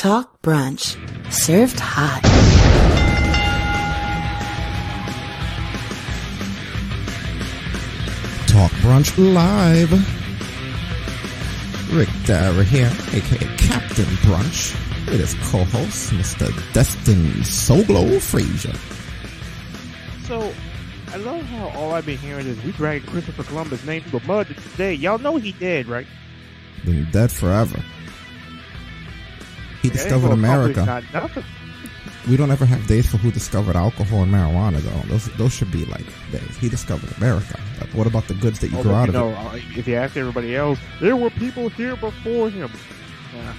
Talk Brunch. Served hot. Talk Brunch Live. Rick Dara here, aka Captain Brunch, with his co-host, Mr. Destin Soglo Frazier. So, I love how all I've been hearing is we dragged Christopher Columbus' name through the mud today. Y'all know he dead, right? Been dead forever. He ain't discovered America. accomplish Not nothing. We don't ever have days for who discovered alcohol and marijuana, though. Those those should be like days. He discovered America. Like, what about the goods that you grow but out you of know, it? uh, if you ask everybody else, there were people here before him. Yeah.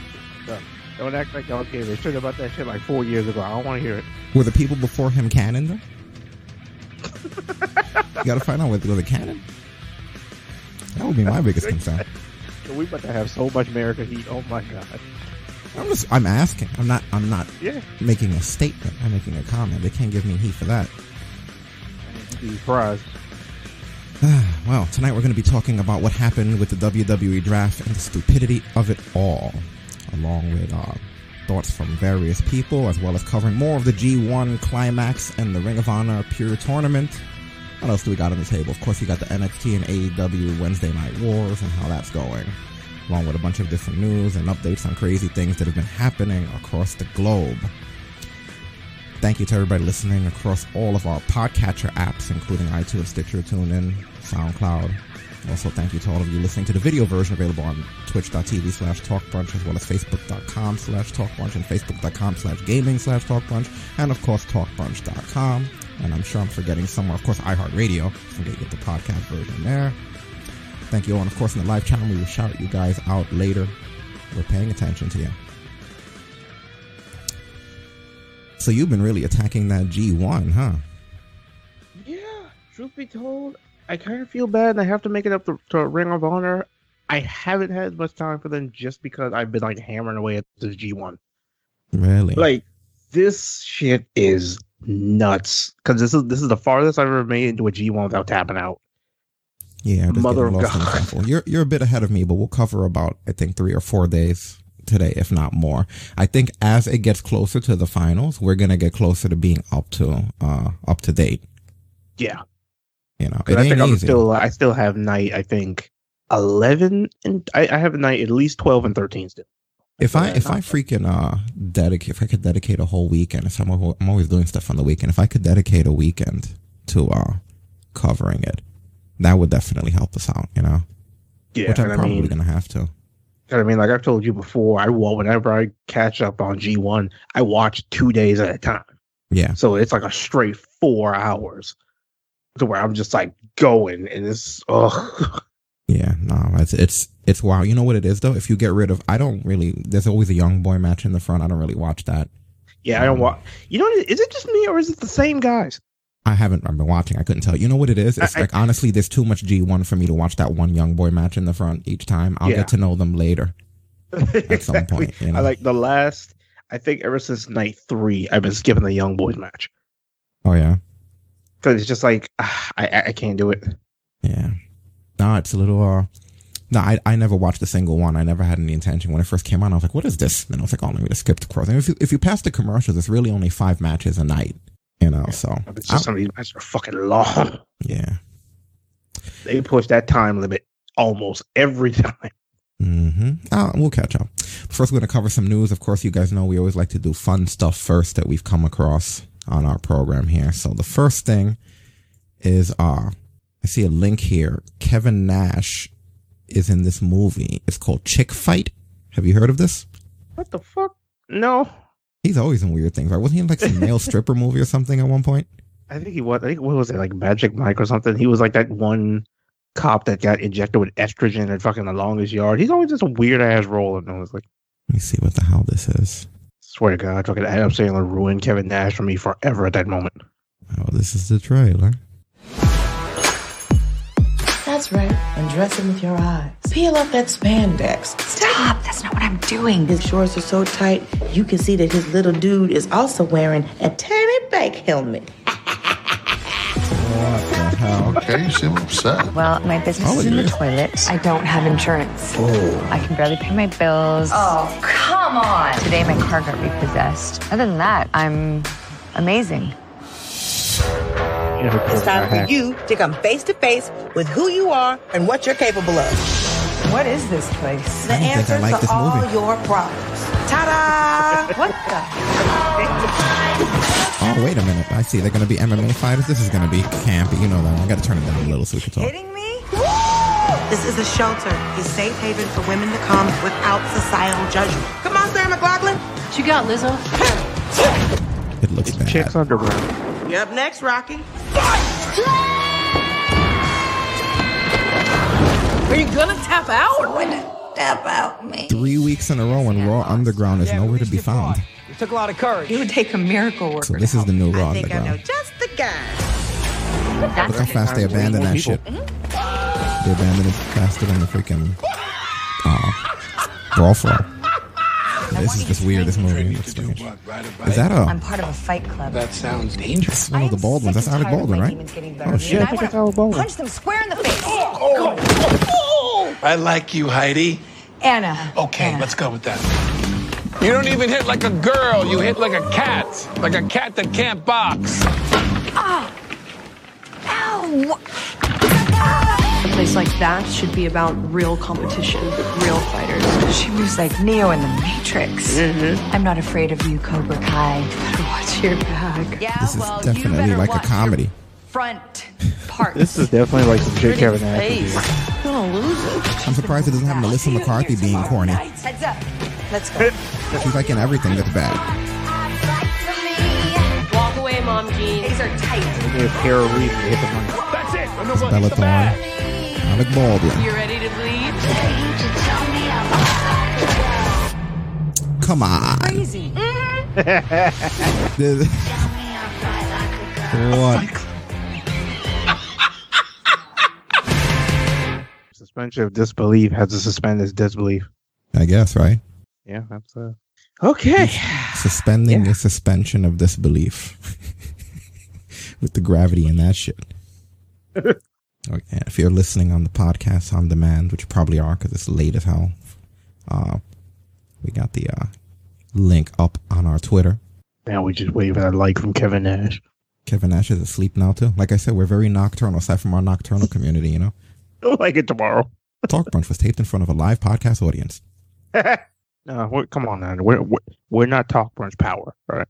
So, don't act like y'all gave a shit about that shit like four years ago. I don't want to hear it. Were the people before him canon, though? you gotta find out whether was it canon. That would be my biggest concern. We about to have so much America heat. Oh my god. I'm just, I'm asking. I'm not, I'm not Yeah. making a statement. I'm making a comment. They can't give me heat for that. You'd be surprised. well, tonight we're going to be talking about what happened with the WWE draft and the stupidity of it all, along with uh, thoughts from various people, as well as covering more of the G1 climax and the Ring of Honor Pure Tournament. What else do we got on the table? Of course, you got the NXT and AEW Wednesday Night Wars and how that's going, along with a bunch of different news and updates on crazy things that have been happening across the globe. Thank you to everybody listening across all of our podcatcher apps, including iTunes, Stitcher, TuneIn, SoundCloud. Also, thank you to all of you listening to the video version available on twitch.tv slash talkbrunch as well as facebook.com slash talkbrunch and facebook.com slash gaming slash talkbrunch and of course talkbrunch.com. And I'm sure I'm forgetting somewhere, of course, iHeartRadio. Forget to get the podcast version there. Thank you all. And of course, in the live channel, we will shout you guys out later. We're paying attention to you. So you've been really attacking that G1, huh? Yeah, truth be told, I kind of feel bad and I have to make it up to, to Ring of Honor. I haven't had much time for them just because I've been like hammering away at the G1. Really? Like this shit is nuts because this is this is the farthest I've ever made into a G1 without tapping out. Yeah, just Mother of God. You're you're a bit ahead of me, but we'll cover about I think three or four days today, if not more. I think as it gets closer to the finals, we're gonna get closer to being up to uh up to date. Yeah, You know, it I ain't think I'm easy. still I still have night. I think eleven and I, I have a night at least twelve and thirteen still. if I if I freaking uh dedicate if I could dedicate a whole weekend, if I'm I'm always doing stuff on the weekend, if I could dedicate a weekend to uh covering it, that would definitely help us out. You know, Yeah, which I'm and I probably mean, gonna have to. I mean, like I've told you before, I wa- whenever I catch up on G one, I watch two days at a time. Yeah. So it's like a straight four hours to where I'm just like going and it's ugh. Yeah, no, it's it's it's wow. You know what it is though? If you get rid of, I don't really. There's always a young boy match in the front. I don't really watch that. Yeah, I don't um, watch. You know, is it just me or is it the same guys? I haven't. I've been watching. I couldn't tell. You know what it is? It's I- I- like honestly, there's too much G1 for me to watch that one young boy match in the front each time. I'll Yeah. get to know them later. At some point, you know. I like the last. I think ever since night three, I've been skipping the young boys match Oh yeah, because it's just like ah, I I- I can't do it. yeah. No, it's a little. uh No, I I never watched a single one. I never had any intention. When it first came on, I was like, "What is this?" And I was like, "Oh, let me just skip the cross." And if you if you pass the commercials, it's really only five matches a night. You know, so It's just some of these matches are fucking long. yeah. They push that time limit almost every time. Mm-hmm. Uh, we'll catch up. First, we're going to cover some news. Of course, you guys know we always like to do fun stuff first that we've come across on our program here. So the first thing is, uh, I see a link here. Kevin Nash is in this movie. It's called Chick Fight. Have you heard of this? What the fuck? No, He's always in weird things, right? Wasn't he in like some male stripper movie or something at one point? I think he was. I think what was it like Magic Mike or something? He was like that one cop that got injected with estrogen at fucking the longest yard. He's always just a weird ass role, and I was like, Let me see what the hell this is. swear to God, fucking Adam Sandler ruined Kevin Nash for me forever at that moment. Oh, this is the trailer. That's right. Undress him with your eyes. Peel off that spandex. Stop! That's not what I'm doing. His shorts are so tight, you can see that his little dude is also wearing a tiny bike helmet. What the hell? Okay, you seem upset. Well, my business Oh, is in the yeah. toilet. I don't have insurance. I can barely pay my bills. Oh, come on. Today, my car got repossessed. Other than that, I'm amazing. You know, It's time for you to come face to face with who you are and what you're capable of. What is this place? The I don't think I answers like to all movie. your problems. Ta-da! What the? Oh, wait a minute. I see. They're going to be MMA fighters. This is going to be campy. You know that. I got to turn it down a little so we can talk. Kidding me? This is a shelter, a safe haven for women to come without societal judgment. Come on, Sarah McLachlan. What you got, Lizzo? It looks bad. Chicks underground. You're up next, Rocky. Are you gonna tap out? Step out me. Three weeks in a row and Raw Underground is nowhere to be found. It took a lot of courage. It would take a miracle worker. So this is the new Raw I think I know Underground. just the guy. Look how fast they abandon that shit. They abandoned it faster than the freaking uh, Brawl for All. This is just weird. This movie looks strange. Is that a? Um, I'm part of a fight club. That sounds dangerous. That's one of the Baldwins. Oh, That's Alec Baldwin, right? Oh shit! I think it's Alec Baldwin. Punch them square in the face. Oh, oh I like you, Heidi. Anna. Okay, Anna. let's go with that. You don't even hit like a girl. You hit like a cat. Like a cat that can't box. Ah. Ow! A place like that should be about real competition, real fighters. She moves like Neo in the Matrix. Mm-hmm. I'm not afraid of you, Cobra Kai. Better watch your back. Yeah, This is well, definitely better like a watch your comedy. Front part. This is definitely like some Jake Kevin Nash. Gonna lose it. I'm surprised it doesn't have Melissa McCarthy being corny. Heads up. Let's go. She's like in everything that's bad. Walk away, Mom Jean. These are tight. Maybe a pair of reasons to hit the money. That's it. I know what Bella hit the bag. Thorne, Alec Baldwin. You ready to bleed? Come on. Crazy. What? Suspension of disbelief has to suspend his disbelief. I guess right. Yeah, that's uh. Okay. Suspending your suspension of disbelief with the gravity and that shit. okay, if you're listening on the podcast on demand, which you probably are because it's late as hell, uh, we got the uh, link up on our Twitter. Now we just wait for that like from Kevin Nash. Kevin Nash is asleep now too. Like I said, we're very nocturnal, aside from our nocturnal community. You know, I'll like it tomorrow. Talk Brunch was taped in front of a live podcast audience. no, we're, come on now. We're, we're we're not talk brunch power, all right?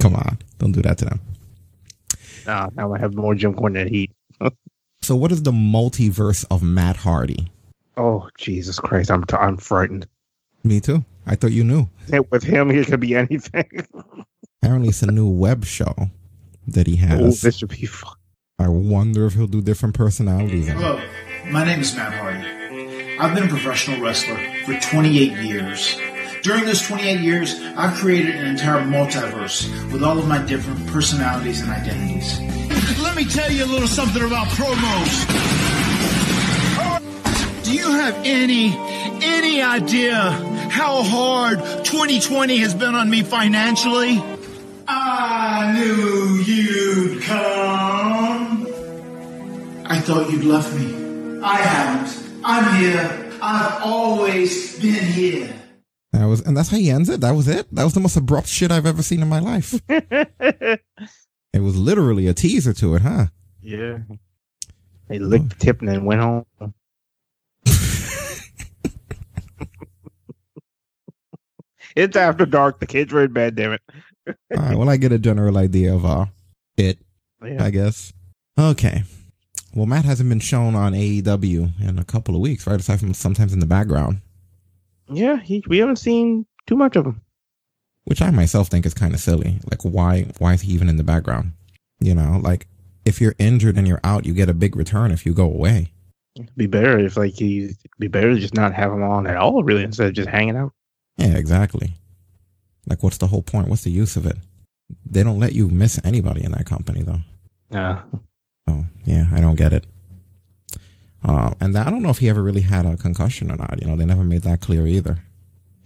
Come on, don't do that to them. Nah, now I have more Jim Cornette heat. So, what is the multiverse of Matt Hardy? Oh Jesus Christ! I'm t- I'm frightened. Me too. I thought you knew. With him, he could be anything. Apparently, it's a new web show that he has. oh, this should be fun. I wonder if he'll do different personalities. Hello, my name is Matt Hardy. I've been a professional wrestler for 28 years. During those 28 years, I've created an entire multiverse with all of my different personalities and identities. Let me tell you a little something about promos. Do you have any any idea how hard 2020 has been on me financially? I knew you'd come. I thought you'd left me. I haven't. I'm here. I've always been here. That was, and that's how he ends it. That was it. That was the most abrupt shit I've ever seen in my life. it was literally a teaser to it, huh? Yeah. They licked the tip and then went home. it's after dark. The kids are in bed. Damn it. All right. Well, I get a general idea of uh, it. Yeah. I guess. Okay. Well, Matt hasn't been shown on AEW in a couple of weeks, right? Aside from sometimes in the background, Yeah, he, we haven't seen too much of him. which I myself think is kind of silly. Like, why? Why is he even in the background? You know, like if you're injured and you're out, you get a big return if you go away. It'd be better if like he be better to just not have him on at all, really, instead of just hanging out. Yeah, exactly. Like, what's the whole point? What's the use of it? They don't let you miss anybody in that company, though. Yeah. Oh, yeah, I don't get it. Uh, and that, I don't know if he ever really had a concussion or not. You know, they never made that clear either.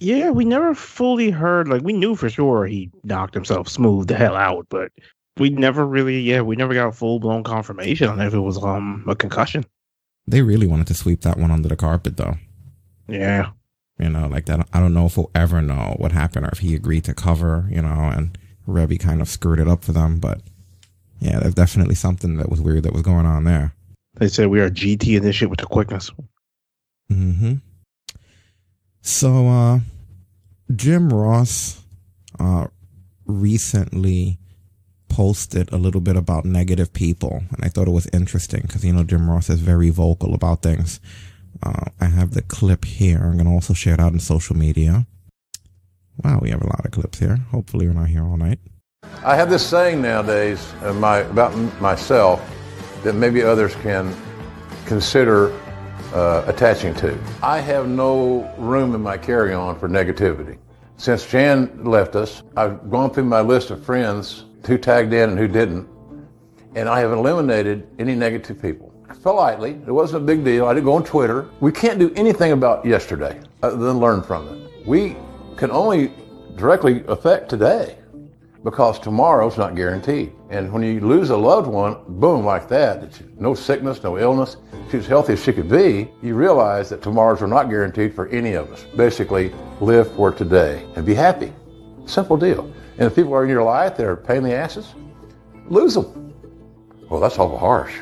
Yeah, we never fully heard. Like we knew for sure he knocked himself smooth the hell out, but we never really, yeah, we never got a full blown confirmation on if it was um a concussion. They really wanted to sweep that one under the carpet, though. Yeah, You know, like that. I don't know if we'll ever know what happened or if he agreed to cover, you know, and Reby kind of screwed it up for them. But yeah, there's definitely something that was weird that was going on there. They said we are GT in this shit with the quickness. Mm-hmm. So, uh, Jim Ross, uh, recently posted a little bit about negative people, and I thought it was interesting because you know Jim Ross is very vocal about things. Uh, I have the clip here. I'm gonna also share it out on social media. Wow, we have a lot of clips here. Hopefully, we're not here all night. I have this saying nowadays uh, my, about myself that maybe others can consider uh, attaching to. I have no room in my carry-on for negativity. Since Jan left us, I've gone through my list of friends who tagged in and who didn't, and I have eliminated any negative people. Politely, it wasn't a big deal. I didn't go on Twitter. We can't do anything about yesterday other than learn from it. We can only directly affect today because tomorrow's not guaranteed. And when you lose a loved one, boom, like that, it's no sickness, no illness, she's healthy as she could be, you realize that tomorrows are not guaranteed for any of us. Basically, live for today and be happy. Simple deal. And if people are in your life that are pain in the asses, lose them. Well, that's awful harsh.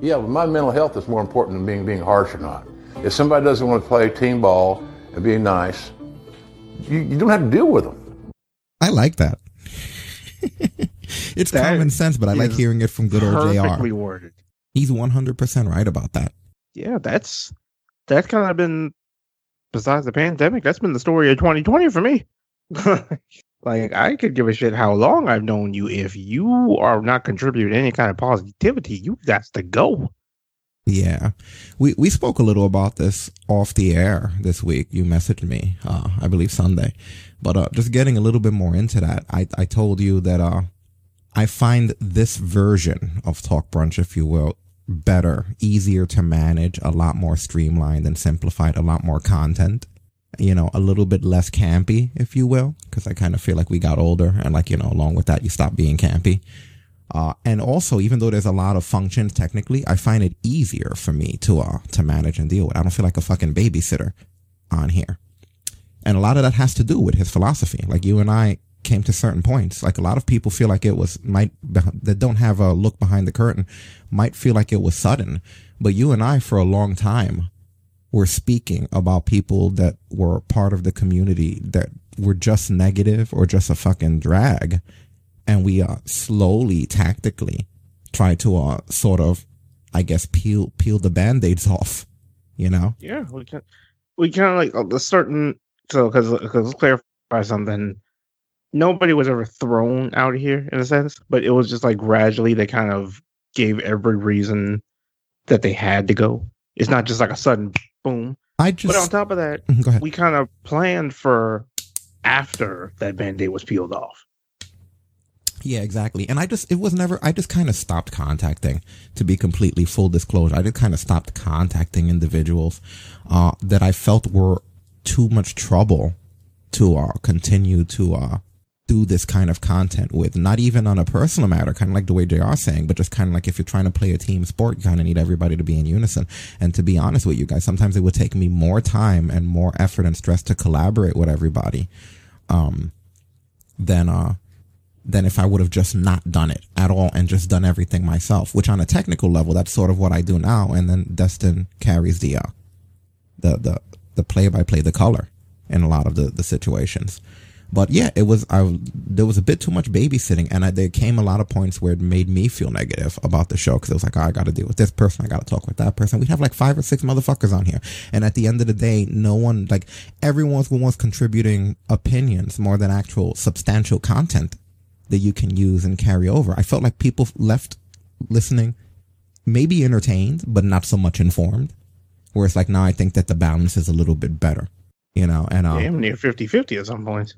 Yeah, but my mental health is more important than being being harsh or not. If somebody doesn't want to play team ball and be nice, you, you don't have to deal with them. I like that. it's That common sense, but I like hearing it from good old Perfectly JR. worded. He's 100% right about that. Yeah, that's that's kind of been besides the pandemic. That's been the story of 2020 for me. like I could give a shit how long I've known you. If you are not contributing any kind of positivity, you got to go. Yeah. We we spoke a little about this off the air this week. You messaged me, uh, I believe Sunday. But uh, just getting a little bit more into that, I, I told you that uh, I find this version of Talk Brunch, if you will, better, easier to manage, a lot more streamlined and simplified, a lot more content. You know, a little bit less campy, if you will, because I kind of feel like we got older and like, you know, along with that, you stop being campy. Uh, and also, even though there's a lot of functions technically, I find it easier for me to uh, to manage and deal with. I don't feel like a fucking babysitter on here. And a lot of that has to do with his philosophy. Like you and I came to certain points. Like a lot of people feel like it was might that don't have a look behind the curtain might feel like it was sudden. But you and I, for a long time, were speaking about people that were part of the community that were just negative or just a fucking drag and we uh, slowly, tactically try to uh, sort of, I guess, peel peel the band-aids off. You know? Yeah, we can. We kind of like a certain. So, because let's clarify something. Nobody was ever thrown out of here in a sense, but it was just like gradually they kind of gave every reason that they had to go. It's not just like a sudden boom. I just. But on top of that, we kind of planned for after that band-aid was peeled off. Yeah, exactly. And I just, it was never, I just kind of stopped contacting, to be completely full disclosure. I just kind of stopped contacting individuals, uh, that I felt were too much trouble to, uh, continue to, uh, do this kind of content with, not even on a personal matter, kind of like the way JR saying, but just kind of like if you're trying to play a team sport, you kind of need everybody to be in unison. And to be honest with you guys, sometimes it would take me more time and more effort and stress to collaborate with everybody, um, than, uh, than if I would have just not done it at all and just done everything myself, which on a technical level, that's sort of what I do now. And then Destin carries the, uh, the, the, the play by play, the color in a lot of the, the situations. But yeah, it was, I, there was a bit too much babysitting and I, there came a lot of points where it made me feel negative about the show. Cause it was like, oh, I got to deal with this person. I got to talk with that person. We'd have like five or six motherfuckers on here. And at the end of the day, no one, like everyone's was contributing opinions more than actual substantial content that you can use and carry over. I felt like people left listening, maybe entertained, but not so much informed. Whereas like now I think that the balance is a little bit better, you know, and, um, Damn near 50-50 at some points.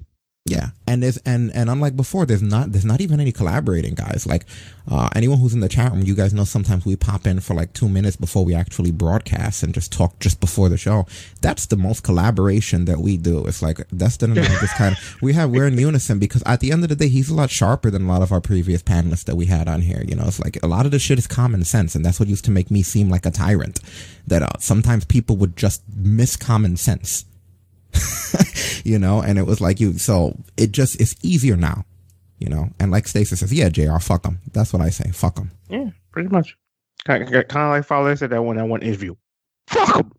Yeah, and there's and and unlike before, there's not there's not even any collaborating guys. Like uh, anyone who's in the chat room, you guys know sometimes we pop in for like two minutes before we actually broadcast and just talk just before the show. That's the most collaboration that we do. It's like and I just kind of we have we're in unison because at the end of the day, he's a lot sharper than a lot of our previous panelists that we had on here. You know, it's like a lot of the shit is common sense, and that's what used to make me seem like a tyrant. That uh, sometimes people would just miss common sense you know, and it was like you, so it just, it's easier now, you know, and like Stacey says, yeah, JR, fuck them. That's what I say. Fuck them. Yeah, pretty much. Kind of, kind of like Father said that one, that one interview. Fuck them.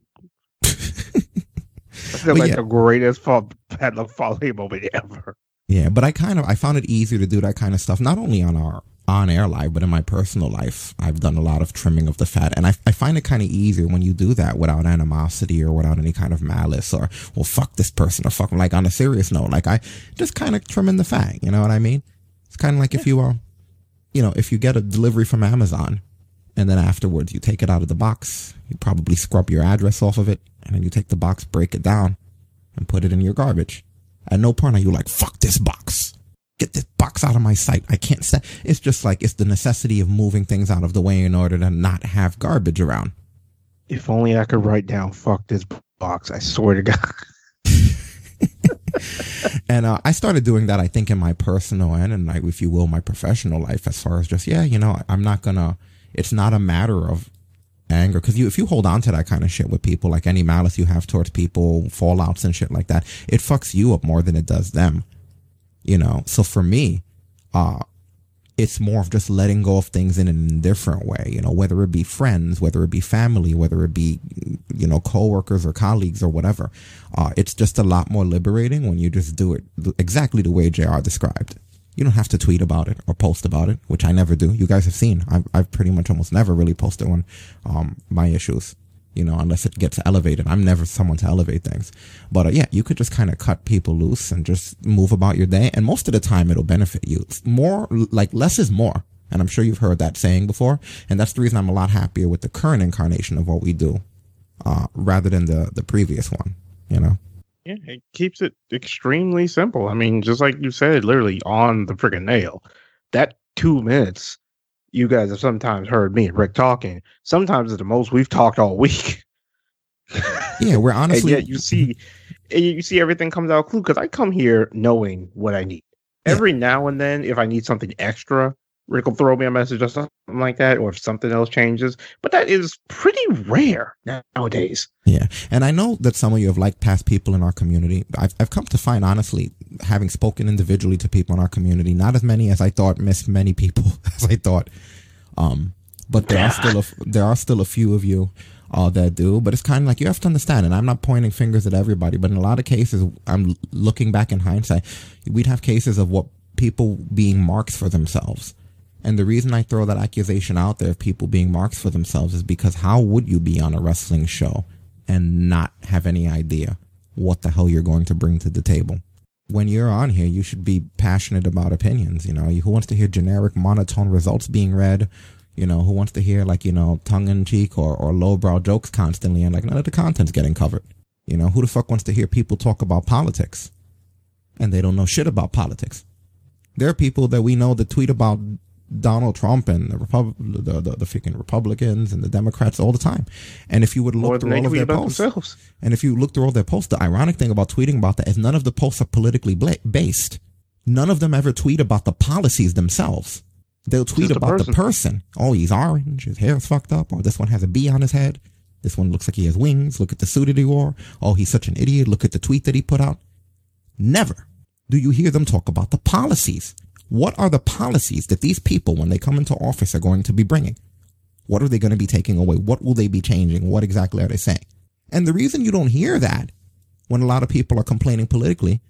That's like yeah. the greatest fall, padlock folly moment ever. Yeah, but I kind of, I found it easier to do that kind of stuff, not only on our on air life, but in my personal life, I've done a lot of trimming of the fat. And I, I find it kind of easier when you do that without animosity or without any kind of malice or, well, fuck this person or fuck, like on a serious note, like I just kind of trimming the fat. You know what I mean? It's kind of like if you, uh, you know, if you get a delivery from Amazon and then afterwards you take it out of the box, you probably scrub your address off of it and then you take the box, break it down and put it in your garbage. At no point are you like, fuck this box get this box out of my sight. I can't stand. It's just like it's the necessity of moving things out of the way in order to not have garbage around. If only I could write down "fuck this box." I swear to God. and uh, I started doing that. I think in my personal and, and like, if you will, my professional life, as far as just yeah, you know, I'm not gonna. It's not a matter of anger because you if you hold on to that kind of shit with people, like any malice you have towards people, fallouts and shit like that, it fucks you up more than it does them you know? So for me uh it's more of just letting go of things in a different way you know whether it be friends whether it be family whether it be you know coworkers or colleagues or whatever uh it's just a lot more liberating when you just do it exactly the way jr described. You don't have to tweet about it or post about it which i never do. You guys have seen. I've, I've pretty much almost never really posted on um my issues you know, unless it gets elevated. I'm never someone to elevate things. But uh, yeah, you could just kind of cut people loose and just move about your day. And most of the time it'll benefit you. More, like less is more. And I'm sure you've heard that saying before. And that's the reason I'm a lot happier with the current incarnation of what we do, uh, rather than the, the previous one, you know? Yeah, it keeps it extremely simple. I mean, just like you said, literally on the freaking nail. That two minutes you guys have sometimes heard me and Rick talking. Sometimes it's the most we've talked all week. yeah, we're honestly. and yet you see, you see everything comes out clue because I come here knowing what I need. Yeah. Every now and then, if I need something extra, Rick will throw me a message or something like that, or if something else changes. But that is pretty rare nowadays. Yeah, and I know that some of you have liked past people in our community. I've I've come to find, honestly, having spoken individually to people in our community, not as many as I thought, missed many people as I thought. Um, but there are still a, there are still a few of you uh, that do. But it's kind of like you have to understand, and I'm not pointing fingers at everybody, but in a lot of cases, I'm looking back in hindsight, we'd have cases of what people being marks for themselves and the reason I throw that accusation out there of people being marks for themselves is because how would you be on a wrestling show and not have any idea what the hell you're going to bring to the table? When you're on here, you should be passionate about opinions. You know, who wants to hear generic monotone results being read? You know, who wants to hear like, you know, tongue in cheek or, or lowbrow jokes constantly and like none of the content's getting covered? You know, who the fuck wants to hear people talk about politics and they don't know shit about politics? There are people that we know that tweet about Donald Trump and the Repub- the, the, the freaking Republicans and the Democrats all the time. And if you would look through all of their posts, themselves. and if you look through all their posts, the ironic thing about tweeting about that is none of the posts are politically bla- based. None of them ever tweet about the policies themselves. They'll tweet about the person. the person. Oh, he's orange. His hair's fucked up. Or this one has a bee on his head. This one looks like he has wings. Look at the suit that he wore. Oh, he's such an idiot. Look at the tweet that he put out. Never do you hear them talk about the policies what are the policies that these people, when they come into office, are going to be bringing? What are they going to be taking away? What will they be changing? What exactly are they saying? And the reason you don't hear that when a lot of people are complaining politically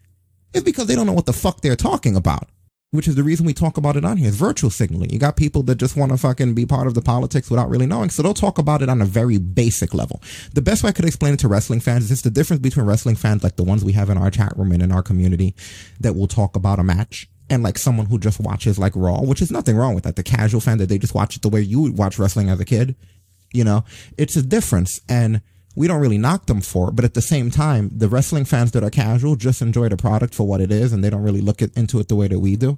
is because they don't know what the fuck they're talking about. Which is the reason we talk about it on here. It's virtual signaling. You got people that just want to fucking be part of the politics without really knowing. So they'll talk about it on a very basic level. The best way I could explain it to wrestling fans is it's the difference between wrestling fans like the ones we have in our chat room and in our community that will talk about a match and like someone who just watches like Raw, which is nothing wrong with that. The casual fan that they just watch it the way you would watch wrestling as a kid, you know, it's a difference. And we don't really knock them for it. But at the same time, the wrestling fans that are casual just enjoy the product for what it is and they don't really look into it the way that we do.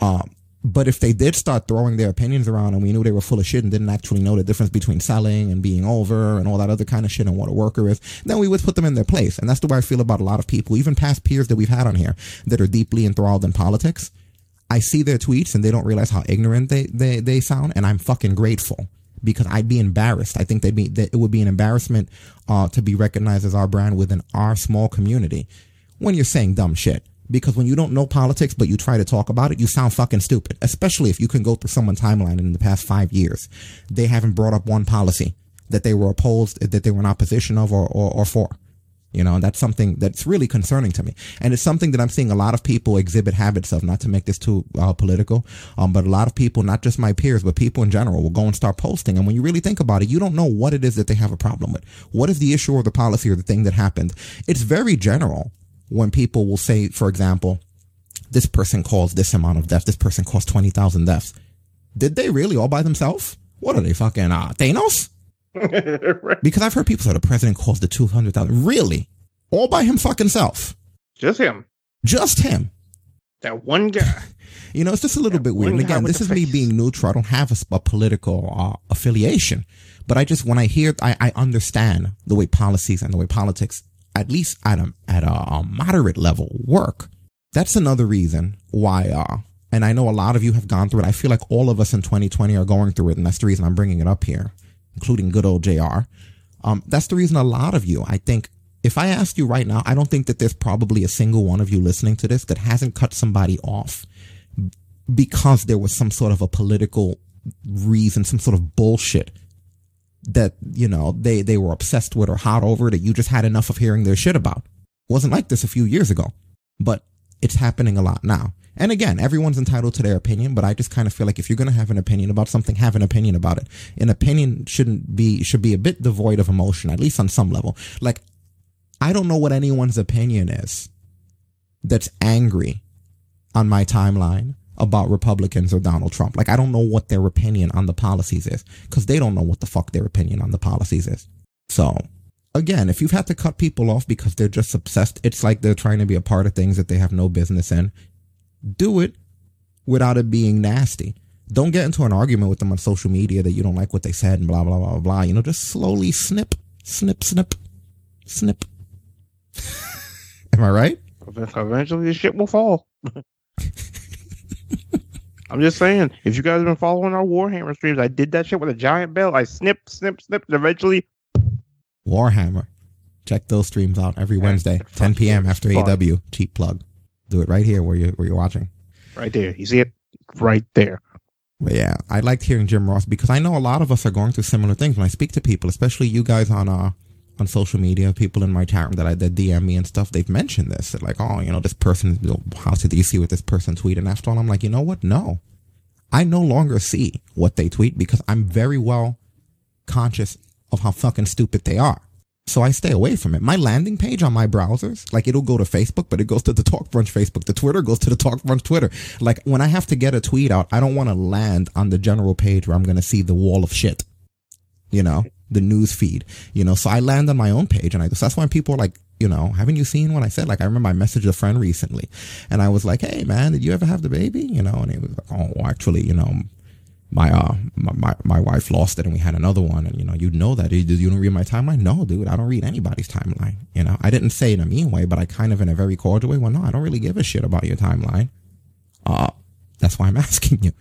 Um, but if they did start throwing their opinions around and we knew they were full of shit and didn't actually know the difference between selling and being over and all that other kind of shit and what a worker is, then we would put them in their place. And that's the way I feel about a lot of people, even past peers that we've had on here that are deeply enthralled in politics. I see their tweets and they don't realize how ignorant they, they, they sound. And I'm fucking grateful because I'd be embarrassed. I think they'd be, that it would be an embarrassment, uh, to be recognized as our brand within our small community when you're saying dumb shit because when you don't know politics but you try to talk about it, you sound fucking stupid. Especially if you can go through someone's timeline in the past five years. They haven't brought up one policy that they were opposed, that they were in opposition of or, or, or for. You know, and that's something that's really concerning to me. And it's something that I'm seeing a lot of people exhibit habits of, not to make this too uh, political, um, but a lot of people, not just my peers, but people in general will go and start posting. And when you really think about it, you don't know what it is that they have a problem with. What is the issue or the policy or the thing that happened? It's very general when people will say, for example, this person caused this amount of deaths, this person caused 20,000 deaths. Did they really all by themselves? What are they fucking, uh, Thanos? Because I've heard people say the president caused the 200,000. Really? All by him fucking self. Just him. Just him. That one guy. You know, it's just a little bit weird. And again, this is me being neutral. I don't have a, a political uh, affiliation, but I just, when I hear, I, I understand the way policies and the way politics at least at a at a, a, moderate level work. That's another reason why uh and I know a lot of you have gone through it. I feel like all of us in 2020 are going through it and that's the reason I'm bringing it up here, including good old JR. Um that's the reason a lot of you, I think if I ask you right now, I don't think that there's probably a single one of you listening to this that hasn't cut somebody off because there was some sort of a political reason, some sort of bullshit that, you know, they, they were obsessed with or hot over that you just had enough of hearing their shit about. Wasn't like this a few years ago, but it's happening a lot now. And again, everyone's entitled to their opinion, but I just kind of feel like if you're going to have an opinion about something, have an opinion about it. An opinion shouldn't be, should be a bit devoid of emotion, at least on some level. Like, I don't know what anyone's opinion is that's angry on my timeline about Republicans or Donald Trump. Like, I don't know what their opinion on the policies is because they don't know what the fuck their opinion on the policies is. So, again, if you've had to cut people off because they're just obsessed, it's like they're trying to be a part of things that they have no business in. Do it without it being nasty. Don't get into an argument with them on social media that you don't like what they said and blah, blah, blah, blah. blah. You know, just slowly snip, snip, snip, snip. Am I right? Eventually, the shit will fall. I'm just saying, if you guys have been following our Warhammer streams, I did that shit with a giant bell. I snip, snip, snip, and eventually. Warhammer. Check those streams out every Wednesday, 10 p.m. after AW. Cheap plug. Do it right here where you where you're watching. Right there. You see it? Right there. But yeah, I liked hearing Jim Ross because I know a lot of us are going through similar things. When I speak to people, especially you guys on uh on social media, people in my chat room that I that DM me and stuff, they've mentioned this. They're like, oh, you know, this person, how did you see what this person tweeted? And after all, I'm like, you know what? No, I no longer see what they tweet because I'm very well conscious of how fucking stupid they are. So I stay away from it. My landing page on my browsers, like it'll go to Facebook, but it goes to the Talk Brunch Facebook. The Twitter goes to the Talk Brunch Twitter. Like when I have to get a tweet out, I don't want to land on the general page where I'm going to see the wall of shit. You know, the news feed, you know, so I land on my own page and I, that's why people are like, you know, haven't you seen what I said? Like, I remember I messaged a friend recently and I was like, Hey man, did you ever have the baby? You know, and he was like, Oh, actually, you know, my, uh, my, my, my wife lost it and we had another one. And, you know, you know that. Did you don't read my timeline? No, dude, I don't read anybody's timeline. You know, I didn't say it in a mean way, but I kind of in a very cordial way. Well, no, I don't really give a shit about your timeline. Uh, that's why I'm asking you,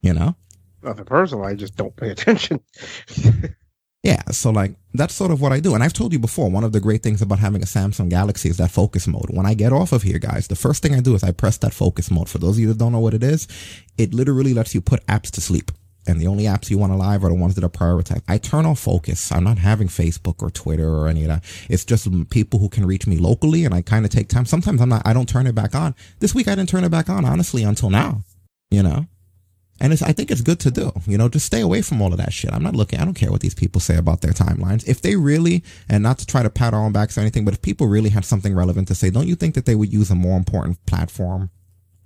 you know? Nothing personal. I just don't pay attention. Yeah, so like that's sort of what I do. And I've told you before, one of the great things about having a Samsung Galaxy is that focus mode. When I get off of here, guys, the first thing I do is I press that focus mode. For those of you that don't know what it is, it literally lets you put apps to sleep. And the only apps you want to live are the ones that are prioritized. I turn off focus. I'm not having Facebook or Twitter or any of that. It's just people who can reach me locally and I kind of take time. Sometimes I'm not, I don't turn it back on. This week I didn't turn it back on, honestly, until now, you know? And I think it's good to do, you know, just stay away from all of that shit. I'm not looking, I don't care what these people say about their timelines. If they really, and not to try to pat our backs or anything, but if people really had something relevant to say, don't you think that they would use a more important platform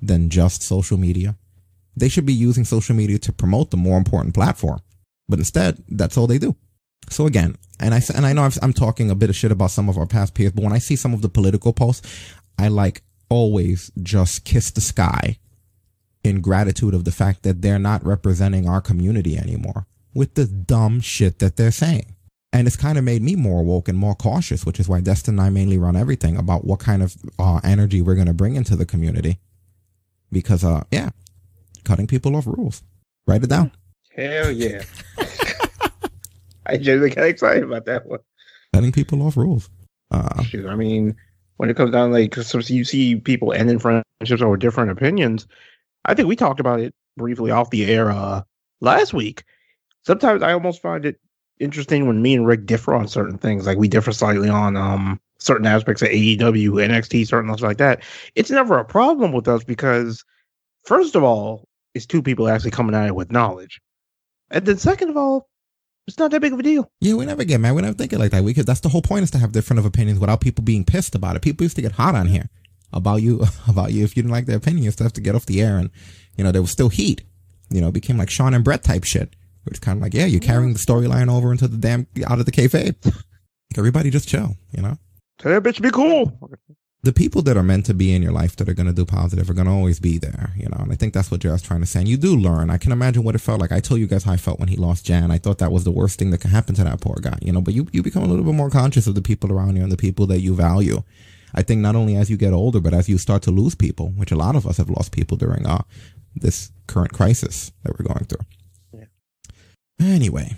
than just social media? They should be using social media to promote the more important platform. But instead, that's all they do. So again, and I and I know I'm talking a bit of shit about some of our past peers, but when I see some of the political posts, I like always just kiss the sky in gratitude of the fact that they're not representing our community anymore with the dumb shit that they're saying. And it's kind of made me more woke and more cautious, which is why Destin and I mainly run everything about what kind of uh, energy we're going to bring into the community. Because, uh, yeah, cutting people off rules. Write it down. Hell yeah. I genuinely get excited about that one. Cutting people off rules. Uh, Shoot, I mean, when it comes down like so you see people ending friendships over different opinions. I think we talked about it briefly off the air uh, last week. Sometimes I almost find it interesting when me and Rick differ on certain things. Like we differ slightly on um certain aspects of AEW, NXT, certain things like that. It's never a problem with us because first of all, it's two people actually coming at it with knowledge. And then second of all, it's not that big of a deal. Yeah, we never get mad. We never think it like that. We could, that's the whole point is to have different of opinions without people being pissed about it. People used to get hot on here about you, about you if you didn't like their opinion. To have to get off the air and, you know, there was still heat. You know, it became like Shawn and Bret type shit. It's kind of like, yeah, you're carrying the storyline over into the damn, out of the kayfabe. Everybody just chill, you know? Tell that bitch be cool. The people that are meant to be in your life that are going to do positive are going to always be there, you know? And I think that's what JR's trying to say. And you do learn. I can imagine what it felt like. I told you guys how I felt when he lost Jan. I thought that was the worst thing that could happen to that poor guy, you know? But you, you become a little bit more conscious of the people around you and the people that you value. I think not only as you get older, but as you start to lose people, which a lot of us have lost people during uh, this current crisis that we're going through. Anyway,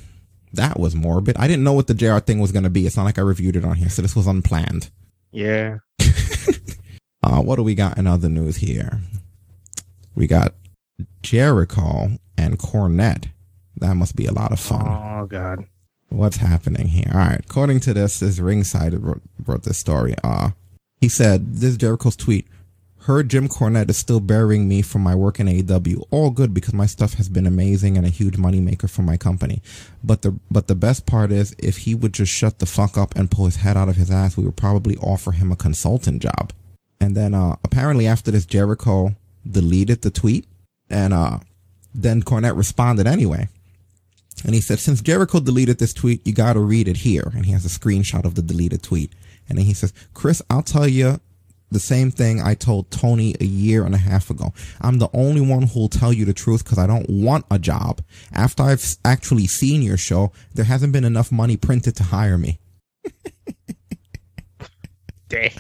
that was morbid. I didn't know what the JR thing was going to be. It's not like I reviewed it on here, so this was unplanned. Yeah. uh, what do we got in other news here? We got Jericho and Cornette. That must be a lot of fun. Oh God. What's happening here? All right. According to this, this ringside wrote, wrote this story. Uh, he said, this is Jericho's tweet. Heard Jim Cornette is still burying me from my work in AEW. All good because my stuff has been amazing and a huge moneymaker for my company. But the but the best part is if he would just shut the fuck up and pull his head out of his ass, we would probably offer him a consultant job. And then uh apparently after this Jericho deleted the tweet and uh then Cornette responded anyway. And he said, since Jericho deleted this tweet, you gotta read it here. And he has a screenshot of the deleted tweet. And then he says, Chris, I'll tell you the same thing I told Tony a year and a half ago. I'm the only one who'll tell you the truth because I don't want a job. After I've actually seen your show, there hasn't been enough money printed to hire me. Dang.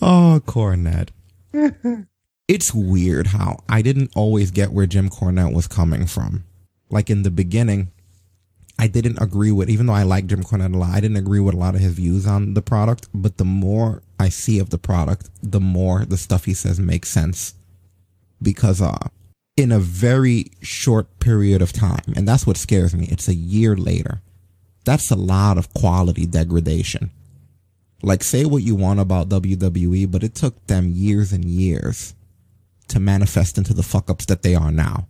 Oh, Cornette. it's weird how I didn't always get where Jim Cornette was coming from. Like in the beginning, I didn't agree with, even though I like Jim Cornette a lot, I didn't agree with a lot of his views on the product. But the more I see of the product, the more the stuff he says makes sense. Because, uh, in a very short period of time, and that's what scares me, it's a year later. That's a lot of quality degradation. Like, say what you want about WWE, but it took them years and years to manifest into the fuck ups that they are now.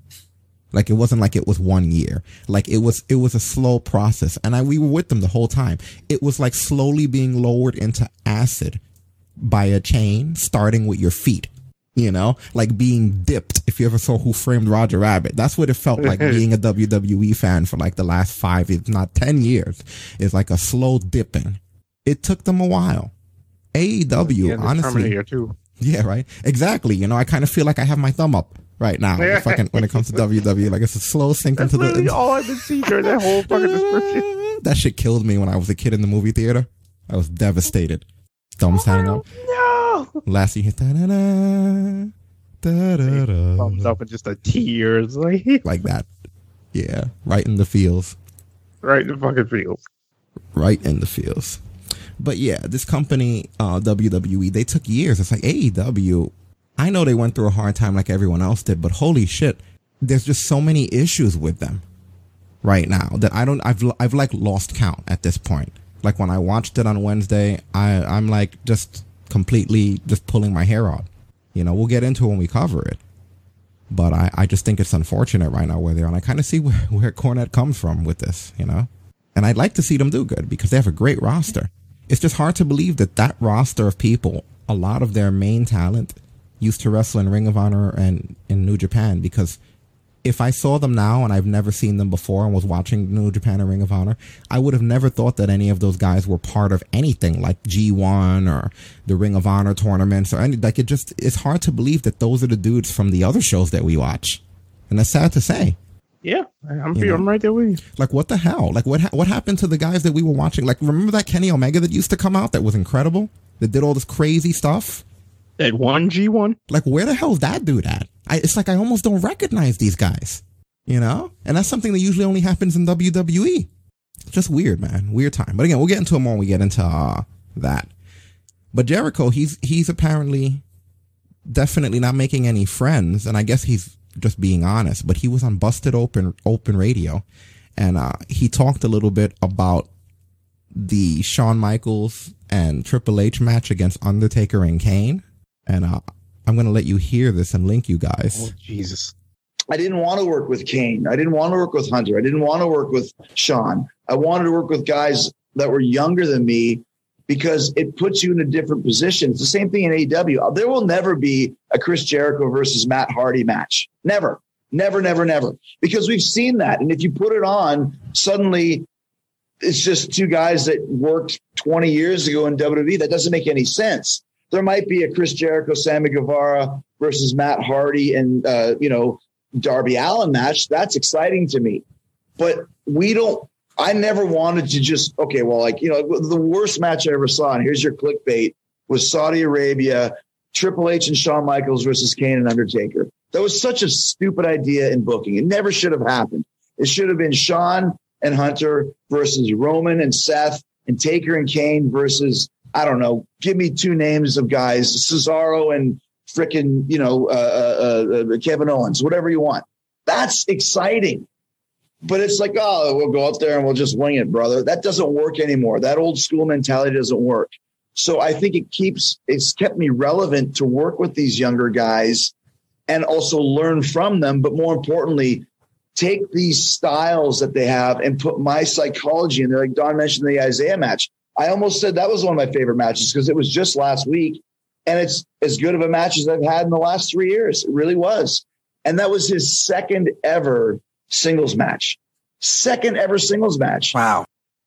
Like it wasn't like it was one year. Like it was, it was a slow process. And I, we were with them the whole time. It was like slowly being lowered into acid by a chain, starting with your feet. You know, like being dipped. If you ever saw Who Framed Roger Rabbit, that's what it felt like being a WWE fan for like the last five, if not 10 years. It's like a slow dipping. It took them a while. AEW, honestly. Yeah, right. Exactly. You know, I kind of feel like I have my thumb up right now. Yeah. Fucking, when it comes to WWE, like it's a slow sink That's into literally the. all I've been seeing during that whole fucking description. That shit killed me when I was a kid in the movie theater. I was devastated. Thumb standing up. No. Last you hit da da da da da da. Thumbs up and just a tears like Like that. Yeah, right in the feels. right in the fucking field. right in the feels. But yeah, this company, uh, WWE, they took years. It's like AEW. I know they went through a hard time like everyone else did, but holy shit, there's just so many issues with them right now that I don't, I've, I've like lost count at this point. Like when I watched it on Wednesday, I, I'm like just completely just pulling my hair out. You know, we'll get into when we cover it. But I, I just think it's unfortunate right now where they are. And I kind of see where, where Cornette comes from with this, you know? And I'd like to see them do good because they have a great roster. It's just hard to believe that that roster of people, a lot of their main talent used to wrestle in Ring of Honor and in New Japan because if I saw them now and I've never seen them before and was watching New Japan and Ring of Honor, I would have never thought that any of those guys were part of anything like G1 or the Ring of Honor tournaments or any, like it just, it's hard to believe that those are the dudes from the other shows that we watch. And that's sad to say. Yeah, I'm, you I'm right there with you. Like, what the hell? Like, what ha- what happened to the guys that we were watching? Like, remember that Kenny Omega that used to come out that was incredible? That did all this crazy stuff? That one G1? Like, where the hell's that dude at? I, it's like I almost don't recognize these guys, you know? And that's something that usually only happens in WWE. Just weird, man. Weird time. But again, we'll get into it more when we get into uh, that. But Jericho, he's he's apparently definitely not making any friends, and I guess he's just being honest. But he was on Busted Open Open Radio, and uh, he talked a little bit about the Shawn Michaels and Triple H match against Undertaker and Kane, and uh, I'm going to let you hear this and link you guys. Oh, Jesus. I didn't want to work with Kane. I didn't want to work with Hunter. I didn't want to work with Shawn. I wanted to work with guys that were younger than me because it puts you in a different position. It's the same thing in AEW. There will never be a Chris Jericho versus Matt Hardy match. Never, never, never, never. Because we've seen that. And if you put it on, suddenly it's just two guys that worked 20 years ago in WWE. That doesn't make any sense there might be a Chris Jericho, Sammy Guevara versus Matt Hardy and, uh, you know, Darby Allin match. That's exciting to me. But we don't, I never wanted to just, okay, well, like, you know, the worst match I ever saw, and here's your clickbait, was Saudi Arabia, Triple H and Shawn Michaels versus Kane and Undertaker. That was such a stupid idea in booking. It never should have happened. It should have been Shawn and Hunter versus Roman and Seth and Taker and Kane versus I don't know, give me two names of guys, Cesaro and freaking, you know, uh, uh, uh, Kevin Owens, whatever you want. That's exciting. But it's like, oh, we'll go out there and we'll just wing it, brother. That doesn't work anymore. That old school mentality doesn't work. So I think it keeps, it's kept me relevant to work with these younger guys and also learn from them. But more importantly, take these styles that they have and put my psychology in there. Like Don mentioned the Isaiah match. I almost said that was one of my favorite matches because it was just last week. And it's as good of a match as I've had in the last three years. It really was. And that was his second ever singles match. Second ever singles match. Wow.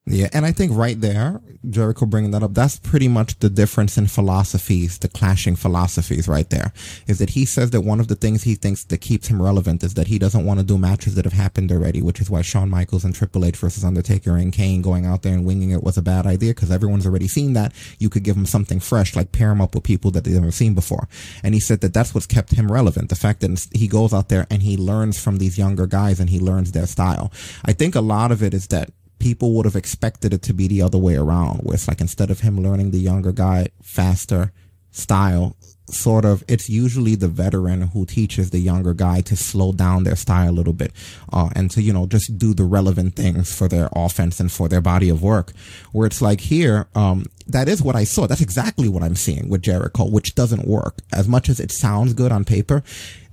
Yeah, and I think right there, Jericho bringing that up, that's pretty much the difference in philosophies, the clashing philosophies right there. Is that he says that one of the things he thinks that keeps him relevant is that he doesn't want to do matches that have happened already, which is why Shawn Michaels and Triple H versus Undertaker and Kane going out there and winging it was a bad idea because everyone's already seen that. You could give him something fresh, like pair him up with people that they've never seen before. And he said that that's what's kept him relevant. The fact that he goes out there and he learns from these younger guys and he learns their style. I think a lot of it is that people would have expected it to be the other way around, where it's like instead of him learning the younger guy faster style, sort of, it's usually the veteran who teaches the younger guy to slow down their style a little bit, uh, and to, you know, just do the relevant things for their offense and for their body of work. Where it's like here, um, that is what I saw. That's exactly what I'm seeing with Jericho, which doesn't work. As much as it sounds good on paper,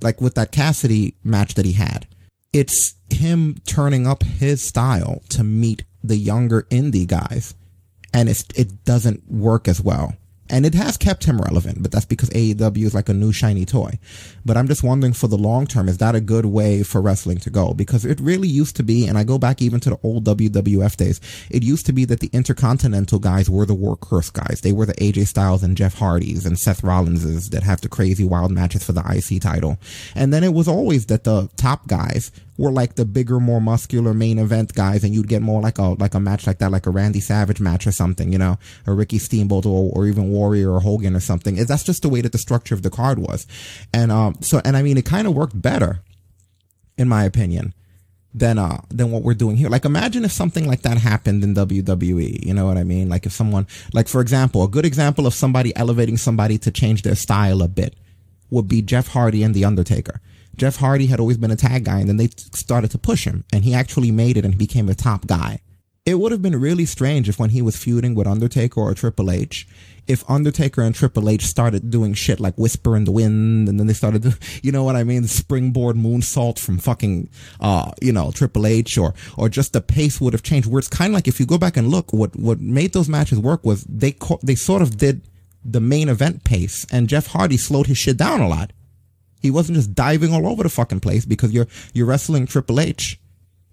like with that Cassidy match that he had it's him turning up his style to meet the younger indie guys and it's it doesn't work as well and it has kept him relevant, but that's because AEW is like a new shiny toy. But I'm just wondering for the long term, is that a good way for wrestling to go? Because it really used to be, and I go back even to the old WWF days, it used to be that the intercontinental guys were the workhorse guys. They were the AJ Styles and Jeff Hardys and Seth Rollinses that have the crazy wild matches for the IC title. And then it was always that the top guys were like the bigger, more muscular main event guys, and you'd get more like a like a match like that, like a Randy Savage match or something, you know, a Ricky Steamboat or, or even Warrior or Hogan or something. That's just the way that the structure of the card was, and um, so and I mean, it kind of worked better, in my opinion than uh than what we're doing here. Like imagine if something like that happened in WWE, you know what I mean? Like if someone like for example, a good example of somebody elevating somebody to change their style a bit would be Jeff Hardy and The Undertaker. Jeff Hardy had always been a tag guy, and then they started to push him, and he actually made it and became a top guy. It would have been really strange if when he was feuding with Undertaker or Triple H, if Undertaker and Triple H started doing shit like Whisper in the Wind, and then they started, to, you know what I mean, springboard moonsault from fucking, uh, you know, Triple H, or or just the pace would have changed. Where it's kind of like if you go back and look, what what made those matches work was they they sort of did the main event pace, and Jeff Hardy slowed his shit down a lot He wasn't just diving all over the fucking place because you're you're wrestling Triple H.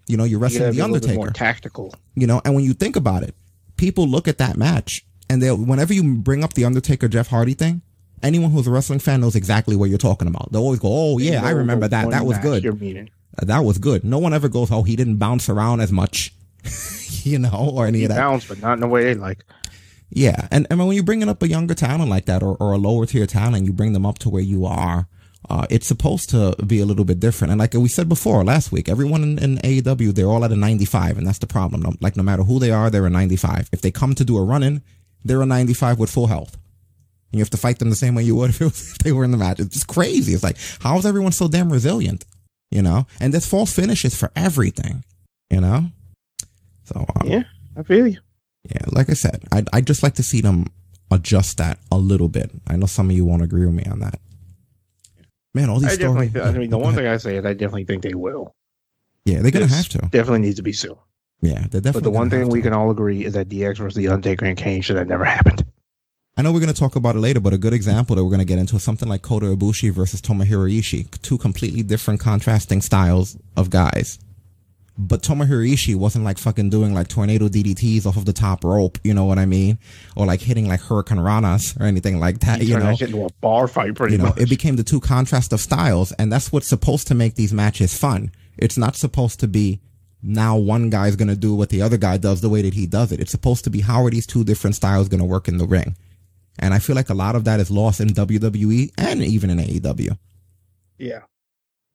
You know, you're wrestling gotta the a Undertaker. more tactical. You know, and when you think about it, people look at that match and they whenever you bring up the Undertaker Jeff Hardy thing, anyone who's a wrestling fan knows exactly what you're talking about. They always go, "Oh yeah, I remember that. That was good. Uh, That was good." No one ever goes, "Oh, he didn't bounce around as much," you know, or any He of that. bounced, but not in the way they like. Yeah, and, and when you're bringing up a younger talent like that, or, or a lower tier talent, you bring them up to where you are. Uh, it's supposed to be a little bit different. And like we said before last week, everyone in, in AEW, they're all at a 95, and that's the problem. No- Like no matter who they are, they're a 95. If they come to do a run in, they're a 95 with full health. And you have to fight them the same way you would if, it was, if they were in the match. It's just crazy. It's like, how is everyone so damn resilient? You know? And there's false finishes for everything. You know? So, um, Yeah, I feel you. yeah, like I said, I'd, I'd just like to see them adjust that a little bit. I know some of you won't agree with me on that. Man, all these I definitely. stories. Th- I mean, the one thing I say is I definitely think they will. yeah, they're gonna This have to. Definitely needs to be soon. Yeah, they're definitely. But the one thing we to. can all agree is that DX versus the Undertaker and Kane should have never happened. I know we're gonna talk about it later, but a good example that we're gonna get into is something like Kota Ibushi versus Tomohiro Ishii, two completely different, contrasting styles of guys. But Tomohiro Ishii wasn't like fucking doing like tornado DDTs off of the top rope, you know what I mean? Or like hitting like Hurricane Ranas or anything like that, He you know? that into a bar fight, pretty you know, much. it became the two contrast of styles, and that's what's supposed to make these matches fun. It's not supposed to be now one guy's gonna do what the other guy does the way that he does it. It's supposed to be how are these two different styles gonna work in the ring? And I feel like a lot of that is lost in WWE and even in AEW. yeah.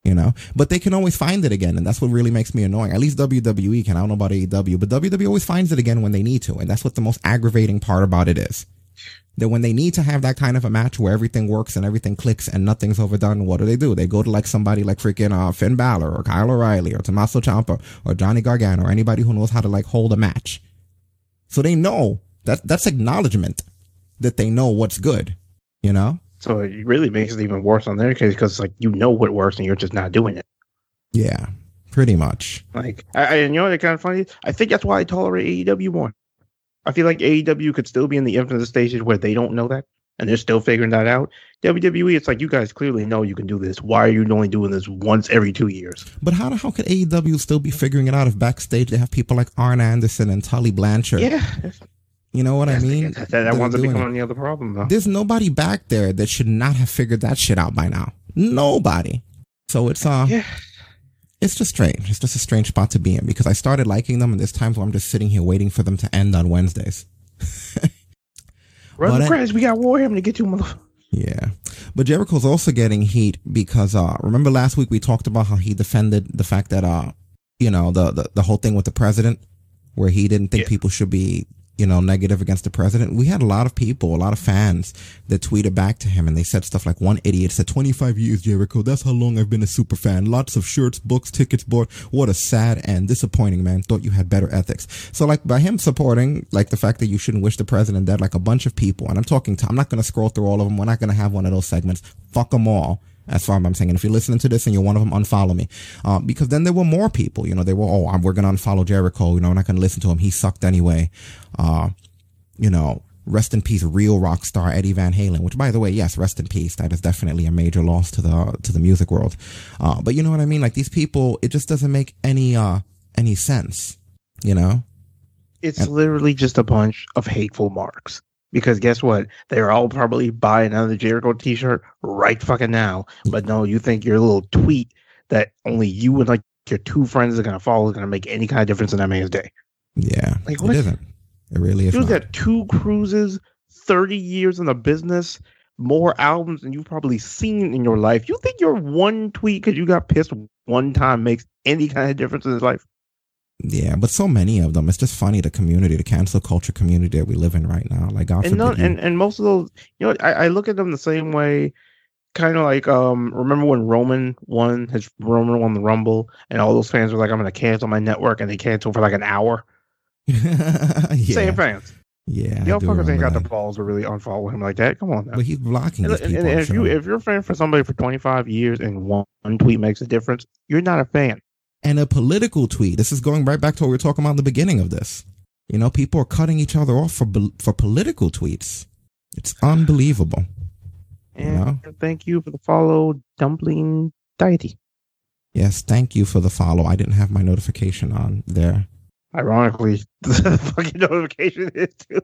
You know, but they can always find it again, and that's what really makes me annoying. At least WWE can. I don't know about AEW, but WWE always finds it again when they need to, and that's what the most aggravating part about it is. That when they need to have that kind of a match where everything works and everything clicks and nothing's overdone, what do they do? They go to like somebody like freaking uh, Finn Balor or Kyle O'Reilly or Tommaso Ciampa or Johnny Gargano or anybody who knows how to like hold a match. So they know that that's acknowledgement that they know what's good, you know? So it really makes it even worse on their case because like you know what works and you're just not doing it. Yeah, pretty much. Like, I, I you know what? kind of funny. I think that's why I tolerate AEW more. I feel like AEW could still be in the infinite stages where they don't know that and they're still figuring that out. WWE, it's like you guys clearly know you can do this. Why are you only doing this once every two years? But how how could AEW still be figuring it out if backstage they have people like Arn Anderson and Tully Blanchard? Yeah, You know what I mean? that, that That winds up becoming the other problem though. There's nobody back there that should not have figured that shit out by now. Nobody. So it's uh Yeah. it's just strange. It's just a strange spot to be in because I started liking them and there's times where I'm just sitting here waiting for them to end on Wednesdays. But I- We got Warhammer to get to, mother. Yeah. But Jericho's also getting heat because uh remember last week we talked about how he defended the fact that uh you know the the, the whole thing with the president where he didn't think people should be you know negative against the president. We had a lot of people, a lot of fans that tweeted back to him and they said stuff like one idiot said 25 years Jericho, that's how long I've been a super fan. Lots of shirts, books, tickets bought. What a sad and disappointing man. Thought you had better ethics. So like by him supporting like the fact that you shouldn't wish the president dead like a bunch of people and I'm talking to I'm not going to scroll through all of them. We're not going to have one of those segments. Fuck them all. As far as I'm saying, and if you're listening to this and you're one of them, unfollow me. Uh, because then there were more people, you know, they were, oh, I'm- we're going to unfollow Jericho. You know, we're not going to listen to him. He sucked anyway. Uh, you know, rest in peace, real rock star Eddie Van Halen, which by the way, yes, rest in peace. That is definitely a major loss to the, to the music world. Uh, but you know what I mean? Like these people, it just doesn't make any, uh, any sense, you know? It's literally just a bunch of hateful marks. Because guess what? They're all probably buying another Jericho t-shirt right fucking now. But no, you think your little tweet that only you and like your two friends are gonna follow is gonna make any kind of difference in that man's day. Yeah. Like, it what? isn't. It really is. Not. got two cruises, 30 years in the business, more albums than you've probably seen in your life. You think your one tweet because you got pissed one time makes any kind of difference in his life? Yeah, but so many of them. It's just funny the community, the cancel culture community that we live in right now. Like God and, forbid and and most of those, you know, I, I look at them the same way. Kind of like, um, remember when Roman won his Roman won the Rumble, and all those fans were like, "I'm going to cancel my network," and they canceled for like an hour. yeah. Same fans. Yeah, Y'all fuckers ain't got that. the balls to really unfollow him like that. Come on now. But he's blocking And, and- and if you if you're a fan for somebody for 25 years and one tweet makes a difference, you're not a fan. And a political tweet. This is going right back to what we were talking about in the beginning of this. You know, people are cutting each other off for for political tweets. It's unbelievable. And know? thank you for the follow, Dumpling Deity. Yes, thank you for the follow. I didn't have my notification on there. Ironically, the fucking notification is too.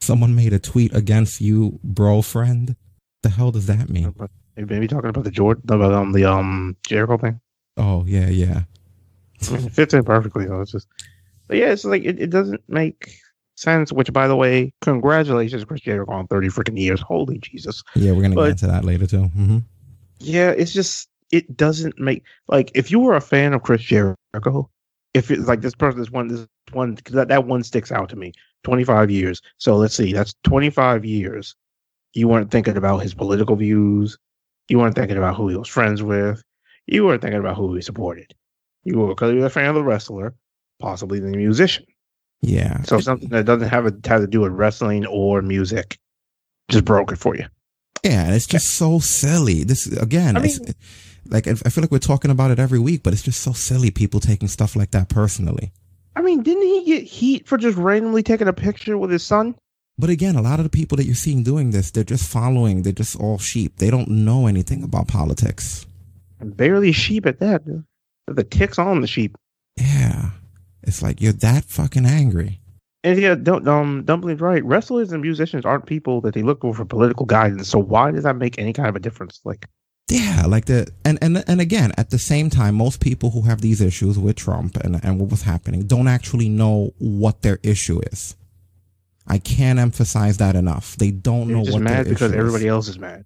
Someone made a tweet against you, bro friend. The hell does that mean? Maybe talking about the Jordan, about um, the um Jericho thing. Oh yeah, yeah. Fits in perfectly though. It's just, but yeah, it's like it, it doesn't make sense. Which, by the way, congratulations, Chris Jericho, on thirty freaking years. Holy Jesus! Yeah, we're gonna But- get into that later too. hmm Yeah, it's just it doesn't make like if you were a fan of Chris Jericho, if it's like this person, this one, this one, that that one sticks out to me. Twenty five years. So let's see, that's twenty five years. You weren't thinking about his political views. You weren't thinking about who he was friends with. You weren't thinking about who he supported. You were because you're a fan of the wrestler, possibly the musician. Yeah. So something that doesn't have a have to do with wrestling or music just broke it for you. Yeah, and it's just so silly. This again, I it's, like I I feel like we're talking about it every week, but it's just so silly. People taking stuff like that personally. I mean, didn't he get heat for just randomly taking a picture with his son? But again, a lot of the people that you're seeing doing this, they're just following. They're just all sheep. They don't know anything about politics. And barely sheep at that. The ticks on the sheep. Yeah, it's like you're that fucking angry. And yeah, don't um Dumpling's right. Wrestlers and musicians aren't people that they look for for political guidance. So why does that make any kind of a difference? Like Yeah, like the and and and again, at the same time, most people who have these issues with Trump and and what was happening don't actually know what their issue is. I can't emphasize that enough. They don't they're know just what mad because everybody is. else is mad.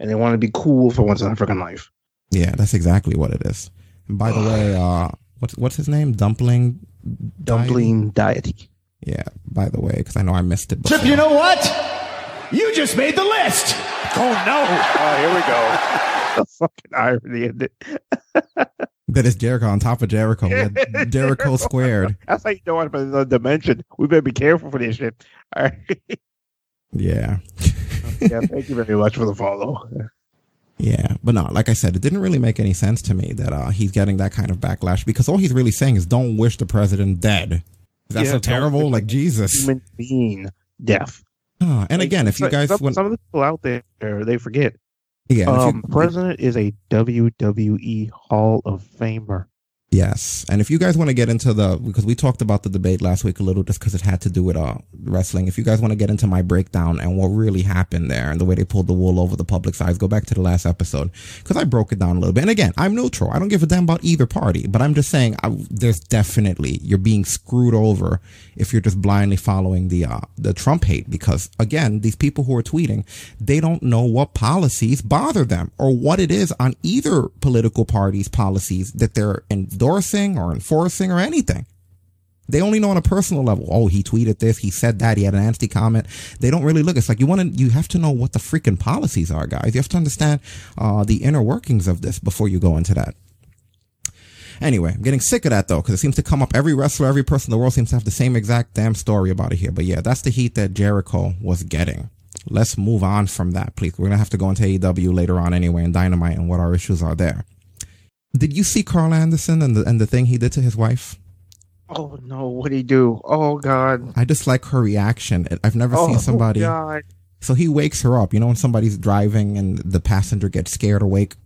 And they want to be cool for once in their freaking life. Yeah, that's exactly what it is. And by the way, uh, what's what's his name? Dumpling. Dumpling deity. Yeah. By the way, because I know I missed it. Chip, you know what? You just made the list. Oh no! Oh, here we go. the fucking irony in it. That is Jericho on top of Jericho. Yeah, Jericho squared. That's how you know I'm in another dimension. We better be careful for this shit. All right. Yeah. yeah. Thank you very much for the follow. Yeah, but no, like I said, it didn't really make any sense to me that uh, he's getting that kind of backlash because all he's really saying is don't wish the president dead. That's that Yeah, so terrible? Like Jesus. Human being death. Huh, and again, if you guys some, went, some of the people out there they forget. Yeah, if you- um, president is a WWE Hall of Famer. Yes, and if you guys want to get into the because we talked about the debate last week a little, just because it had to do with uh wrestling. If you guys want to get into my breakdown and what really happened there and the way they pulled the wool over the public's eyes, go back to the last episode because I broke it down a little bit. And again, I'm neutral. I don't give a damn about either party, but I'm just saying I, there's definitely you're being screwed over if you're just blindly following the uh the Trump hate because again, these people who are tweeting, they don't know what policies bother them or what it is on either political party's policies that they're endorsing or enforcing or anything. They only know on a personal level. Oh, he tweeted this, he said that, he had an nasty comment. They don't really look. It's like you want to, you have to know what the freaking policies are, guys. You have to understand uh, the inner workings of this before you go into that. Anyway, I'm getting sick of that though, because it seems to come up. Every wrestler, every person in the world seems to have the same exact damn story about it here. But yeah, that's the heat that Jericho was getting. Let's move on from that, please. We're gonna have to go into AEW later on anyway, and Dynamite, and what our issues are there. Did you see Karl Anderson and the and the thing he did to his wife? Oh no! What would he do? Oh God! I just like her reaction. I've never oh, seen somebody. God. So he wakes her up. You know when somebody's driving and the passenger gets scared awake.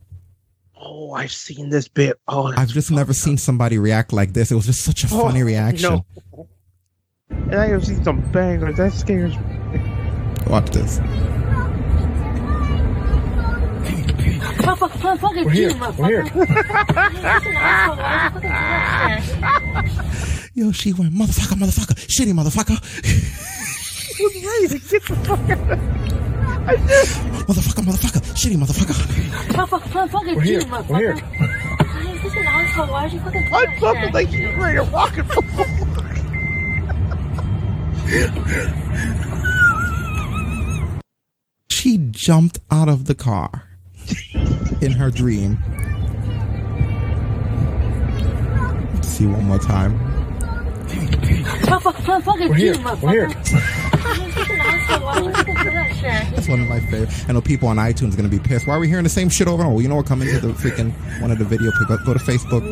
Oh, I've seen this bit. Oh, I've just never seen somebody react like this. It was just such a Oh, funny reaction. no. And I have seen some bangers. That scares me. Watch this. We're here. We're here. Yo, she went motherfucker, motherfucker, shitty motherfucker, was get the fuck out of I just, motherfucker, motherfucker, shitty motherfucker. We're here. We're here. I'm something like she's ready to rock and. She jumped out of the car in her dream. Let's see one more time. We're here. We're here. That's one of my favorites. I know people on iTunes are going to be pissed. Why are we hearing the same shit over and over? You know what? Come into the freaking one of the video. Go, go to Facebook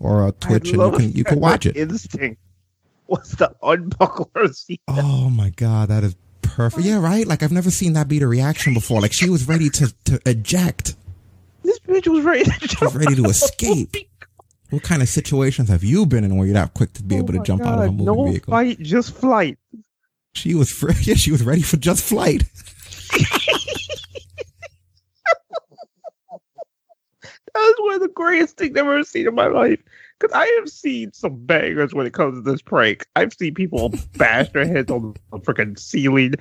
or uh, Twitch, and you can you can watch it. Instinct. What's the unbuckle? Oh my god, that is perfect. Yeah, right. Like I've never seen that be the reaction before. Like she was ready to to eject. This bitch was ready. To She was ready to escape. What kind of situations have you been in where you're that quick to be oh able to jump out of a moving no vehicle? fight, just flight. She was fr- yeah, she was ready for just flight. That was one of the greatest things I've ever seen in my life. Because I have seen some bangers when it comes to this prank. I've seen people bash their heads on the freaking ceiling.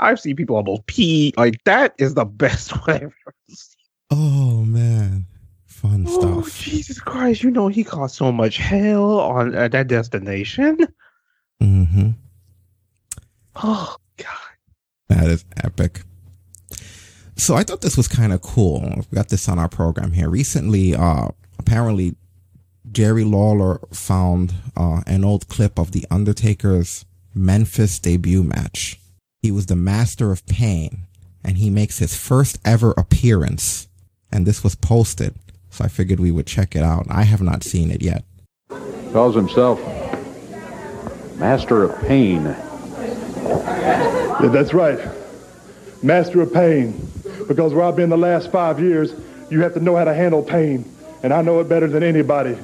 I've seen people almost pee. Like that is the best one I've ever seen. Oh man, fun stuff. Oh stuff. Jesus Christ! You know he caused so much hell on uh, that destination. Mm-hmm. Oh God, That is epic. So I thought this was kind of cool. We got this on our program here recently. Uh, apparently, Jerry Lawler found uh, an old clip of the Undertaker's Memphis debut match. He was the Master of Pain, and he makes his first ever appearance. And this was posted, so I figured we would check it out. I have not seen it yet. Calls himself Master of Pain. Yeah, that's right. Master of pain. Because where I've been the last five years, you have to know how to handle pain. And I know it better than anybody.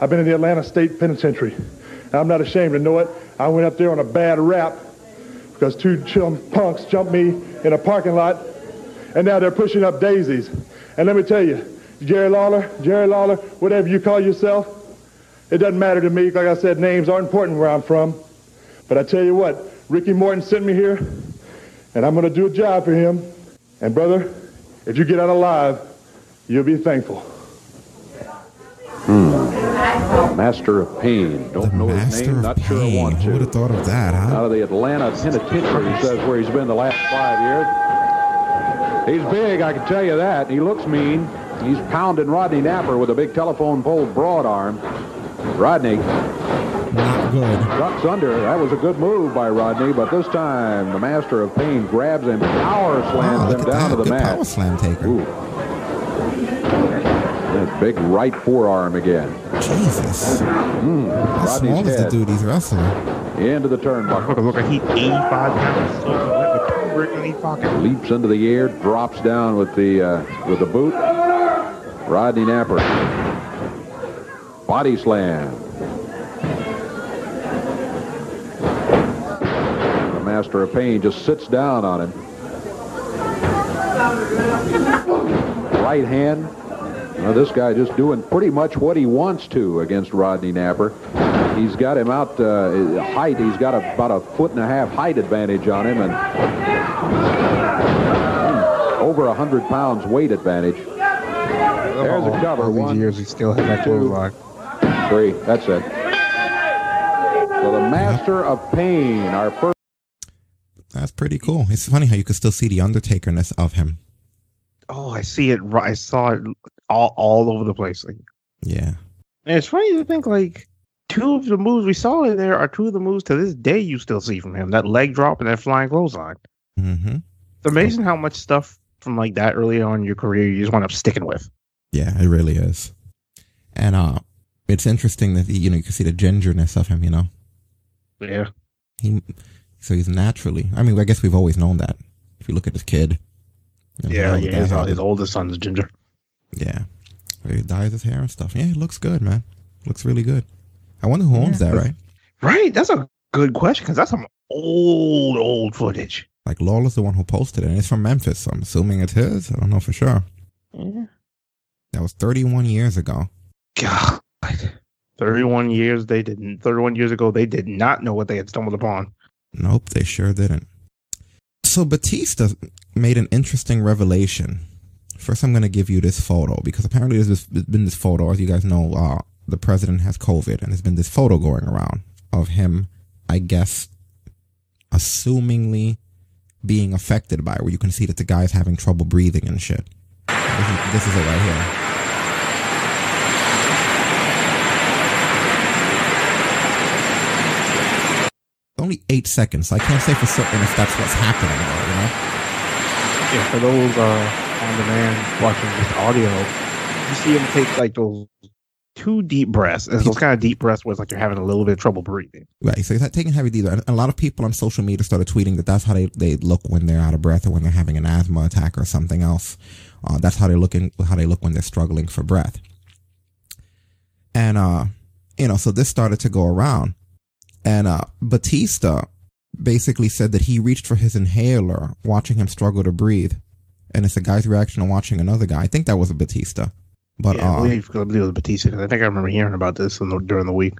I've been in the Atlanta State Penitentiary. I'm not ashamed to know it. I went up there on a bad rap because two chum punks jumped me in a parking lot. And now they're pushing up daisies. And let me tell you, Jerry Lawler, Jerry Lawler, whatever you call yourself, it doesn't matter to me. Like I said, names aren't important where I'm from. But I tell you what, Ricky Morton sent me here, and I'm going to do a job for him. And brother, if you get out alive, you'll be thankful. Master of Pain. Don't know his name. Not sure I want Who would have thought of that, huh? Out of the Atlanta Penitentiary, he says where he's been the last five years. He's big, I can tell you that. He looks mean. He's pounding Rodney Napper with a big telephone pole broad arm. Rodney Not good. ducks under. That was a good move by Rodney, but this time the Master of Pain grabs him, power slams oh, Wow, him down that. to the mat. power slam taker. That big right forearm again. Jesus. Mm. How small Rodney's is the dude he's wrestling? into the turnbuckle. Look, look, he 85 pounds. So he went with two brick in his pocket. leaps into the air, drops down with the uh, with the boot. Rodney Napper. Body slam. The Master of Pain just sits down on him. Right hand. Well, this guy just doing pretty much what he wants to against Rodney Napper. He's got him out uh, height. He's got about a foot and a half height advantage on him, and over a hundred pounds weight advantage. There's a cover. All One, years, he still has that clothesline. three. That's it. So the Master of Pain, our first. That's pretty cool. It's funny how you could still see the Undertakerness of him. Oh, I see it. I saw it all, all over the place. Like, Yeah. and it's funny to think like two of the moves we saw in there are two of the moves to this day you still see from him. That leg drop and that flying clothesline. Mm-hmm. It's amazing how much stuff from like that early on in your career you just wind up sticking with. Yeah, it really is. And uh it's interesting that you know you can see the gingerness of him, you know. Yeah. He so he's naturally I mean I guess we've always known that. If you look at his kid. you know, Yeah, yeah. His, his oldest son's ginger. Yeah. He dyes his hair and stuff. Yeah, it looks good, man. Looks really good. I wonder who owns Yeah, that, right? Right. That's a good question because that's some old, old footage. Like Lawler's the one who posted it, and it's from Memphis, so I'm assuming it's his. I don't know for sure. Yeah. That was 31 years ago. God. 31 years they didn't 31 years ago they did not know what they had stumbled upon. Nope, they sure didn't. So Batista made an interesting revelation. First, I'm going to give you this photo because apparently there's, been this photo. As you guys know, uh, the president has COVID, and there's been this photo going around of him, I guess, assumingly being affected by it, where you can see that the guy's having trouble breathing and shit. This is, this is it right here. Only eight seconds. I can't say for certain if that's what's happening, though, you know? Yeah, for those uh on demand watching this audio, you see him take like those two deep breaths. And those kind of deep breaths where it's like you're having a little bit of trouble breathing. Right. So he's taking heavy deep breaths. And a lot of people on social media started tweeting that that's how they, they look when they're out of breath or when they're having an asthma attack or something else. Uh, that's how they look in, how they look when they're struggling for breath. And, uh, you know, so this started to go around and, uh, Batista basically said that he reached for his inhaler watching him struggle to breathe. And it's a guy's reaction to watching another guy. I think that was a Batista. But, yeah, I uh, believe, I believe it was Batista because I think I remember hearing about this in the, during the week.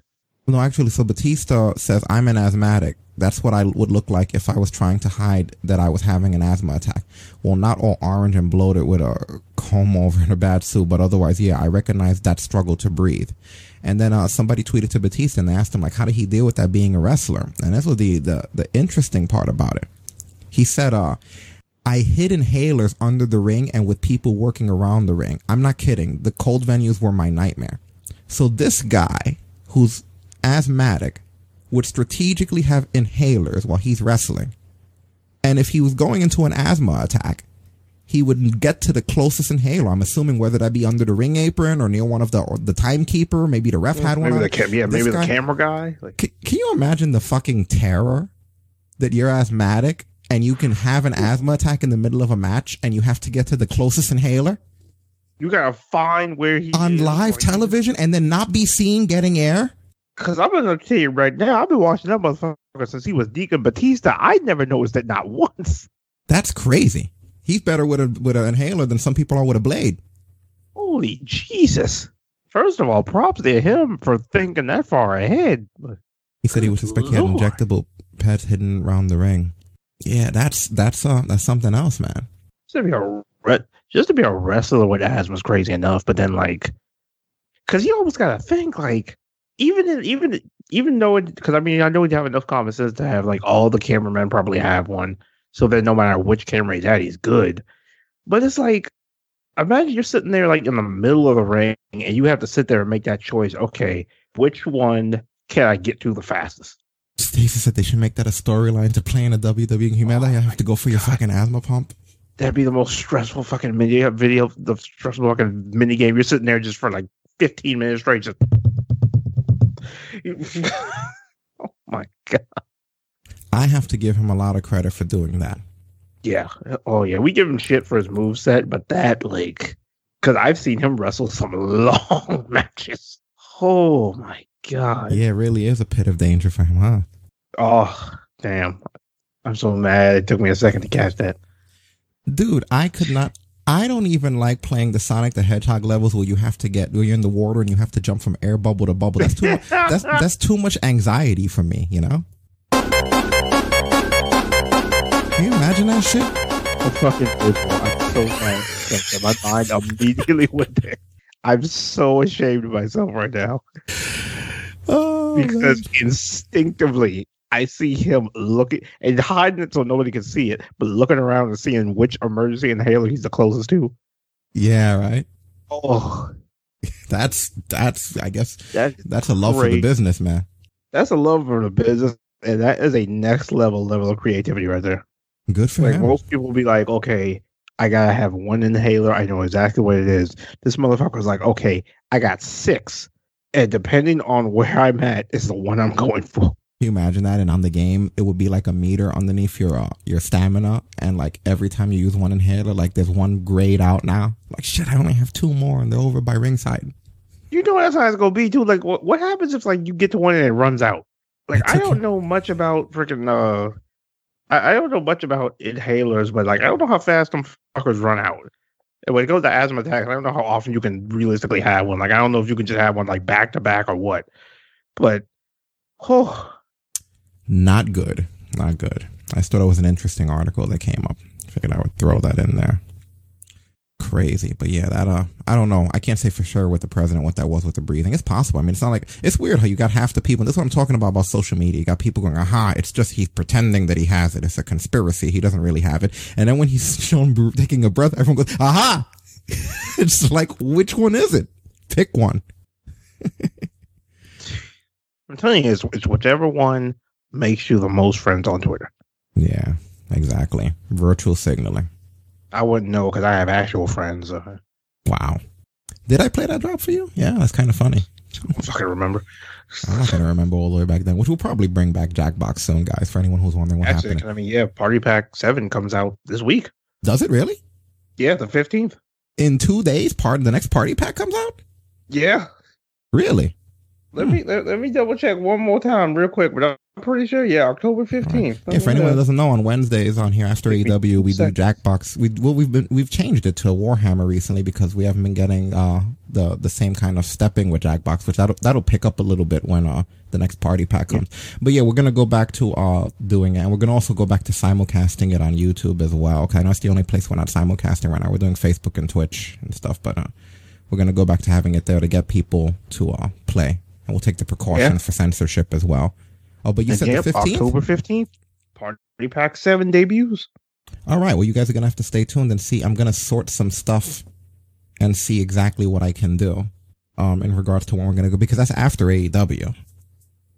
No, actually, so Batista says, I'm an asthmatic. That's what I would look like if I was trying to hide that I was having an asthma attack. Well, not all orange and bloated with a comb over and a bad suit, but otherwise, yeah, I recognize that struggle to breathe. And then uh, somebody tweeted to Batista and they asked him, like, how did he deal with that being a wrestler? And that's what the, the, the interesting part about it. He said, uh, I hid inhalers under the ring and with people working around the ring. I'm not kidding. The cold venues were my nightmare. So this guy who's asthmatic would strategically have inhalers while he's wrestling. And if he was going into an asthma attack, he would get to the closest inhaler. I'm assuming whether that be under the ring apron or near one of the or the timekeeper. Maybe the ref had one. Maybe on. the cam- yeah, This maybe guy- the camera guy. Like, can, can you imagine the fucking terror that you're asthmatic and you can have an asthma attack in the middle of a match and you have to get to the closest inhaler you gotta find where he on live television and then not be seen getting air? Because I'm gonna tell you right now, I've been watching that motherfucker since he was Deacon Batista. I never noticed it not once. That's crazy. He's better with a with an inhaler than some people are with a blade. Holy Jesus! First of all, props to him for thinking that far ahead. He said he was suspect he had injectable pads hidden around the ring. Yeah, that's that's uh that's something else, man. just to be a re- just to be a wrestler with asthma is crazy enough. But then like, because you almost gotta think like, even in, even even though because I mean I know we have enough common sense to have like all the cameramen probably have one, so that no matter which camera he's at, he's good. But it's like, imagine you're sitting there like in the middle of the ring, and you have to sit there and make that choice. Okay, which one can I get to the fastest? Stacey said they should make that a storyline to play in a WWE. You imagine you have to go for your oh fucking asthma pump? That'd be the most stressful fucking video uh, video, the stressful fucking mini game. You're sitting there just for like 15 minutes straight, just. oh my god! I have to give him a lot of credit for doing that. Yeah. Oh yeah. We give him shit for his move set, but that like, because I've seen him wrestle some long matches. Oh my god. Yeah, it really is a pit of danger for him, huh? Oh damn! I'm so mad. It took me a second to catch that. Dude, I could not. I don't even like playing the Sonic the Hedgehog levels where you have to get where you're in the water and you have to jump from air bubble to bubble. That's too. much, that's that's too much anxiety for me. You know. Can you imagine that shit? I'm fucking miserable. I'm so mad. My mind immediately went there. I'm so ashamed of myself right now Oh, because instinctively I see him looking and hiding it so nobody can see it, but looking around and seeing which emergency inhaler he's the closest to. Yeah, right. Oh, That's that's. I guess That- that's a love for the business, man. that's a love for the business, and that is a next level level of creativity right there. Good for Like him. most people will be like, okay, I gotta have one inhaler. I know exactly what it is. This motherfucker's like, okay, I got six, and depending on where I'm at, is the one I'm going for. Can you imagine that? And on the game, it would be like a meter underneath your uh, your stamina, and like every time you use one inhaler, like there's one grade out now. Like shit, I only have two more, and they're over by ringside. You know that's how it's gonna be too. Like, what what happens if like you get to one and it runs out? Like, I don't know much about freaking. uh I, I don't know much about inhalers, but like I don't know how fast them fuckers run out. When it goes to asthma attacks, I don't know how often you can realistically have one. Like, I don't know if you can just have one like back to back or what. But oh, Not good, not good. I thought it was an interesting article that came up. Figured I would throw that in there. Crazy, but yeah, that uh, I don't know. I can't say for sure with the president what that was with the breathing. It's possible. I mean, it's not like it's weird how you got half the people. And This is what I'm talking about about social media. You got people going, "Aha! It's just he's pretending that he has it. It's a conspiracy. He doesn't really have it." And then when he's shown taking a breath, everyone goes, "Aha!" it's like, which one is it? Pick one. I'm telling you, it's, it's whichever one makes you the most friends on Twitter. Yeah, exactly. Virtual signaling. I wouldn't know because I have actual friends. Uh, Wow. Did I play that drop for you? Yeah, that's kind of funny. I don't fucking remember. I'm not gonna remember all the way back then, which will probably bring back Jackbox soon, guys. For anyone who's wondering what Actually, happened, I mean, yeah, Party Pack Seven comes out this week. does it really? Yeah, the fifteenth. In two days, part the next party pack comes out. Yeah. Really? Let me let, let me double check one more time real quick, but I'm pretty sure. Yeah, October fifteenth. Yeah, for anyone that doesn't know, on Wednesdays on here after AEW, we do Jackbox. We well, we've been we've changed it to a Warhammer recently because we haven't been getting uh the the same kind of stepping with Jackbox, which that'll that'll pick up a little bit when uh the next party pack comes. But yeah, we're gonna go back to uh doing it, and we're gonna also go back to simulcasting it on YouTube as well. Okay, I know it's the only place we're not simulcasting right now. We're doing Facebook and Twitch and stuff, but uh, we're gonna go back to having it there to get people to uh play, and we'll take the precautions Yeah. for censorship as well. Oh, but you And said yep, the fifteenth. October fifteenth. Party Pack Seven debuts. All right. Well, you guys are gonna have to stay tuned and see. I'm gonna sort some stuff and see exactly what I can do, um, in regards to when we're gonna go because that's after AEW,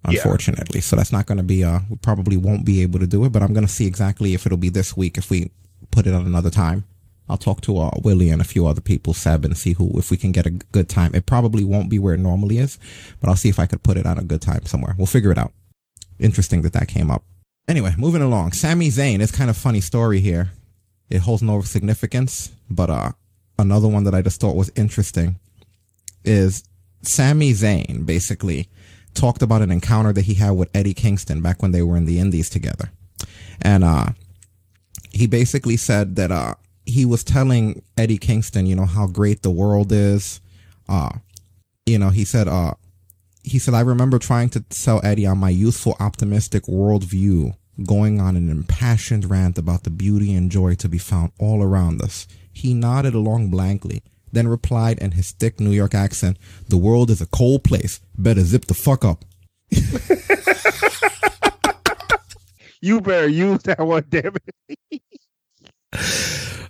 unfortunately. So that's not gonna be. Uh, we probably won't be able to do it, but I'm gonna see exactly if it'll be this week if we put it on another time. I'll talk to uh, Willie and a few other people, Seb, and see who if we can get a good time. It probably won't be where it normally is, but I'll see if I could put it on a good time somewhere. We'll figure it out. Interesting that that came up. Anyway, moving along. Sami Zayn It's kind of funny story here. It holds no significance, but uh, another one that I just thought was interesting is Sami Zayn basically talked about an encounter that he had with Eddie Kingston back when they were in the Indies together, and uh, he basically said that uh, he was telling Eddie Kingston, you know, how great the world is. Uh, you know, he said, uh, he said, I remember trying to sell Eddie on my youthful, optimistic worldview, going on an impassioned rant about the beauty and joy to be found all around us. He nodded along blankly, then replied in his thick New York accent, The world is a cold place. Better zip the fuck up. You better use that one, damn it.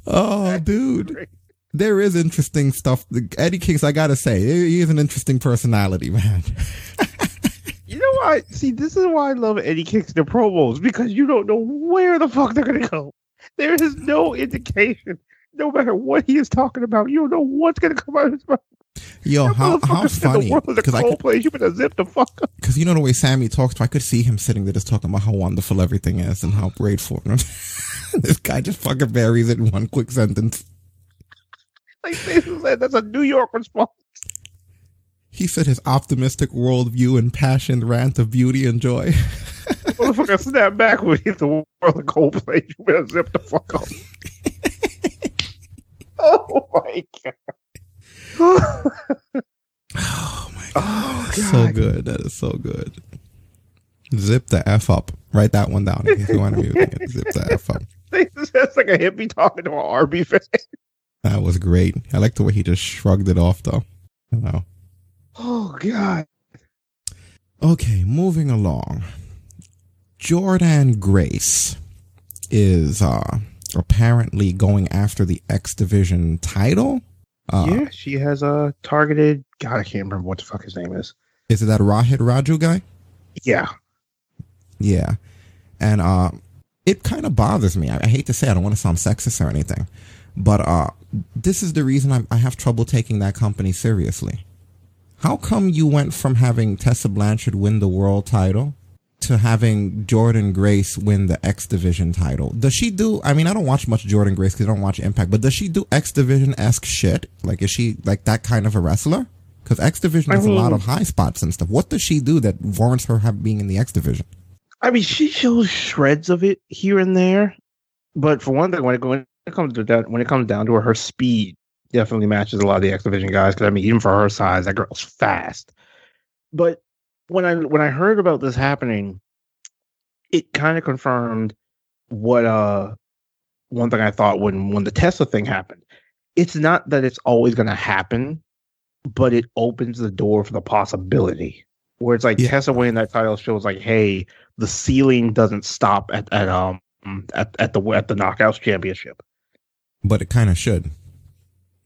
Oh, dude. There is interesting stuff. Eddie Kings, I gotta say, he is an interesting personality, man. You know what? See, this is why I love Eddie Kingston promos because you don't know where the fuck they're gonna go. There is no indication. No matter what he is talking about, you don't know what's gonna come out of his mouth. Yo, how how funny? The world is a Because I could, place. You better zip the fuck up. because you know the way Sami talks, I could see him sitting there just talking about how wonderful everything is and how grateful. this guy just fucking buries it in one quick sentence. Like said, that's a New York response. He said his optimistic worldview and passionate rant of beauty and joy. Motherfucker, snap back when hit the world a cold place. You better zip the fuck up. oh my god. oh my god. Oh, god. so good. That is so good. Zip the F up. Write that one down if you want to be Zip the F up. That's like a hippie talking to an RB fan. That was great. I like the way he just shrugged it off though. You know. Oh god. Okay, moving along. Jordynne Grace is uh apparently going after the X Division title. Uh, yeah, she has a targeted. God, I can't remember what the fuck his name is. Is it that Rohit Raju guy? Yeah, Yeah. And uh it kind of bothers me. I, I hate to say I don't want to sound sexist or anything. But uh this is the reason I, I have trouble taking that company seriously. How come you went from having Tessa Blanchard win the world title to having Jordynne Grace win the X Division title? Does she do? I mean, I don't watch much Jordynne Grace because I don't watch Impact, but does she do X Division esque shit? Like, is she like that kind of a wrestler? Because X Division I has a lot of high spots and stuff. What does she do that warrants her being in the X Division? I mean, she shows shreds of it here and there, but for one thing, when it, when it comes to that, when it comes down to her, her speed definitely matches a lot of the X Division guys. Because I mean, even for her size, that girl's fast. But when I when I heard about this happening, it kind of confirmed what uh one thing I thought when when the Tessa thing happened. It's not that it's always going to happen, but it opens the door for the possibility where it's like Tessa winning that title shows like, hey, the ceiling doesn't stop at at um at, at the at the knockouts championship. but it kind of should.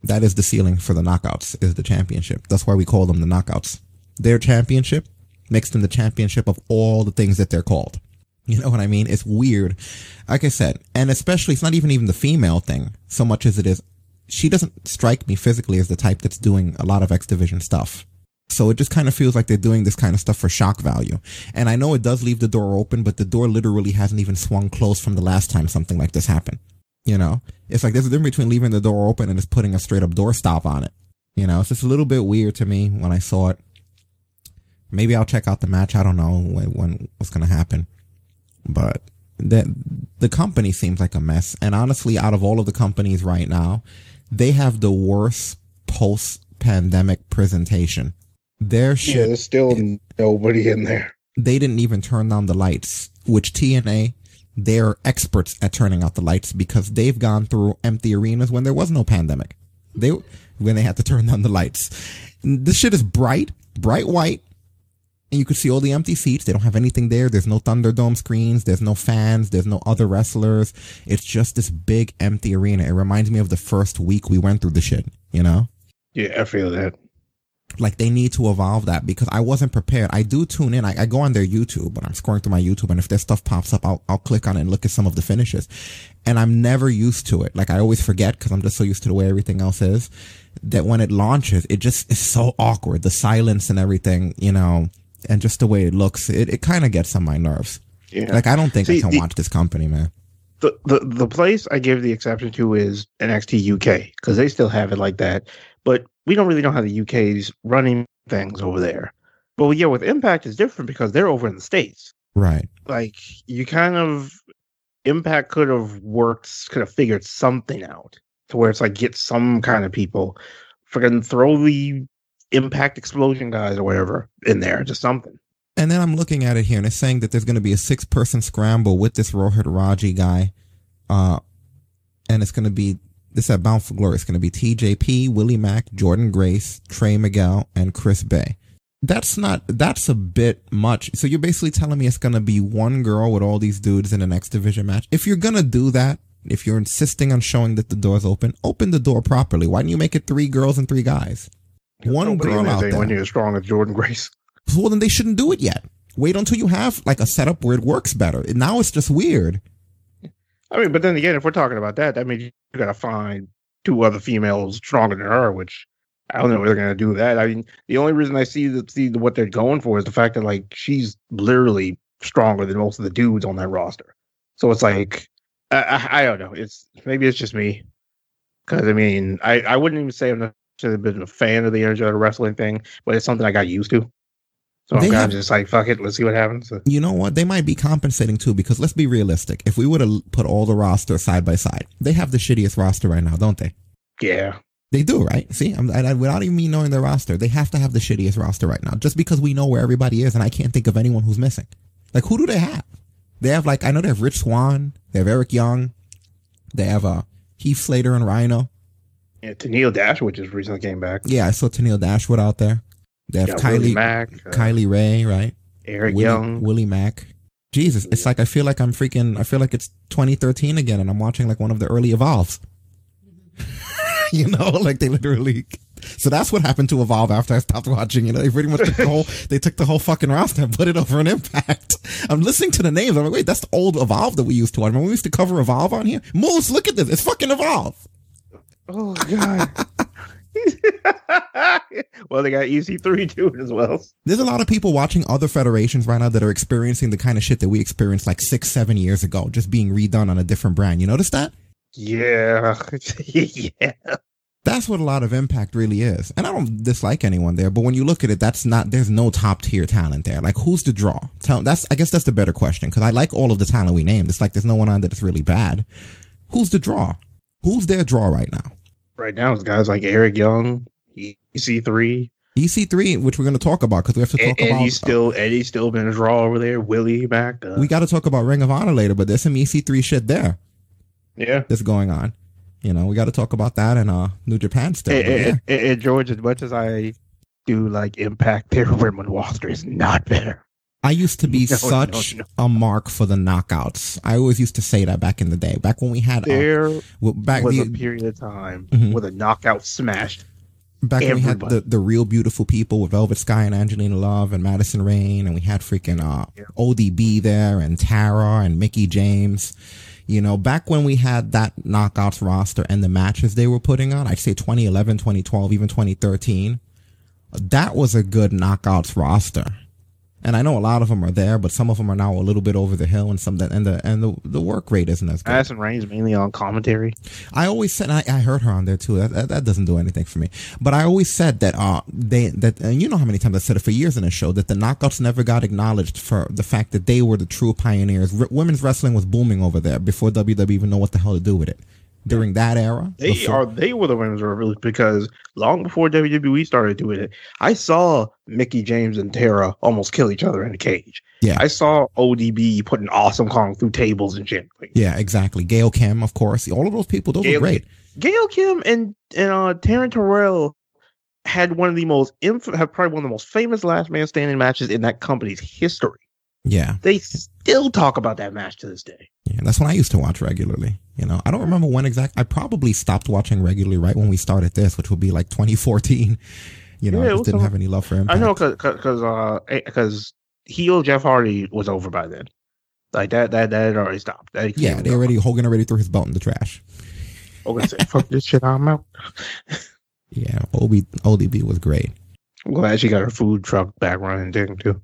That is the ceiling for the knockouts is the championship. That's why we call them the knockouts. Their championship makes them the championship of all the things that they're called. You know what I mean? It's weird. Like I said, and especially it's not even even the female thing so much as it is she doesn't strike me physically as the type that's doing a lot of X Division stuff. So it just kind of feels like they're doing this kind of stuff for shock value. And I know it does leave the door open, but the door literally hasn't even swung closed from the last time something like this happened. You know, it's like there's a difference between leaving the door open and just putting a straight up door stop on it. You know, it's just a little bit weird to me when I saw it. Maybe I'll check out the match. I don't know when, when what's going to happen, but the the company seems like a mess. And honestly, out of all of the companies right now, they have the worst post pandemic presentation. Their shit. Yeah, there's still nobody in there. They didn't even turn down the lights, which TNA they're experts at turning out the lights because they've gone through empty arenas when there was no pandemic. They when they had to turn down the lights. This shit is bright, bright white, and you could see all the empty seats. They don't have anything there. There's no Thunderdome screens. There's no fans. There's no other wrestlers. It's just this big empty arena. It reminds me of the first week we went through the shit. You know? Yeah, I feel that like they need to evolve that because I wasn't prepared. I do tune in. I, I, go on their YouTube, but I'm scrolling through my YouTube, and if their stuff pops up, I'll I'll click on it and look at some of the finishes. And I'm never used to it. Like I always forget because I'm just so used to the way everything else is. That when it launches, it just is so awkward. The silence and everything, you know, and just the way it looks, it it kind of gets on my nerves. Yeah. Like I don't think See, I can the, watch this company, man. The, the the place I give the exception to is NXT UK because they still have it like that. But we don't really know how the UK's running things over there. But yeah, with Impact is different because they're over in the States. Right. Like you kind of Impact could have worked, could have figured something out to where it's like get some kind of people, freaking throw the Impact Explosion guys or whatever in there, just something. And then I'm looking at it here and it's saying that there's going to be a six person scramble with this Rohit Raju guy. Uh, and it's going to be this at Bound for Glory is going to be TJP, Willie Mack, Jordynne Grace, Trey Miguel, and Chris Bey. That's not, that's a bit much. So you're basically telling me it's going to be one girl with all these dudes in an X division match. If you're going to do that, if you're insisting on showing that the door's open, open the door properly. Why don't you make it three girls and three guys? One girl out there. When you're as strong as Jordynne Grace. Well, then they shouldn't do it yet. Wait until you have like a setup where it works better. Now it's just weird. I mean, but then again, if we're talking about that, that means got to find two other females stronger than her, which I don't know if they're gonna do that. I mean, the only reason I see that see what they're going for is the fact that like she's literally stronger than most of the dudes on that roster. So it's like I, I, I don't know. It's maybe it's just me because I mean I I wouldn't even say I'm necessarily been a fan of the Intergender Wrestling thing, but it's something I got used to. So I'm kind just like, fuck it, let's see what happens. You know what? They might be compensating too, because let's be realistic. If we would have put all the roster side by side, they have the shittiest roster right now, don't they? Yeah. They do, right? See, I'm, I, without even me knowing their roster, they have to have the shittiest roster right now, just because we know where everybody is, and I can't think of anyone who's missing. Like, who do they have? They have like, I know they have Rich Swann, they have Eric Young, they have uh, Heath Slater and Rhino. Yeah, Tennille Dashwood just recently came back. Yeah, I saw Tennille Dashwood out there. They have Kylie Mack, uh, Kylie Rae, right? Eric Willie, Young, Willie Mack. Jesus, it's like I feel like I'm freaking. I feel like it's 2013 again, and I'm watching like one of the early evolves. you know, like they literally. So that's what happened to Evolve after I stopped watching. You know, they pretty much took the whole. they took the whole fucking roster and put it over an Impact. I'm listening to the names. I'm like, wait, that's the old Evolve that we used to watch. Remember we used to cover Evolve on here. Moose, look at this. It's fucking Evolve. Oh god. well, they got EC3 doing as well. There's a lot of people watching other federations right now that are experiencing the kind of shit that we experienced like six, seven years ago, just being redone on a different brand. You notice that? Yeah. yeah. That's what a lot of impact really is. And I don't dislike anyone there, but when you look at it, that's not, there's no top tier talent there. Like, who's the draw? Tell, that's, I guess that's the better question, because I like all of the talent we named. It's like there's no one on that is really bad. Who's the draw? Who's their draw right now? Right now is guys like Eric Young, EC3. EC3, which we're going to talk about because we have to talk and, about. Eddie's still Eddie's still been a draw over there. Willie back. Uh, we got to talk about Ring of Honor later, but there's some EC3 shit there. Yeah, that's going on. You know, we got to talk about that and uh New Japan still. And, yeah. and, George, as much as I do like Impact, their women roster is not better. I used to be no, such no, no. a mark for the knockouts. I always used to say that back in the day, back when we had there uh, back was the, a period of time mm-hmm. with a knockout smashed. Back everybody. when we had the, the real beautiful people with Velvet Sky and Angelina Love and Madison Rayne, and we had freaking uh, yeah. ODB there and Tara and Mickie James. You know, back when we had that knockouts roster and the matches they were putting on, I'd say 2011, 2012, even 2013, that was a good knockouts roster. And I know a lot of them are there, but some of them are now a little bit over the hill, and some that and the and the the work rate isn't as good. Madison Rayne's mainly on commentary. I always said I, I heard her on there too. That, that, that doesn't do anything for me. But I always said that uh they that and you know how many times I said it for years in the show that the knockouts never got acknowledged for the fact that they were the true pioneers. R- women's wrestling was booming over there before WWE even know what the hell to do with it. During that era, They before- are they were the women's revolution because long before WWE started doing it, I saw Mickie James and Tara almost kill each other in a cage. Yeah. I saw ODB putting Awesome Kong through tables and shit. Like, yeah, exactly. Gail Kim, of course, all of those people, those Gail- were great. Gail Kim and and uh, Taryn Terrell had one of the most inf- have probably one of the most famous last man standing matches in that company's history. Yeah, They still talk about that match to this day. Yeah, that's when I used to watch regularly. You know, I don't remember when exact. I probably stopped watching regularly right when we started this, which would be like 2014. You know, Yeah, I just didn't have any love for him. I know because because uh because heel Jeff Hardy was over by then. Like that that that had already stopped. That Yeah, they already Hogan already threw his belt in the trash. Hogan said, "Fuck this shit, I'm out." Yeah, OB, ODB was great. I'm glad she got her food truck back running thing too.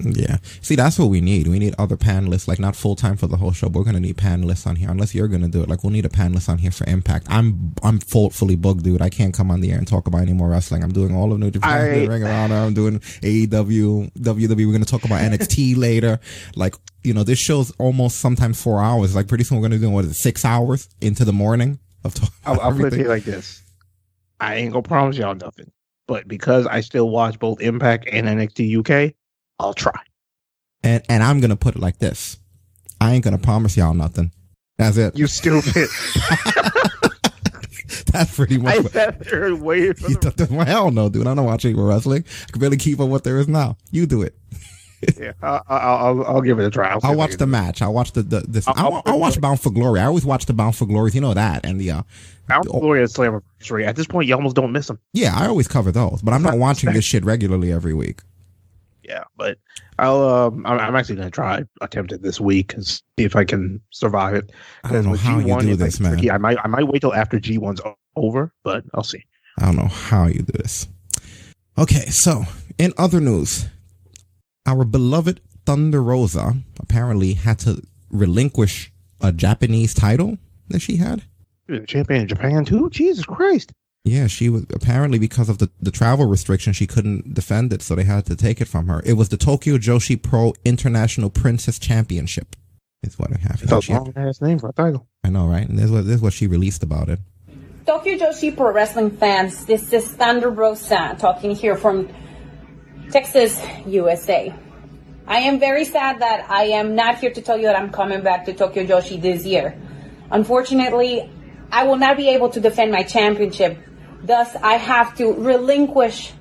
Yeah. See, that's what we need. We need other panelists, like not full time for the whole show, but we're gonna need panelists on here. Unless you're gonna do it, like we'll need a panelist on here for Impact. I'm I'm full, fully booked, dude. I can't come on the air and talk about any more wrestling. I'm doing all of New Japan, I- doing Ring of Honor. I'm doing AEW, WWE. We're gonna talk about NXT later. Like you know, this show's almost sometimes four hours. Like pretty soon we're gonna do what is it, six hours into the morning of talking. I'll, I'll put it like this: I ain't gonna promise y'all nothing, but because I still watch both Impact and NXT UK, I'll try. And and I'm gonna put it like this: I ain't gonna promise y'all nothing. That's it. You stupid. That's pretty much. I what- sat there and waited for You the well, hell no, dude. I don't watch any wrestling. I can barely keep up what there is now. You do it. yeah. I, I, I'll I'll give it a try. I'll, I'll watch the match. I'll watch the, the this. I'll- I'll, I'll- I'll watch Bound for Glory. I always watch the Bound for Glories. You know that and the uh, Bound for Glory and Slammiversary. At this point, you almost don't miss them. yeah. I always cover those, but I'm not watching this shit regularly every week. Yeah, but I'll um I'm, I'm actually gonna try attempt it this week and see if I can survive it. I don't know how you G1, do it's, like, this, man. tricky. I might I might wait till after G1's over, but I'll see. I don't know how you do this. Okay, so in other news, our beloved Thunder Rosa apparently had to relinquish a Japanese title that she had. The champion in Japan too. Jesus Christ! Yeah, she was apparently because of the, the travel restriction, she couldn't defend it, so they had to take it from her. It was the Tokyo Joshi Pro International Princess Championship. Is what I have. It's here. a She had- long ass name for a title. I know, right? And this is what this is what she released about it. Tokyo Joshi Pro Wrestling fans, this is Thunder Rosa talking here from Texas, USA. I am very sad that I am not here to tell you that I'm coming back to Tokyo Joshi this year. Unfortunately, I will not be able to defend my championship. Thus, I have to relinquish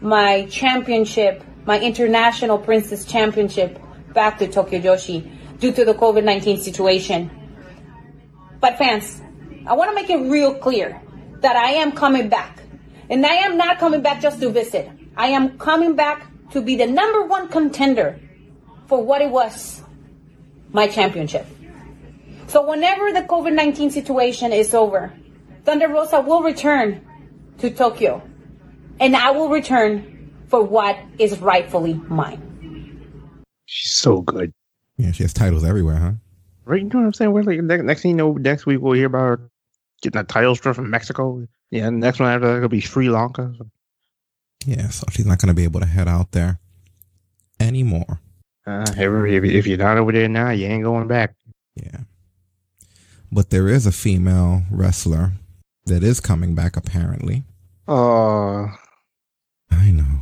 my championship, my International Princess Championship, back to Tokyo Joshi due to the COVID 19 situation. But fans, I want to make it real clear that I am coming back. And I am not coming back just to visit. I am coming back to be the number one contender for what it was my championship. So whenever the COVID 19 situation is over, Thunder Rosa will return to Tokyo. And I will return for what is rightfully mine. She's so good. Yeah, she has titles everywhere, huh? Right? You know what I'm saying? We're like next, next thing you know, next week we'll hear about her getting a title strip from Mexico. Yeah, and the next one after that will be Sri Lanka. Yeah, so she's not going to be able to head out there anymore. Uh, if, if, if you're not over there now, you ain't going back. Yeah. But there is a female wrestler that is coming back apparently. Uh, I know.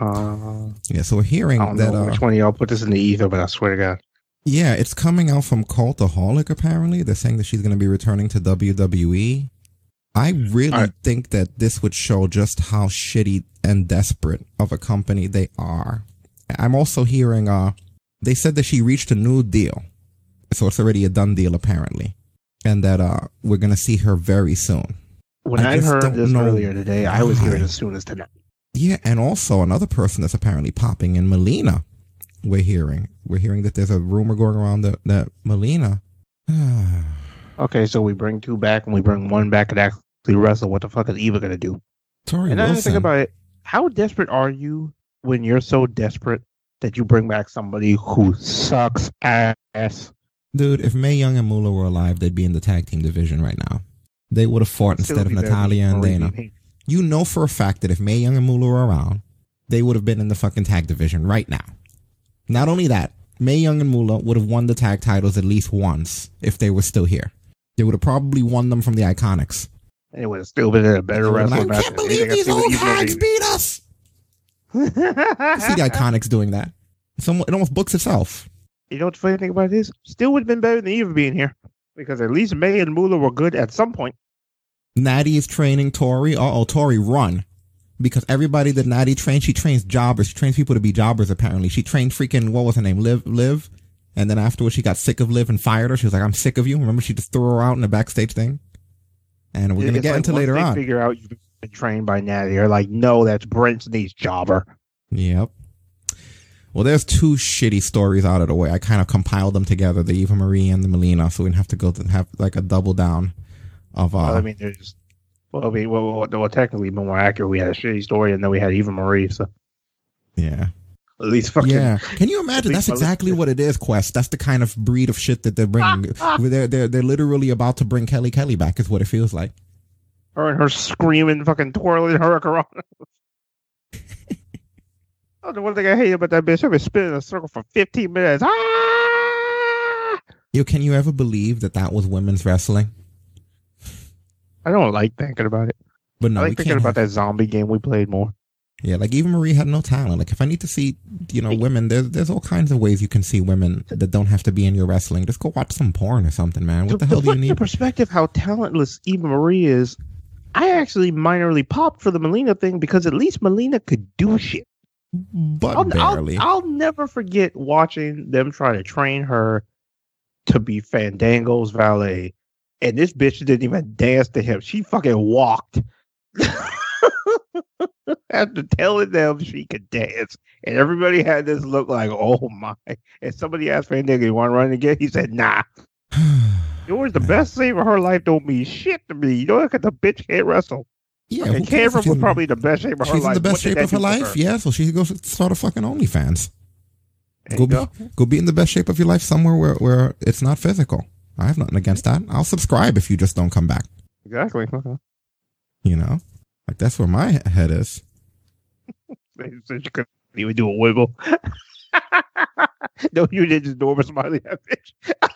uh, Yeah, so we're hearing I don't that know uh, which one of y'all put this in the ether, but I swear to God. Yeah, it's coming out from Cultaholic apparently. They're saying that she's going to be returning to WWE. I really think that this would show just how shitty and desperate of a company they are. I'm also hearing uh they said that she reached a new deal. So it's already a done deal apparently. And that uh we're going to see her very soon. When I, just heard this know earlier today, I was hearing as soon as tonight. Yeah, and also another person that's apparently popping in Melina. We're hearing we're hearing that there's a rumor going around that that Melina okay, so we bring two back and we bring one back and actually wrestle. What the fuck is Eva gonna do? Tori and then I think about it. How desperate are you when you're so desperate that you bring back somebody who sucks ass? Dude, if May Young and Moolah were alive, they'd be in the tag team division right now. They would have fought instead of Natalya and Dana. You know for a fact that if May Young and Moolah were around, they would have been in the fucking tag division right now. Not only that, May Young and Moolah would have won the tag titles at least once if they were still here. They would have probably won them from the Iconics. It would have still been a better They would've been wrestling match. I can't believe these old hags beat us. See the Iconics doing that. Some, it almost books itself. You know what the funny thing about this? Still would have been better than Eva being here. Because at least May and Moolah were good at some point. Natty is training Tori. Uh oh, Tori, run. Because everybody that Natty trains, she trains jobbers. She trains people to be jobbers, apparently. She trained freaking, what was her name? Liv, Liv. And then afterwards, she got sick of Liv and fired her. She was like, I'm sick of you. Remember, she just threw her out in the backstage thing? And we're going to get like into later on. figure out you've been trained by Natty. They're like, no, that's Brent Sneed's jobber. Yep. Well, there's two shitty stories out of the way. I kind of compiled them together, the Eva Marie and the Melina, so we didn't have to go to have like a double down of, uh, Well, I mean, there's. Well, I mean, well, well, technically, more accurate, we had a shitty story, and then we had Eva Marie. So yeah. at least fucking. Yeah. Can you imagine? That's exactly what it is, Quest. That's the kind of breed of shit that they're bringing. they're, they're, they're literally about to bring Kelly Kelly back, is what it feels like. Her and her screaming, fucking twirling her around. oh, the one thing I hate about that bitch, I've been spinning in a circle for 15 minutes. Ah! Yo, can you ever believe that that was women's wrestling? I don't like thinking about it. But no, I like thinking about have- that zombie game we played more. Yeah, like even Marie had no talent. Like if I need to see, you know, women, there's there's all kinds of ways you can see women that don't have to be in your wrestling. Just go watch some porn or something, man. What the hell do you need? perspective how talentless Eva Marie is, I actually minorly popped for the Melina thing because at least Melina could do shit. But I'll, barely. I'll, I'll never forget watching them try to train her to be Fandango's valet. And this bitch didn't even dance to him. She fucking walked. After telling them she could dance. And everybody had this look like, oh my. And somebody asked Fandango, you want to run again? He said, nah. It was the best thing of her life. Don't mean shit to me. You know, look at the bitch can't wrestle. Yeah, and who cares if Cameron was probably the best shape of her life. She's in the best shape of her life. her? Yeah, so she goes start a fucking OnlyFans. There Go, be, go. go be in the best shape of your life somewhere where, where it's not physical. I have nothing against that. I'll subscribe if you just don't come back. Exactly. Okay. You know, like that's where my head is. They said you couldn't even do a wiggle. no, you did just Norman Smiley that bitch.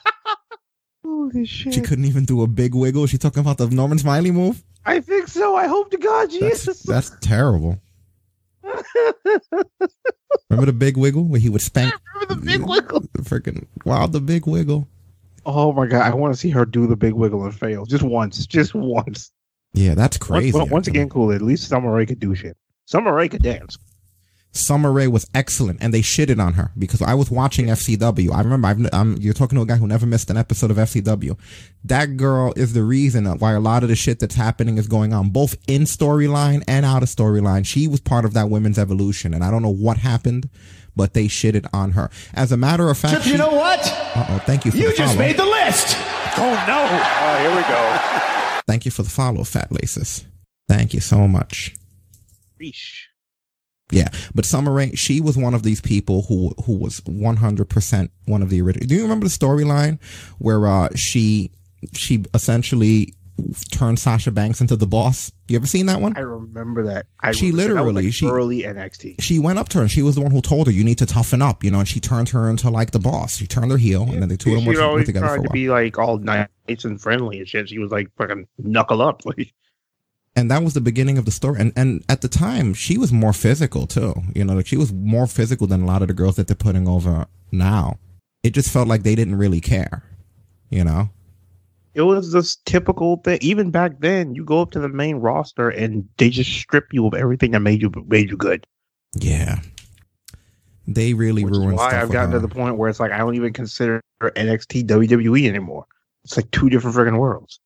Holy shit. She couldn't even do a big wiggle. She talking about the Norman Smiley move. I think so. I hope to God she That's, that's terrible. Remember the big wiggle where he would spank Remember the big wiggle? the freaking wow the big wiggle. Oh my God. I want to see her do the big wiggle and fail. Just once. Just once. Yeah, that's crazy. Once, once again, cool. At least Summer Rae could do shit. Summer Rae could dance. Summer Rae was excellent, and they shitted on her because I was watching FCW. I remember I've, I'm, you're talking to a guy who never missed an episode of FCW. That girl is the reason why a lot of the shit that's happening is going on, both in storyline and out of storyline. She was part of that women's evolution, and I don't know what happened, but they shitted on her. As a matter of fact, Chip, you know what? uh-oh, thank you for You the just follow. made the list. Oh no! Oh, here we go. Thank you for the follow, Fat Laces. Thank you so much. Reesh. Yeah, but Summer Rae, she was one of these people who who was one hundred percent one of the original. Do you remember the storyline where uh, she she essentially turned Sasha Banks into the boss? You ever seen that one? I remember that. I She remember that. That literally- like, she- early NXT. She went up to her and she was the one who told her you need to toughen up, you know, and she turned her into like the boss. She turned her heel, and then the two of them were, always together tried to be like all nice and friendly and shit. She was like fucking knuckle up. Like and that was the beginning of the story. And and at the time, she was more physical too. You know, like she was more physical than a lot of the girls that they're putting over now. It just felt like they didn't really care. You know. It was this typical thing. Even back then, you go up to the main roster and they just strip you of everything that made you made you good. Yeah. They really ruined Why I've gotten to the point where it's like I don't even consider NXT WWE anymore. It's like two different friggin' worlds.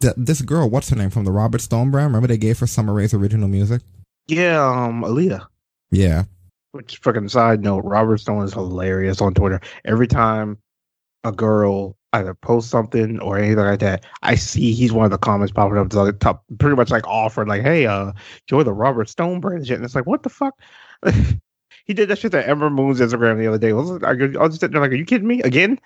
Th- this girl, what's her name from the Robert Stone brand? Remember they gave her Summer Rae's original music? Yeah, um, Aaliyah. Yeah. Which fucking side note, Robert Stone is hilarious on Twitter. Every time a girl either post something or anything like that, I see he's one of the comments popping up to the top, pretty much like offered, like, "Hey, uh, join the Robert Stone brand shit." And it's like, what the fuck? he did that shit to Ember Moon's Instagram the other day. I was, I was just sitting there like, "Are you kidding me again?"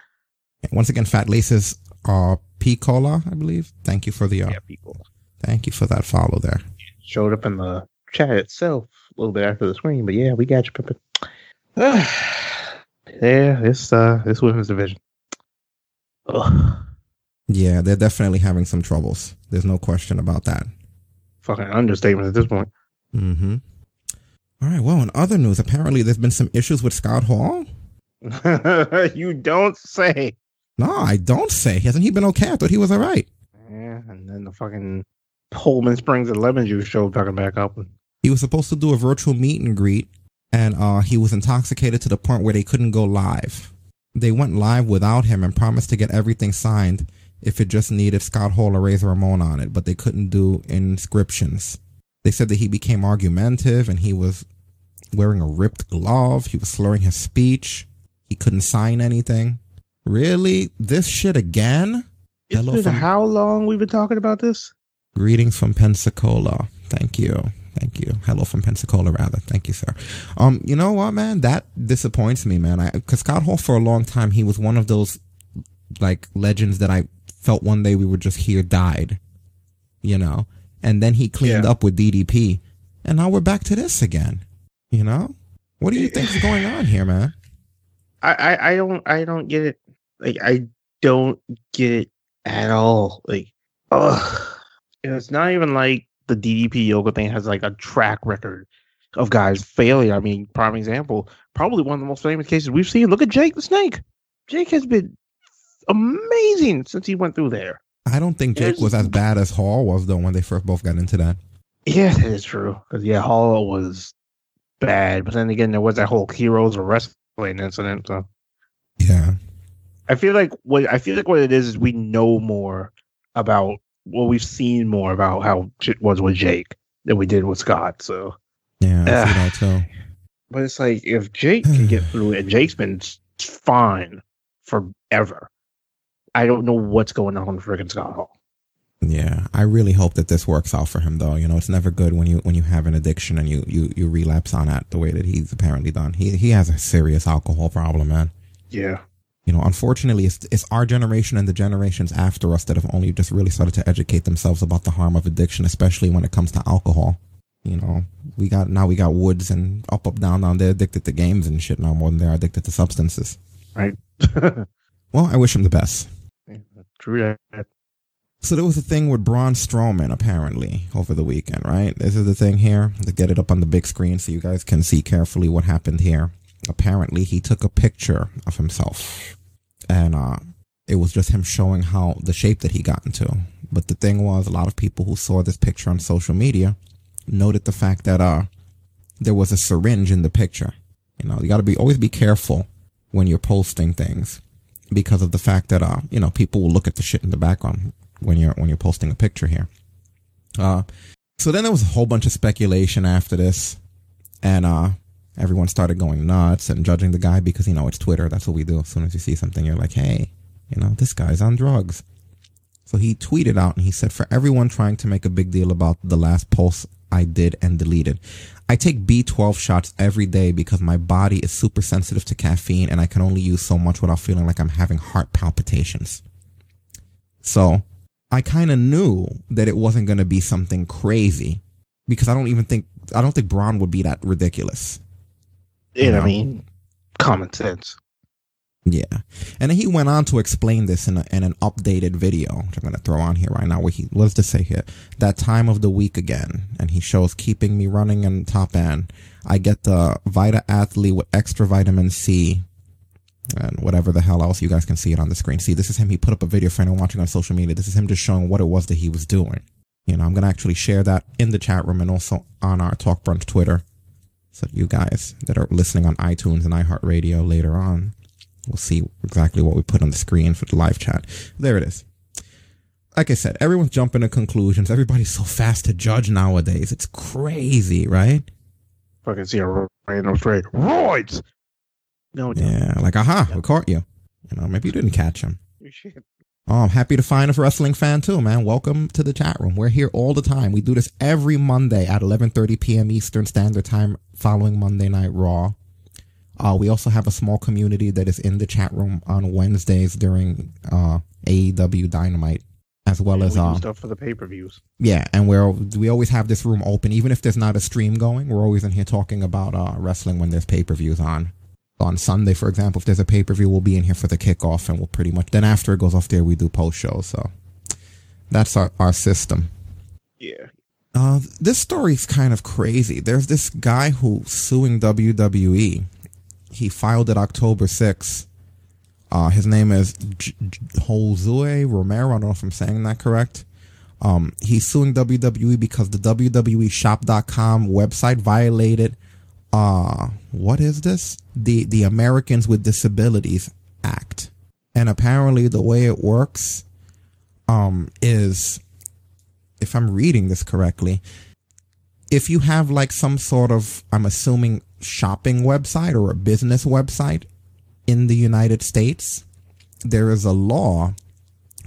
Once again, Fat Laces uh, P Cola, I believe. Thank you for the uh, Yeah, people thank you for that follow there. showed up in the chat itself a little bit after the screen, but yeah, we got you, Pippin. yeah, this uh, this women's division. Ugh, Yeah, they're definitely having some troubles. There's no question about that. fucking understatement at this point. Mm-hmm. All right. Well, in other news, apparently there's been some issues with Scott Hall. you don't say. No, I don't say. Hasn't he been okay? I thought he was all right. Yeah, and then the fucking Pullman Springs and lemon juice show talking back up. He was supposed to do a virtual meet and greet, and uh, he was intoxicated to the point where they couldn't go live. They went live without him and promised to get everything signed if it just needed Scott Hall or Razor Ramon on it, but they couldn't do inscriptions. They said that he became argumentative and he was wearing a ripped glove. He was slurring his speech. He couldn't sign anything. Really? This shit again? It's been how long we've been talking about this? Greetings from Pensacola. Thank you. Thank you. Hello from Pensacola, rather. Thank you, sir. Um, you know what, man? That disappoints me, man. I, cause Scott Hall for a long time, he was one of those, like, legends that I felt one day we would just hear died. You know? And then he cleaned up with DDP. And now we're back to this again. You know? What do you think is going on here, man? I, I I don't I don't get it. Like I don't get it at all. Like. And it's not even like the DDP yoga thing has like a track record of guys failing. I mean, prime example, probably one of the most famous cases we've seen. Look at Jake the Snake. Jake has been amazing since he went through there. I don't think Jake was as bad as Hall was, though, when they first both got into that. Yeah, that is true. Because yeah, Hall was bad, but then again, there was that whole heroes of wrestling incident. So yeah, I feel like what I feel like what it is is we know more about well, we've seen more about how shit was with Jake than we did with Scott. So Yeah, I see Ugh. that too. But it's like if Jake can get through it, and Jake's been fine forever. I don't know what's going on with freaking Scott Hall. Yeah, I really hope that this works out for him, though. You know, it's never good when you when you have an addiction and you you you relapse on that the way that he's apparently done. He he has a serious alcohol problem, man. Yeah. You know, unfortunately, it's it's our generation and the generations after us that have only just really started to educate themselves about the harm of addiction, especially when it comes to alcohol. You know, we got now we got Woods and up up down down. They're addicted to games and shit now more than they're addicted to substances. Right. Well, I wish him the best. True that. So there was a thing with Braun Strowman apparently over the weekend, right? This is the thing here to get it up on the big screen so you guys can see carefully what happened here. Apparently, he took a picture of himself, and uh, it was just him showing how the shape that he got into. But the thing was, a lot of people who saw this picture on social media noted the fact that uh, there was a syringe in the picture. You know, you got to be always be careful when you're posting things because of the fact that uh, you know, people will look at the shit in the background when you're when you're posting a picture here. Uh, so then there was a whole bunch of speculation after this, and uh, everyone started going nuts and judging the guy because you know it's Twitter. That's what we do. As soon as you see something, you're like, hey, you know, this guy's on drugs. So he tweeted out and he said, for everyone trying to make a big deal about the last post I did and deleted, I take B12 shots every day because my body is super sensitive to caffeine and I can only use so much without feeling like I'm having heart palpitations. So I kind of knew that it wasn't going to be something crazy because I don't even think, I don't think Braun would be that ridiculous. And I know? mean, common sense. Yeah. And he went on to explain this in, a, in an updated video, which I'm going to throw on here right now, where he, does this say here? That time of the week again. And he shows keeping me running in top end. I get the Vita Athlete with extra vitamin C and whatever the hell else you guys can see it on the screen. See, this is him. He put up a video for anyone watching on social media. This is him just showing what it was that he was doing. You know, I'm going to actually share that in the chat room and also on our Talk Brunch Twitter. So you guys that are listening on iTunes and iHeartRadio later on We'll see exactly what we put on the screen for the live chat. There it is. Like I said, everyone's jumping to conclusions. Everybody's so fast to judge nowadays. It's crazy, right? Fucking see a random straight roids. No, Yeah, like, aha, we caught you. You know, maybe you didn't catch him. Shit. Oh, I'm happy to find a wrestling fan too, man. Welcome to the chat room. We're here all the time. We do this every Monday at 11:30 p.m. Eastern Standard Time, following Monday Night Raw. Uh, we also have a small community that is in the chat room on Wednesdays during uh, AEW Dynamite, as well as we do uh, stuff for the pay per views. yeah, and we're we always have this room open, even if there's not a stream going. We're always in here talking about uh, wrestling when there's pay per views on. On Sunday, for example, if there's a pay per view, we'll be in here for the kickoff, and we'll pretty much then after it goes off there, we do post shows. So that's our our system. Yeah. Uh, this story's kind of crazy. There's this guy who's suing WWE. He filed it October 6th. Uh, his name is J- J- Josue Romero. I don't know if I'm saying that correct. Um, he's suing WWE because the WWE shop.com website violated, uh, what is this? The, the Americans with Disabilities Act. And apparently the way it works, um, is if I'm reading this correctly, if you have like some sort of, I'm assuming, shopping website or a business website in the United States, there is a law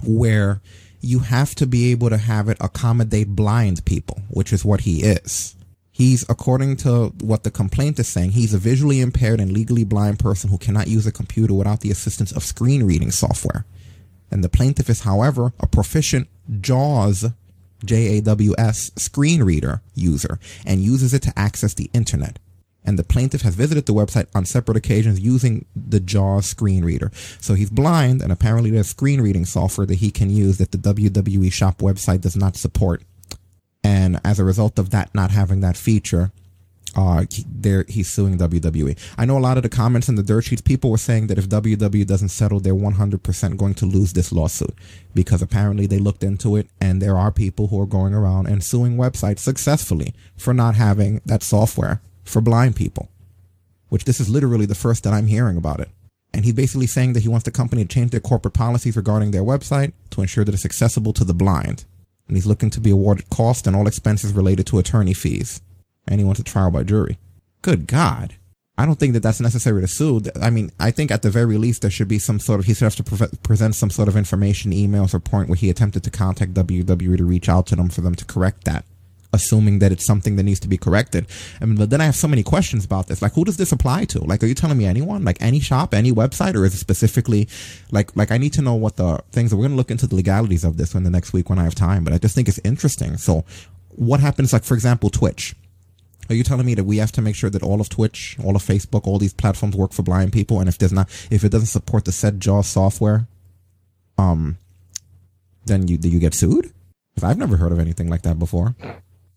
where you have to be able to have it accommodate blind people, which is what he is. He's, according to what the complaint is saying, he's a visually impaired and legally blind person who cannot use a computer without the assistance of screen reading software. And the plaintiff is, however, a proficient JAWS, J A W S, screen reader user and uses it to access the internet. And the plaintiff has visited the website on separate occasions using the JAWS screen reader. So he's blind, and apparently there's screen reading software that he can use that the WWE shop website does not support. And as a result of that not having that feature, uh, he, there he's suing WWE. I know a lot of the comments in the dirt sheets, people were saying that if WWE doesn't settle, they're 100% going to lose this lawsuit because apparently they looked into it and there are people who are going around and suing websites successfully for not having that software for blind people, which this is literally the first that I'm hearing about it. And he's basically saying that he wants the company to change their corporate policies regarding their website to ensure that it's accessible to the blind. And he's looking to be awarded cost and all expenses related to attorney fees and he wants a trial by jury. Good God. I don't think that that's necessary to sue. I mean, I think at the very least there should be some sort of, he should have to pre- present some sort of information, emails or point where he attempted to contact WWE to reach out to them for them to correct that, assuming that it's something that needs to be corrected. I mean, but then I have so many questions about this. Like, who does this apply to? Like, are you telling me anyone? Like, any shop, any website, or is it specifically, like, like I need to know what the things, we're going to look into the legalities of this in the next week when I have time, but I just think it's interesting. So, what happens, like, for example, Twitch? Are you telling me that we have to make sure that all of Twitch, all of Facebook, all these platforms work for blind people? And if there's not, if it doesn't support the said JAWS software, um, then you do you get sued? Because I've never heard of anything like that before.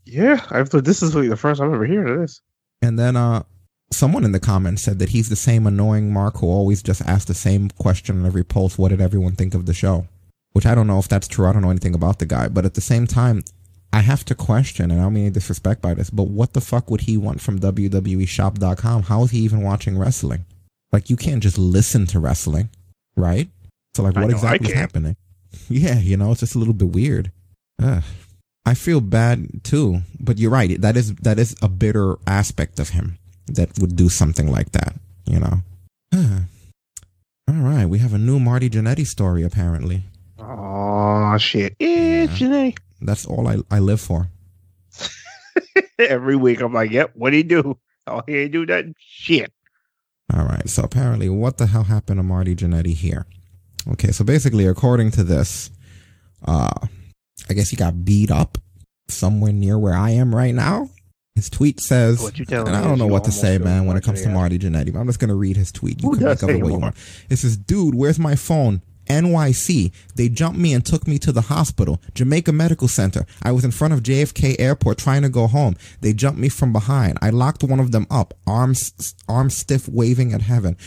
Yeah, I've this is like the first I've ever heard of this. And then uh, someone in the comments said that he's the same annoying Mark who always just asks the same question on every post. What did everyone think of the show? Which I don't know if that's true. I don't know anything about the guy, but at the same time, I have to question, and I don't mean any disrespect by this, but what the fuck would he want from WWEshop.com? How is he even watching wrestling? Like, you can't just listen to wrestling, right? So, like, what exactly is happening? Yeah, you know, it's just a little bit weird. Ugh. I feel bad too, but you're right. That is that is a bitter aspect of him that would do something like that. You know. All right, we have a new Marty Jannetty story apparently. Oh shit! It's Janae. That's all I I live for. Every week I'm like, yep. What do he do? Oh, he ain't do that shit. All right, so apparently, what the hell happened to Marty Jannetty here? Okay, so basically, according to this, uh, I guess he got beat up somewhere near where I am right now. His tweet says, and I don't know what to say, man, when it comes to. Marty Jannetty. but I'm just gonna read his tweet. You Who can make of it what you want. It says, "Dude, where's my phone?" NYC. They jumped me and took me to the hospital. Jamaica Medical Center. I was in front of JFK Airport trying to go home. They jumped me from behind. I locked one of them up, arms arms stiff, waving at heaven.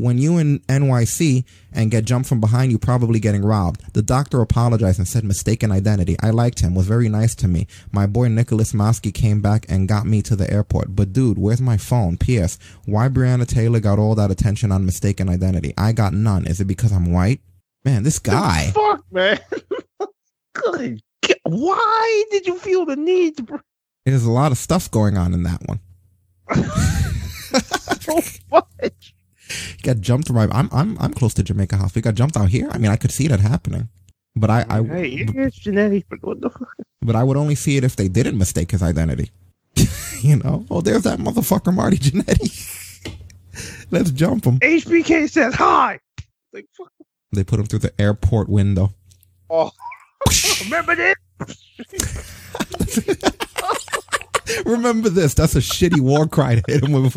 When you in NYC and get jumped from behind, you probably getting robbed. The doctor apologized and said mistaken identity. I liked him, was very nice to me. My boy Nicholas Mosky came back and got me to the airport. But dude, where's my phone? P.S. Why Breonna Taylor got all that attention on mistaken identity? I got none. Is it because I'm white? Man, this guy. Fuck, man. Good. Why did you feel the need to? br- There's a lot of stuff going on in that one. so much? He got jumped right. I'm I'm I'm close to Jamaica House. We got jumped out here. I mean, I could see that happening, but I I Hey, it's genetic, but what the fuck? but I would only see it if they didn't mistake his identity. you know, oh, there's that motherfucker Marty Jannetty. Let's jump him. HBK says hi. Like, fuck. They put him through the airport window. Oh, remember this? Remember this? That's a shitty war cry to hit him with.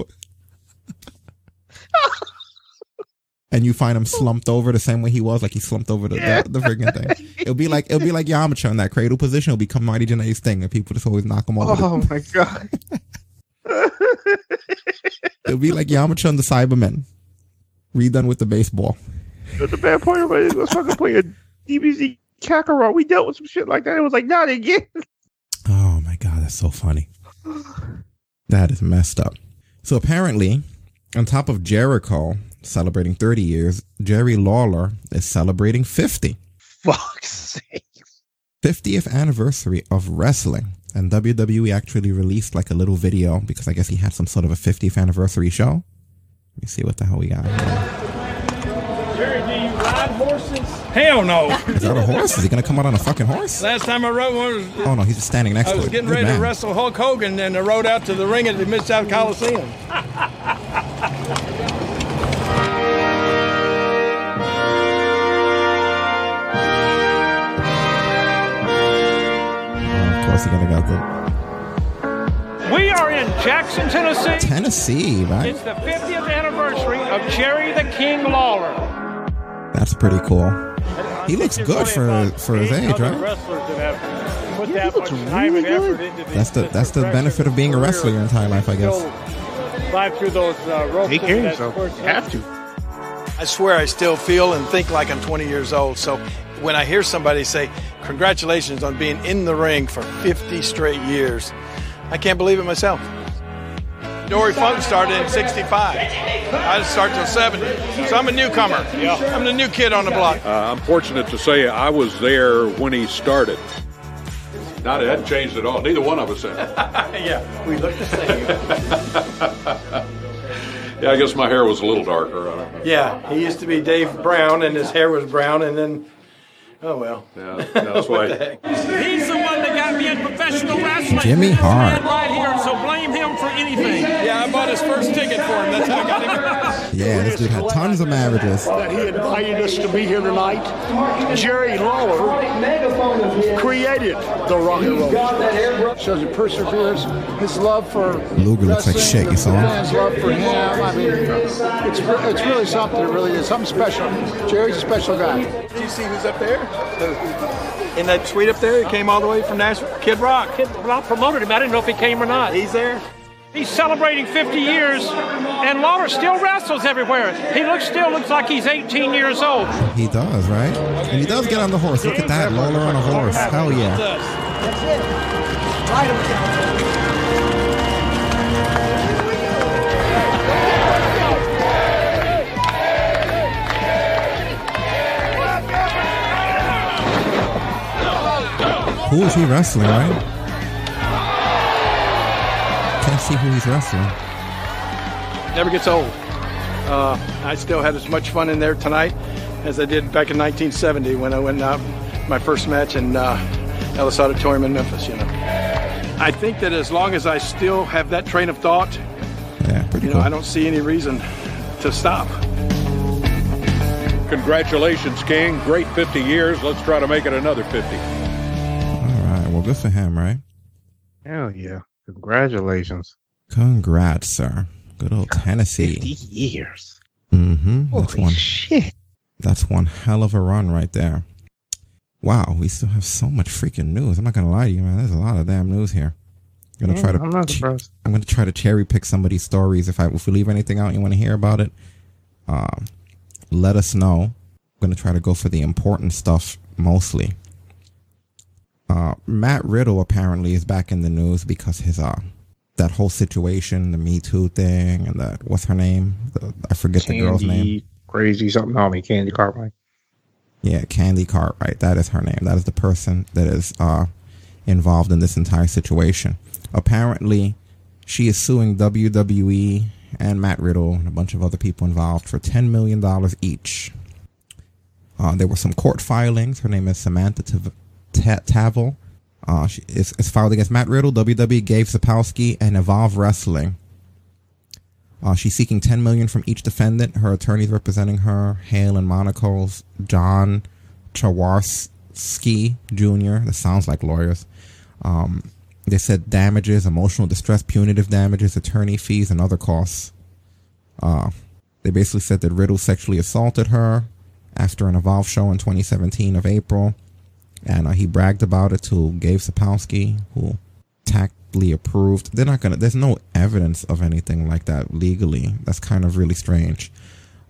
and you find him slumped over the same way he was, like he slumped over the Yeah. the, the freaking thing. It'll be like it'll be like Yamcha in that cradle position. It'll become Marty Jannetty's thing, and people just always knock him over. Oh my god. It'll be like Yamcha and the Saibamen, redone with the baseball. But the bad part about it was fucking playing a DBZ Kakarot. We dealt with some shit like that. It was like, not again. Oh my god, that's so funny. That is messed up. So apparently, on top of Jericho celebrating 30 years, Jerry Lawler is celebrating 50. Fuck's sake. 50th anniversary of wrestling. And WWE actually released like a little video because I guess he had some sort of a 50th anniversary show. Let me see what the hell we got here. Jerry, do you ride horses? Hell no. Is that a horse? Is he going to come out on a fucking horse? Last time I rode one was Oh no, he's just standing next to me. I was getting ready man. to wrestle Hulk Hogan, and I rode out to the ring at the Mid South Coliseum. Oh, of course, he got to go good. We are in Jackson, Tennessee. Tennessee, right? It's the 50th anniversary of Jerry the King Lawler. That's pretty cool. He looks good for for his age, right? wrestlers that have put that much time and effort into. That's the that's the benefit of being a wrestler your entire life, I guess. Slide through those uh, ropes. Take care of into yourself. You have to. I swear I still feel and think like I'm 20 years old. So when I hear somebody say, Congratulations on being in the ring for 50 straight years, I can't believe it myself. Dory Funk started in 65. I didn't start till 70. So I'm a newcomer. Yeah. I'm the new kid on the block. Uh, I'm fortunate to say I was there when he started. Not it hadn't changed at all. Neither one of us had. yeah, we look the same. yeah, I guess my hair was a little darker. I don't know. Yeah, he used to be Dave Brown, and his hair was brown, and then, oh well. Yeah, that's why. He's the one that got me in professional wrestling. Jimmy This man Hart. Right here, so blame him for anything. Yeah, I bought his first ticket for him. That's how I got him. Yeah, this dude had tons of marriages. that he invited us to be here tonight. Jerry Lawler created the rock and roll. Shows his perseverance, his love for Luger looks like shit. You saw him? fans' love for him. I mean, it's it's really something. It really is something special. Jerry's a special guy. Did you see who's up there? In that suite up there, he came all the way from Nashville. Kid Rock. Kid Rock promoted him. I didn't know if he came or not. He's there. He's celebrating 50 years, and Lawler still wrestles everywhere. He looks still looks like he's 18 years old. He does, right? And he does get on the horse. Look at that, Lawler on a horse. Hell yeah. Who is he wrestling, right? Can't see who he's wrestling. Never gets old. Uh, I still had as much fun in there tonight as I did back in 1970 when I went out my first match in uh, Ellis Auditorium in Memphis. You know, I think that as long as I still have that train of thought, Yeah, pretty you know, cool. I don't see any reason to stop. Congratulations, King. Great 50 years. Let's try to make it another 50. All right. Well, good for him, right? Hell yeah. Congratulations. Congrats, sir. Good old Tennessee. 50 years. Mm-hmm. That's Holy one. shit. That's one hell of a run right there. Wow, we still have so much freaking news. I'm not gonna lie to you, man. There's a lot of damn news here. I'm gonna Yeah, try to. I'm not surprised. I'm gonna try to cherry pick some of these stories. If I if we leave anything out, you want to hear about it. Um, let us know. I'm gonna try to go for the important stuff mostly. Uh, Matt Riddle apparently is back in the news because his uh that whole situation, the Me Too thing, and the what's her name? The, I forget the girl's name. Candy, Crazy something on me. Candy Cartwright. Yeah, Candy Cartwright. That is her name. That is the person that is uh, involved in this entire situation. Apparently, she is suing WWE and Matt Riddle and a bunch of other people involved for $10 million each. Uh, there were some court filings. Her name is Samantha Ta- Tavel. Uh, she is, is filed against Matt Riddle, WWE, Gabe Sapolsky, and Evolve Wrestling. Uh, she's seeking 10 million from each defendant. Her attorneys representing her, Hale and Monocle's John Chawarski Jr. That sounds like lawyers. Um, they said damages, emotional distress, punitive damages, attorney fees, and other costs. Uh, they basically said that Riddle sexually assaulted her after an Evolve show in 2017 of April, and uh, he bragged about it to Gabe Sapolsky, who tactly approved. They're not gonna. There's no evidence of anything like that legally. That's kind of really strange.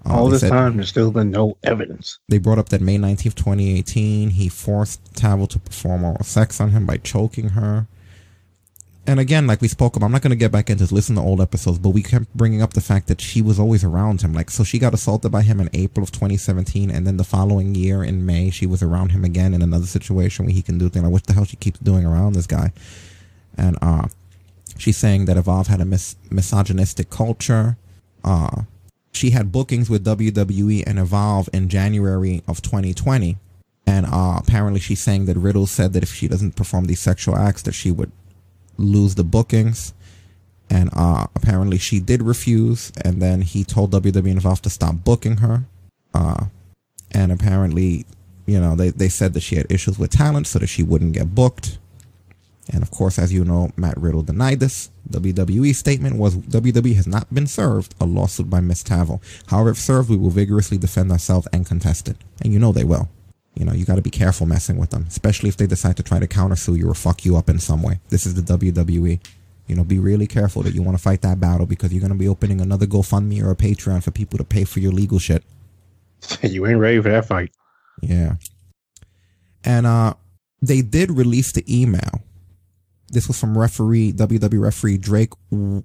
Uh, All this said- time, there's still been no evidence. they brought up that May 19th, 2018, he forced Tavel to perform oral sex on him by choking her. And again, like we spoke about, I'm not going to get back into listen to old episodes, but we kept bringing up the fact that she was always around him. Like, so she got assaulted by him in April of 2017, and then the following year in May, she was around him again in another situation where he can do things. Like, what the hell she keeps doing around this guy? And, uh, she's saying that Evolve had a mis- misogynistic culture. Uh, she had bookings with WWE and Evolve in January of 2020. And uh, apparently she's saying that Riddle said that if she doesn't perform these sexual acts, that she would lose the bookings. And uh, apparently she did refuse. And then he told WWE involved to stop booking her. Uh, and apparently, you know, they, they said that she had issues with talent so that she wouldn't get booked. And of course, as you know, Matt Riddle denied this. WWE statement was WWE has not been served a lawsuit by Miss Tavel. However, if served, we will vigorously defend ourselves and contest it. And you know they will. You know, you got to be careful messing with them, especially if they decide to try to countersue you or fuck you up in some way. This is the WWE. You know, be really careful that you want to fight that battle because you're going to be opening another GoFundMe or a Patreon for people to pay for your legal shit. You ain't ready for that fight. Yeah. And uh they did release the email. This was from referee WWE referee Drake Wu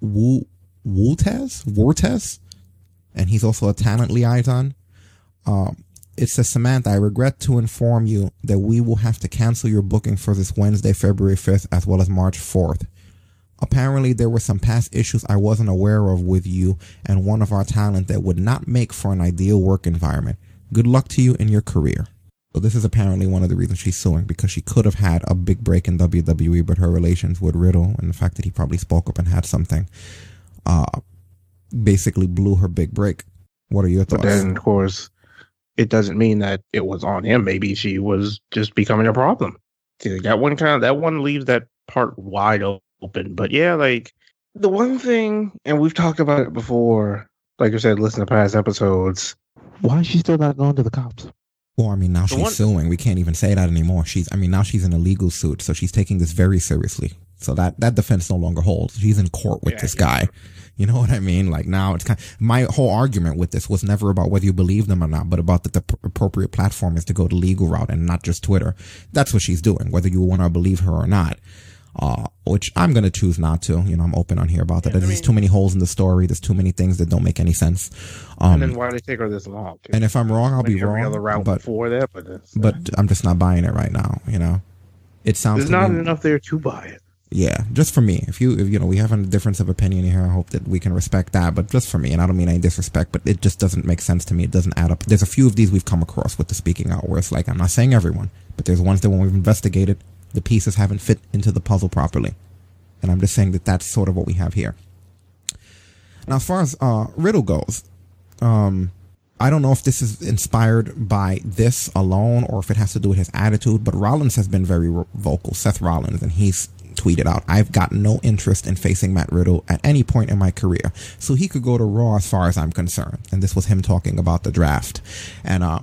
Wu Wuertz Wuertz, and he's also a talent liaison. Um, it says Samantha, I regret to inform you that we will have to cancel your booking for this Wednesday, February fifth, as well as March fourth. Apparently, there were some past issues I wasn't aware of with you and one of our talent that would not make for an ideal work environment. Good luck to you in your career. So this is apparently one of the reasons she's suing because she could have had a big break in WWE, but her relations with Riddle and the fact that he probably spoke up and had something, uh, basically blew her big break. What are your But thoughts? then, of course, it doesn't mean that it was on him. Maybe she was just becoming a problem. See, that one kind of that one leaves that part wide open. But yeah, like the one thing, and we've talked about it before. Like I said, listen to past episodes. Why is she still not going to the cops? Well, I mean, now The she's one- suing. We can't even say that anymore. She's, I mean, now she's in a legal suit, so she's taking this very seriously. So that that defense no longer holds. She's in court with this guy. You know what I mean? Like now, it's kind. of, my whole argument with this was never about whether you believe them or not, but about that the p- appropriate platform is to go the legal route and not just Twitter. That's what she's doing, whether you want to believe her or not. Uh, which I'm going to choose not to. You know, I'm open on here about that. There's too many holes in the story. There's too many things that don't make any sense. Um, and then why did it take her this long? and if I'm wrong, I'll be wrong. other route but before that, but it's, but I'm just not buying it right now. You know, it sounds there's not me- enough there to buy it. Yeah, just for me. If you, if, you know, we have a difference of opinion here. I hope that we can respect that. But just for me, and I don't mean any disrespect, but it just doesn't make sense to me. It doesn't add up. There's a few of these we've come across with the speaking out where it's like, I'm not saying everyone, but there's ones that when we've investigated, the pieces haven't fit into the puzzle properly. And I'm just saying that that's sort of what we have here. Now, as far as uh, Riddle goes, um, I don't know if this is inspired by this alone or if it has to do with his attitude, but Rollins has been very vocal, Seth Rollins, and he's tweeted out, I've got no interest in facing Matt Riddle at any point in my career. So he could go to Raw as far as I'm concerned. And this was him talking about the draft. And uh,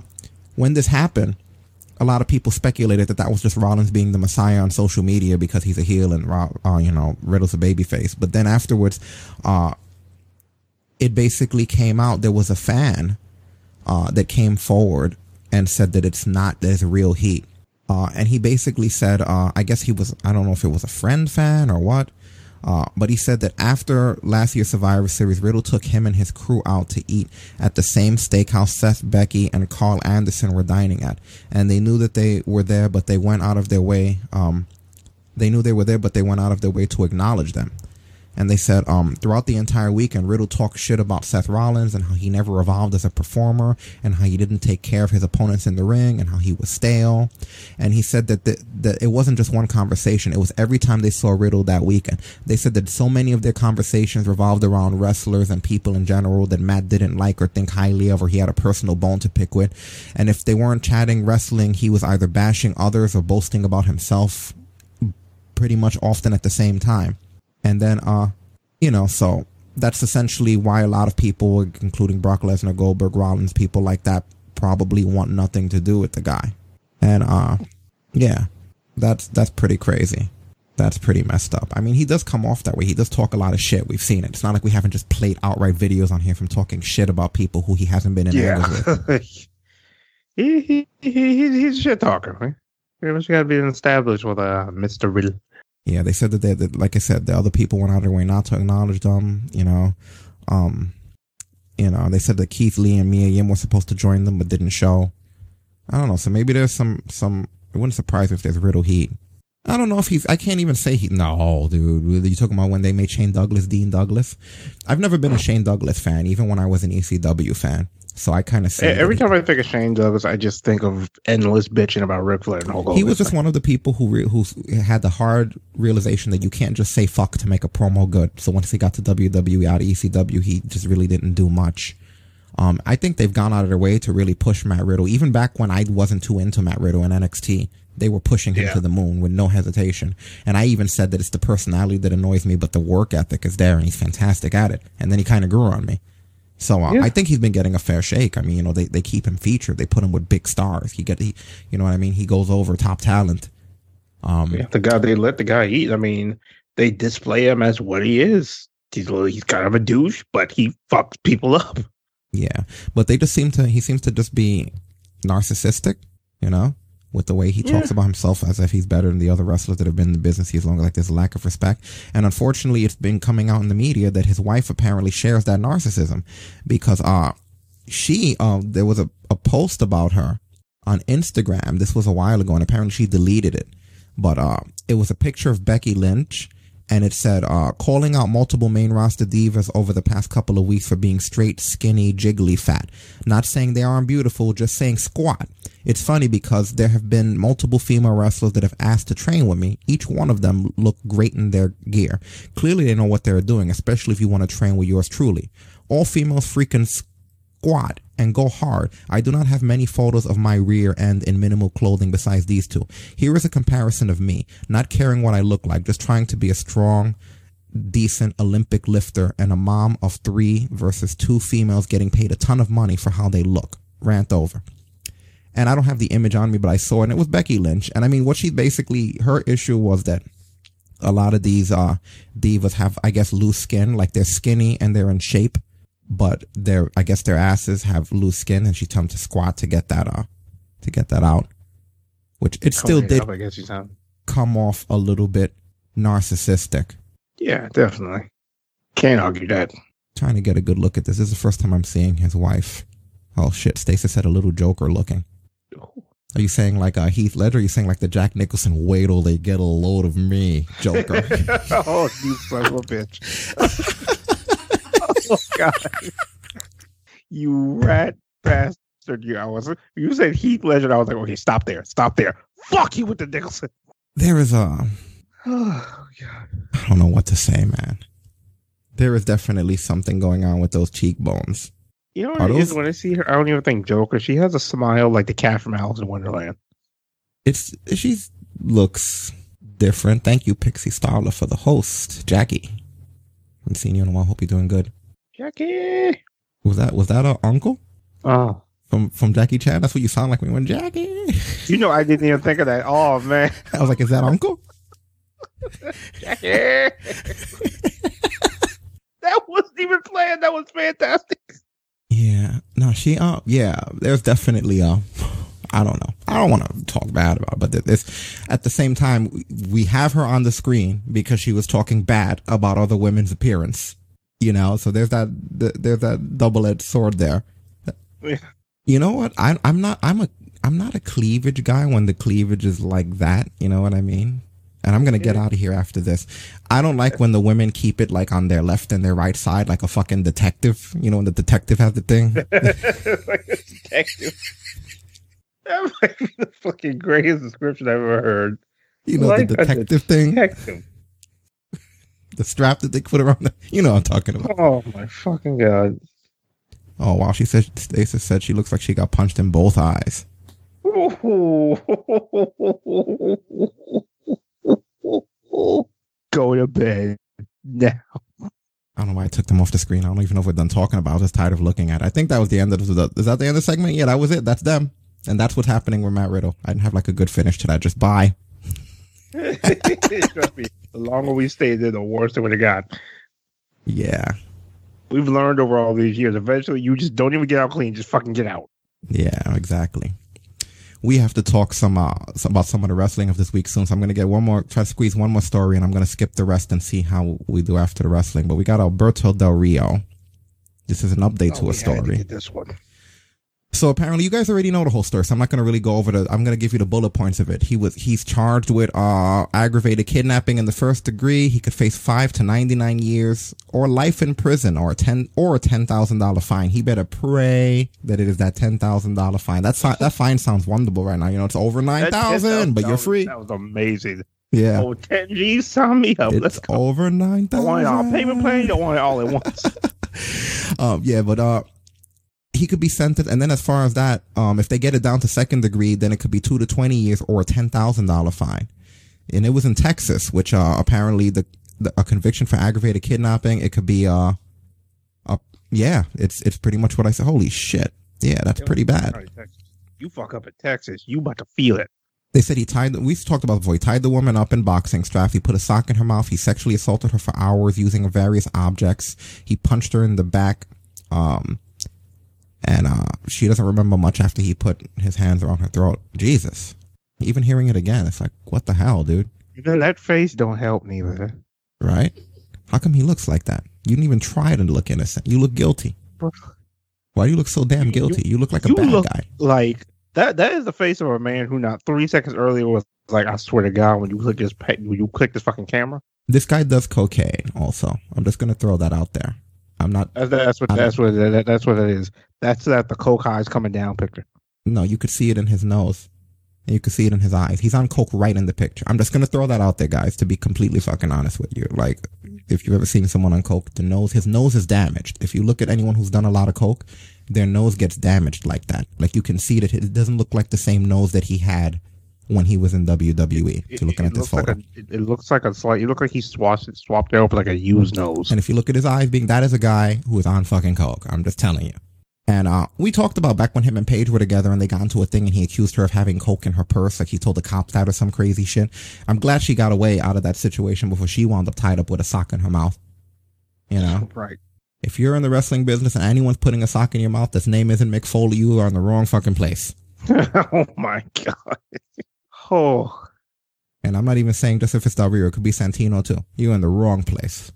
when this happened, a lot of people speculated that that was just Rollins being the messiah on social media because he's a heel and uh, you know Riddle's a babyface. But then afterwards, uh, it basically came out there was a fan uh, that came forward and said that it's not there's real heat. Uh, and he basically said, uh, I guess he was, I don't know if it was a friend fan or what, uh, but he said that after last year's Survivor Series, Riddle took him and his crew out to eat at the same steakhouse Seth Becky and Karl Anderson were dining at. And they knew that they were there, but they went out of their way. Um, they knew they were there, but they went out of their way to acknowledge them. And they said um, throughout the entire weekend, Riddle talked shit about Seth Rollins and how he never evolved as a performer and how he didn't take care of his opponents in the ring and how he was stale. And he said that, the, that it wasn't just one conversation. It was every time they saw Riddle that weekend. They said that so many of their conversations revolved around wrestlers and people in general that Matt didn't like or think highly of or he had a personal bone to pick with. And if they weren't chatting wrestling, he was either bashing others or boasting about himself pretty much often at the same time. And then, uh, you know, so that's essentially why a lot of people, including Brock Lesnar, Goldberg, Rollins, people like that, probably want nothing to do with the guy. And, uh, yeah, that's, that's pretty crazy. That's pretty messed up. I mean, he does come off that way. He does talk a lot of shit. We've seen it. It's not like we haven't just played outright videos on him from talking shit about people who he hasn't been in Yeah. with. he, he, he, he, he's a shit talker. Right? Pretty much got to be established with uh, Mr. Riddle. Yeah, they said that, they, that, like I said, the other people went out of their way not to acknowledge them. You know, um, you know, they said that Keith Lee and Mia Yim were supposed to join them but didn't show. I don't know. So maybe there's some some. It wouldn't surprise me if there's Riddle heat. I don't know if he's. I can't even say he. No, dude. You talking about when they made Shane Douglas Dean Douglas? I've never been a Shane Douglas fan, even when I was an ECW fan. So I kind of see. Every time I think of Shane Douglas, I just think of endless bitching about Ric Flair and Hulk Hogan. He was just one of the people who re- who had the hard realization that you can't just say fuck to make a promo good. So once he got to WWE out of ECW, he just really didn't do much. Um, I think they've gone out of their way to really push Matt Riddle. Even back when I wasn't too into Matt Riddle in NXT, they were pushing him Yeah. to the moon with no hesitation. And I even said that it's the personality that annoys me, but the work ethic is there, and he's fantastic at it. And then he kind of grew on me. So uh, Yeah. I think he's been getting a fair shake. I mean, you know, they, they keep him featured. They put him with big stars. He get he, you know what I mean. He goes over top talent. Um, Yeah, the guy they let the guy eat. I mean, they display him as what he is. He's he's kind of a douche, but he fucks people up. Yeah, but they just seem to. He seems to just be narcissistic, you know, with the way he talks Yeah. about himself as if he's better than the other wrestlers that have been in the business. He's longer like there's a lack of respect, and unfortunately, it's been coming out in the media that his wife apparently shares that narcissism because uh she uh there was a, a post about her on Instagram. This was a while ago, and apparently she deleted it. But uh, it was a picture of Becky Lynch, and it said, uh, calling out multiple main roster divas over the past couple of weeks for being straight, skinny, jiggly fat. Not saying they aren't beautiful, just saying squat. It's funny because there have been multiple female wrestlers that have asked to train with me. Each one of them look great in their gear. Clearly they know what they're doing, especially if you want to train with yours truly. All females freaking squat and go hard. I do not have many photos of my rear end in minimal clothing besides these two. Here is a comparison of me, not caring what I look like, just trying to be a strong, decent Olympic lifter and a mom of three versus two females getting paid a ton of money for how they look. Rant over. And I don't have the image on me, but I saw it and it was Becky Lynch. And I mean, what she basically, her issue was that a lot of these, uh, divas have, I guess, loose skin, like they're skinny and they're in shape but their I guess their asses have loose skin, and she told them to squat to get that uh to get that out, which it still did up, I guess you sound. come off a little bit narcissistic. Yeah, definitely. Can't argue that. Trying to get a good look at this. This is the first time I'm seeing his wife. Oh shit! Stacey said a little Joker looking. Are you saying like uh, Heath Ledger? Are you saying like the Jack Nicholson? Wait till they get a load of me, Joker. oh, you son of a bitch. oh, God. You rat bastard. You, I was, you said Heath Ledger. I was like, okay, stop there. Stop there. Fuck you with the Nicholson. there is a Oh, God. I don't know what to say, man. There is definitely something going on with those cheekbones. You know what it is when I see her? I don't even think Joker. She has a smile like the cat from Alice in Wonderland. It's she looks different. Thank you, Pixie Starla, for the host, Jackie. Haven't seen you in a while. Hope you're doing good. Jackie. Was that was that a uncle Oh. from from Jackie Chan? That's what you sound like when you went Jackie. You know, I didn't even think of that. Oh, man. I was like, is that uncle? Jackie. that wasn't even planned. That was fantastic. Yeah. No, she. Uh. Yeah. There's definitely a. I don't know. I don't want to talk bad about, it, but this at the same time we have her on the screen because she was talking bad about other women's appearance. You know, so there's that there's that double edged sword there. Yeah. You know what? I I'm not I'm a I'm not a cleavage guy when the cleavage is like that. You know what I mean? And I'm gonna get out of here after this. I don't like when the women keep it like on their left and their right side, like a fucking detective. You know, when the detective has the thing. like a detective. That's like the fucking greatest description I've ever heard. You know, Like the a detective thing, detective. the strap that they put around. The, you know, what I'm talking about. Oh my fucking god! Oh wow, she said Stacey said she looks like she got punched in both eyes. Go to bed now. I don't know why I took them off the screen. I don't even know if we're done talking about. it. I was just tired of looking at. it. I think that was the end of the. Is that the end of the segment? Yeah, that was it. That's them, and that's what's happening with Matt Riddle. I didn't have like a good finish to that. Just bye. Trust me, the longer we stay there, the worse it would have got. Yeah, We've learned over all these years. Eventually, you just don't even get out clean. Just fucking get out. yeah, exactly. We have to talk some, uh, about some of the wrestling of this week soon. So I'm gonna get one more, try to squeeze one more story, and I'm gonna skip the rest and see how we do after the wrestling. But we got Alberto Del Rio. This is an update to Oh, we a to story. get this one. So apparently, you guys already know the whole story. So I'm not going to really go over the. I'm going to give you the bullet points of it. He was he's charged with uh aggravated kidnapping in the first degree. He could face five to 99 years or life in prison or a ten or a ten thousand dollar fine. He better pray that it is that ten thousand dollar fine. That's that fine sounds wonderful right now. You know it's over nine thousand, but you're free. That was amazing. Yeah. Oh, 10 G's, sign me up. Let's It's go. over 9,000. I want it thousand. payment plan. You don't want it all at once. um, yeah, but uh, he could be sentenced, and then as far as that, um, if they get it down to second degree, then it could be two to twenty years or a ten thousand dollar fine. And it was in Texas, which uh, apparently the, the a conviction for aggravated kidnapping, it could be uh, uh, yeah, it's it's pretty much what I said. Holy shit, yeah, that's pretty bad. You fuck up in Texas, you about to feel it. They said he tied. We talked about before. He tied the woman up in boxing straps. He put a sock in her mouth. He sexually assaulted her for hours using various objects. He punched her in the back. Um, and uh, she doesn't remember much after he put his hands around her throat. Jesus. Even hearing it again, it's like, what the hell, dude? You know, that face don't help neither. Right? How come he looks like that? You didn't even try to look innocent. You look guilty. Why do you look so damn guilty? You, look like a you bad guy. like that. That is the face of a man who, not three seconds earlier, was like, "I swear to God, when you click this, when you click this fucking camera, This guy does cocaine also. I'm just going to throw that out there. I'm not. that's, that's what I'm- that's what that, that's what it is. That's that the coke high is coming down picture. No, you could see it in his nose. And you could see it in his eyes. He's on coke right in the picture. I'm just gonna throw that out there, guys, to be completely fucking honest with you. Like, if you've ever seen someone on coke, the nose, his nose is damaged. If you look at anyone who's done a lot of coke, their nose gets damaged like that. Like you can see that it doesn't look like the same nose that he had when he was in WWE. If you're looking at this looks photo. like a, it, it looks like a slight. You look like he swapped it, swapped it over like a used nose. And if you look at his eyes being, that is a guy who is on fucking coke. I'm just telling you. And uh, we talked about back when him and Paige were together and they got into a thing and he accused her of having coke in her purse. Like he told the cops that or some crazy shit. I'm glad she got away out of that situation before she wound up tied up with a sock in her mouth. You know? Right. If you're in the wrestling business and anyone's putting a sock in your mouth, that's name isn't Mick Foley, you are in the wrong fucking place. oh my god. Oh. And I'm not even saying just if it's W, it could be Santino too. You're in the wrong place.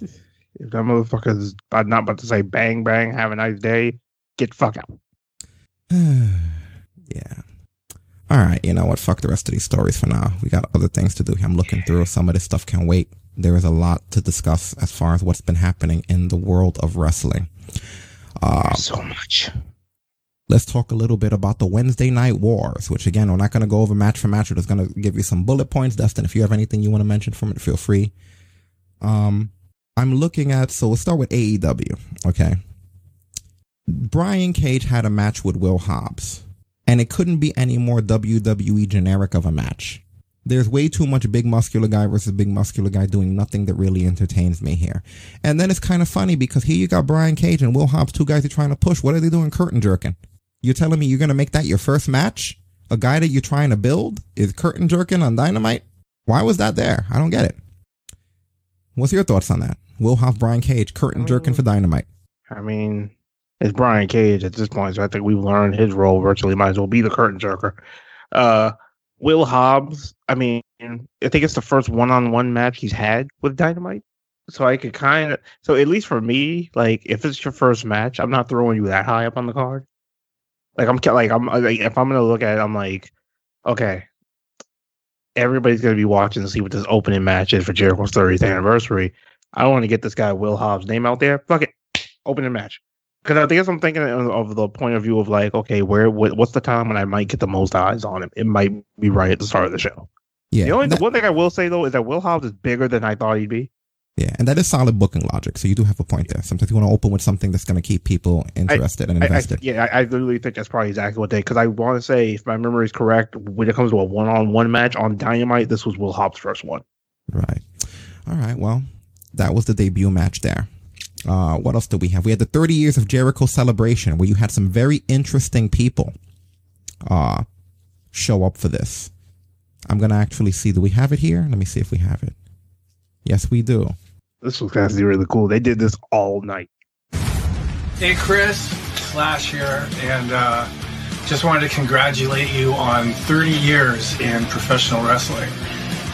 If that motherfucker's not about to say bang bang, have a nice day, get fuck out. yeah. All right, you know what? Fuck the rest of these stories for now. We got other things to do. I'm looking through. Some of this stuff can wait. There is a lot to discuss as far as what's been happening in the world of wrestling. Uh, so much. Let's talk a little bit about the Wednesday Night Wars, which again, we're not going to go over match for match. We're just going to give you some bullet points. Dustin, if you have anything you want to mention from it, feel free. Um, I'm looking at, so we'll start with AEW. Okay. Brian Cage had a match with Will Hobbs, and it couldn't be any more WWE generic of a match. There's way too much big muscular guy versus big muscular guy doing nothing that really entertains me here. And then it's kind of funny because here you got Brian Cage and Will Hobbs, two guys are trying to push. What are they doing? Curtain jerking. You're telling me you're going to make that your first match? A guy that you're trying to build is curtain jerking on Dynamite? Why was that there? I don't get it. What's your thoughts on that? Will Hobbs, Brian Cage, curtain jerking for Dynamite. I mean, it's Brian Cage at this point, so I think we've learned his role virtually might as well be the curtain jerker. Uh, Will Hobbs, I mean, I think it's the first one on one match he's had with Dynamite. So I could kind of, so at least for me, like if it's your first match, I'm not throwing you that high up on the card. Like I'm like I'm uh, like if I'm gonna look at it, I'm like, okay, everybody's gonna be watching to see what this opening match is for Jericho's 30th anniversary. I want to get this guy Will Hobbs name out there. Fuck it, opening match. Because I guess I'm thinking of, the point of view of like, okay, where what, what's the time when I might get the most eyes on him? It might be right at the start of the show. Yeah, The only that- one thing I will say though is that Will Hobbs is bigger than I thought he'd be. Yeah, and that is solid booking logic. So you do have a point there. Sometimes you want to open with something that's going to keep people interested and I- I- invested. yeah, I, I literally think that's probably exactly what they. Because I want to say, if my memory is correct, when it comes to a one-on-one match on Dynamite, this was Will Hobbs' first one. Right. All right. Well, that was the debut match there. Uh, what else do we have? We had the 30 years of Jericho celebration where you had some very interesting people uh, show up for this. I'm going to actually see. Do we have it here? Let me see if we have it. Yes, we do. This was actually really cool. They did this all night. Hey, Chris, Slash here, and uh, just wanted to congratulate you on 30 years in professional wrestling,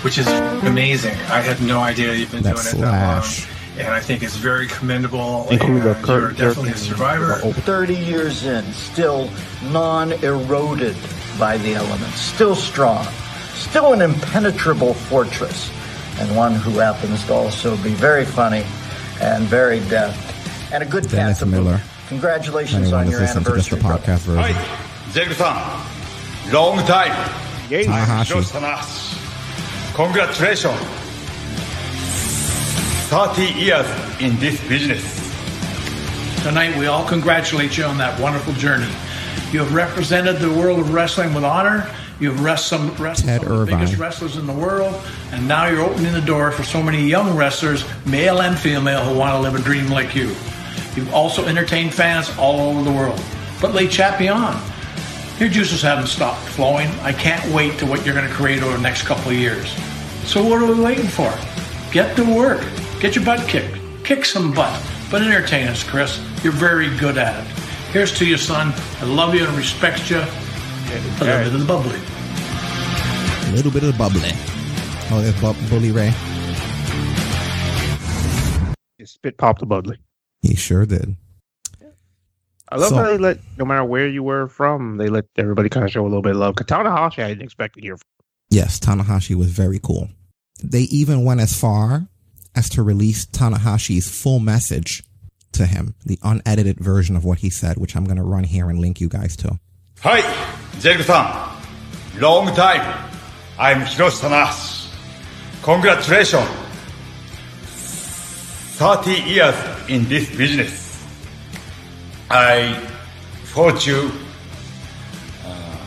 which is amazing. I had no idea you've been That's doing it that Slash. long, and I think it's very commendable. Including the and you're definitely a survivor. 30 years in, still non eroded by the elements, still strong, still an impenetrable fortress, and one who happens to also be very funny and very deft and a good Dennis. Miller. Congratulations on your anniversary. To the podcast version. Hi, Long time. Yes. Tanahashi. Congratulations. 30 years in this business. Tonight, we all congratulate you on that wonderful journey. You have represented the world of wrestling with honor you have wrestled some, wrestled Ted some of the biggest wrestlers in the world, and now you're opening the door for so many young wrestlers, male and female, who want to live a dream like you. You've also entertained fans all over the world. But lay chat beyond. Your juices haven't stopped flowing. I can't wait to what you're going to create over the next couple of years. So what are we waiting for? Get to work. Get your butt kicked. Kick some butt. But entertain us, Chris. You're very good at it. Here's to you, son. I love you and respect you. A little bit of the bubbly. A little bit of the bubbly. Oh, there's Bu- Bully Ray. Spit popped the bubbly. He sure did. I love So- how they let, no matter where you were from, they let everybody kind of show a little bit of love. Katana Hashi, I didn't expect to hear from. Yes, Tanahashi was very cool. They even went as far as to release Tanahashi's full message to him, the unedited version of what he said, which I'm going to run here and link you guys to. はい、ジェイクさん、long time. I'm Hiroshi Tanahashi. Congratulations. 30 years in this business. I fought you uh,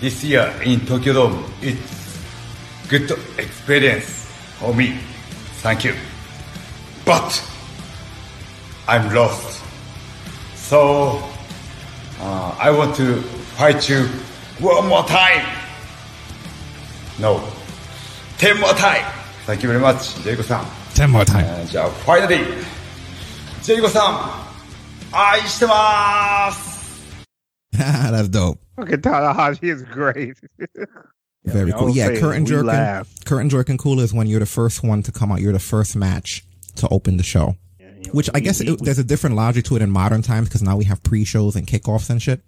this year in Tokyo Dome. It's good experience for me. Thank you. But I'm lost. So uh, I want to fight you one more time. No. Ten more time. Thank you very much, Jericho-san. Ten more time. And uh, finally, Jericho-san, 愛してます That's dope. Fucking Tanahashi is great. Very cool. Yeah, curtain jerking. Kurt and Jerkin cool is when you're the first one to come out. You're the first match to open the show. Which I guess it, there's a different logic to it in modern times because now we have pre-shows and kickoffs and shit.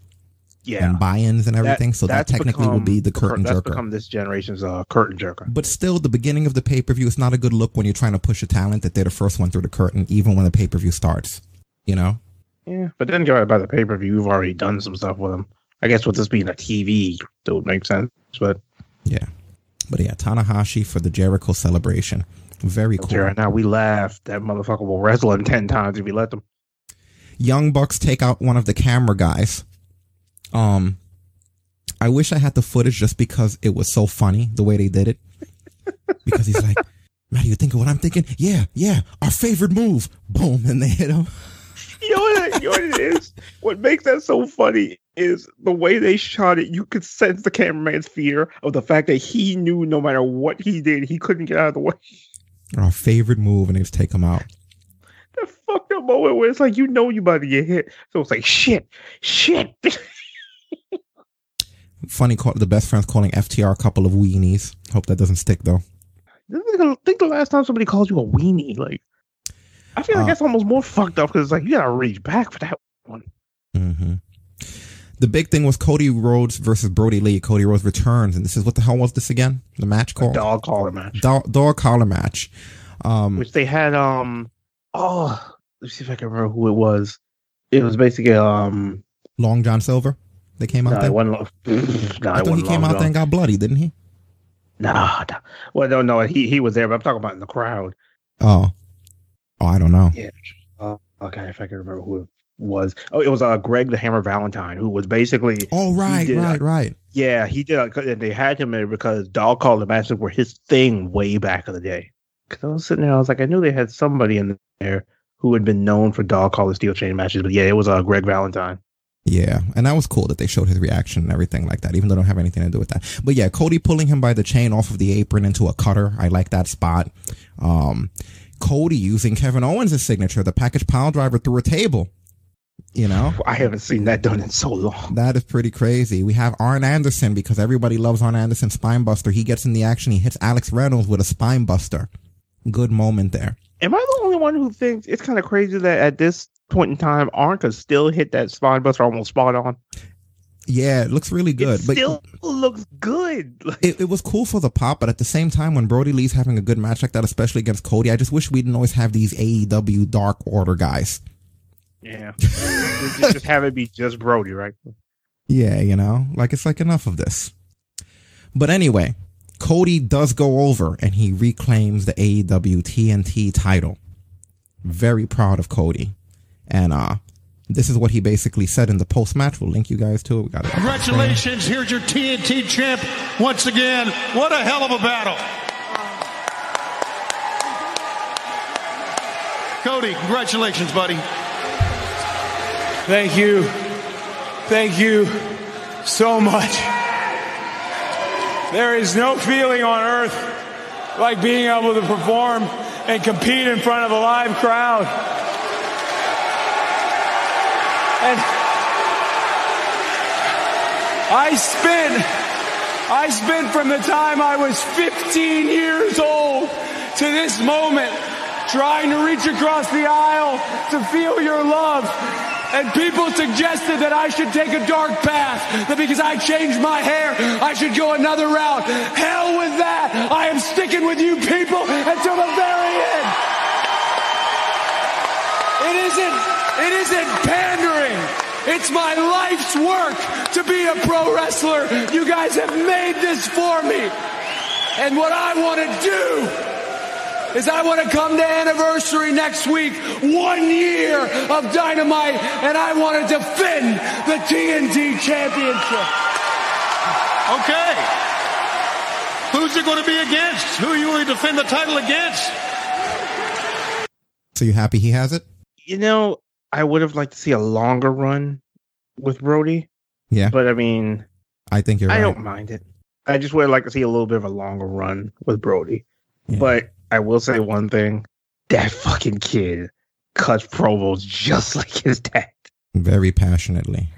Yeah. And buy-ins and everything. so that technically will be the curtain That's Jerker. become this generation's uh, curtain jerker. But still, the beginning of the pay per view is not a good look when you're trying to push a talent that they're the first one through the curtain, even when the pay per view starts. You know? Yeah, but then go by the pay per view. You've already done some stuff with them. I guess with this being a TV, it would make sense. But Yeah. But yeah, Tanahashi for the Jericho celebration. Very you cool. right now, we laughed. That motherfucker will wrestle him ten times if we let them. Young Bucks take out one of the camera guys. Um, I wish I had the footage just because it was so funny the way they did it. Because he's like, Matt, you think of what I'm thinking? Yeah, yeah, our favorite move. Boom, and they hit him. You know what? You know what it is? What makes that so funny is the way they shot it. You could sense the cameraman's fear of the fact that he knew no matter what he did, he couldn't get out of the way. Our favorite move, and they just take him out. That fucked up moment where it's like you know you about to get hit, so it's like shit, shit. Funny, call the best friends calling FTR a couple of weenies. Hope that doesn't stick though. I think the last time somebody called you a weenie, like I feel like Uh, that's almost more fucked up because it's like you gotta reach back for that one. Mm-hmm. the big thing was Cody Rhodes versus Brodie Lee. Cody Rhodes returns, and this is what the hell was this again? The match called dog collar match. Dog, dog collar match. Um, which they had. Um, oh, let's see if I can remember who it was. It was basically um, Long John Silver. They came out no, there. wasn't, no, I thought he came out there and got bloody, didn't he? Nah, nah. Well, no, no, he he was there, but I'm talking about in the crowd. Oh, oh, I don't know. Yeah. Uh, okay, if I can remember who it was. Oh, it was uh Greg the Hammer Valentine, who was basically. Oh, right, did, uh, right, right. Yeah, he did, uh, and they had him there because dog collar matches were his thing way back in the day. Because I was sitting there, I was like, I knew they had somebody in there who had been known for dog collar steel chain matches, but yeah, it was uh Greg Valentine. Yeah, and that was cool that they showed his reaction and everything like that, even though I don't have anything to do with that. But yeah, Cody pulling him by the chain off of the apron into a cutter. I like that spot. Um, Cody using Kevin Owens' signature, the package pile driver through a table. You know, I haven't seen that done in so long. that is pretty crazy. We have Arn Anderson because everybody loves Arn Anderson spine buster. He gets in the action. He hits Alex Reynolds with a spine buster. Good moment there. Am I the only one who thinks it's kind of crazy that at this point in time, Arn could still hit that spine buster almost spot on? Yeah, it looks really good. it but still looks good. it, it was cool for the pop, but at the same time, when Brodie Lee's having a good match like that, especially against Cody, I just wish we didn't always have these AEW Dark Order guys. Yeah, just, just have it be just Brodie, right? Yeah, you know, like it's like enough of this. But anyway, Cody does go over and he reclaims the AEW TNT title. Very proud of Cody. And uh this is what he basically said in the post match. We'll link you guys to it. We got it. Congratulations, here's your TNT champ once again. What a hell of a battle. Cody, congratulations, buddy. Thank you. Thank you so much. There is no feeling on earth like being able to perform and compete in front of a live crowd. And I spent, I spent from the time I was 15 years old to this moment trying to reach across the aisle to feel your love. And people suggested that I should take a dark path, that because I changed my hair, I should go another route. Hell with that! I am sticking with you people until the very end! It isn't, it isn't pandering. It's my life's work to be a pro wrestler. You guys have made this for me. And what I want to do is I want to come to anniversary next week, one year of Dynamite, and I want to defend the TNT Championship. Okay. Who's it going to be against? Who are you going to defend the title against? So you happy he has it? You know, I would have liked to see a longer run with Brodie, Yeah. but I mean, I think you're I right. don't mind it. I just would like to see a little bit of a longer run with Brodie. But I will say one thing: that fucking kid cuts promos just like his dad. Very passionately.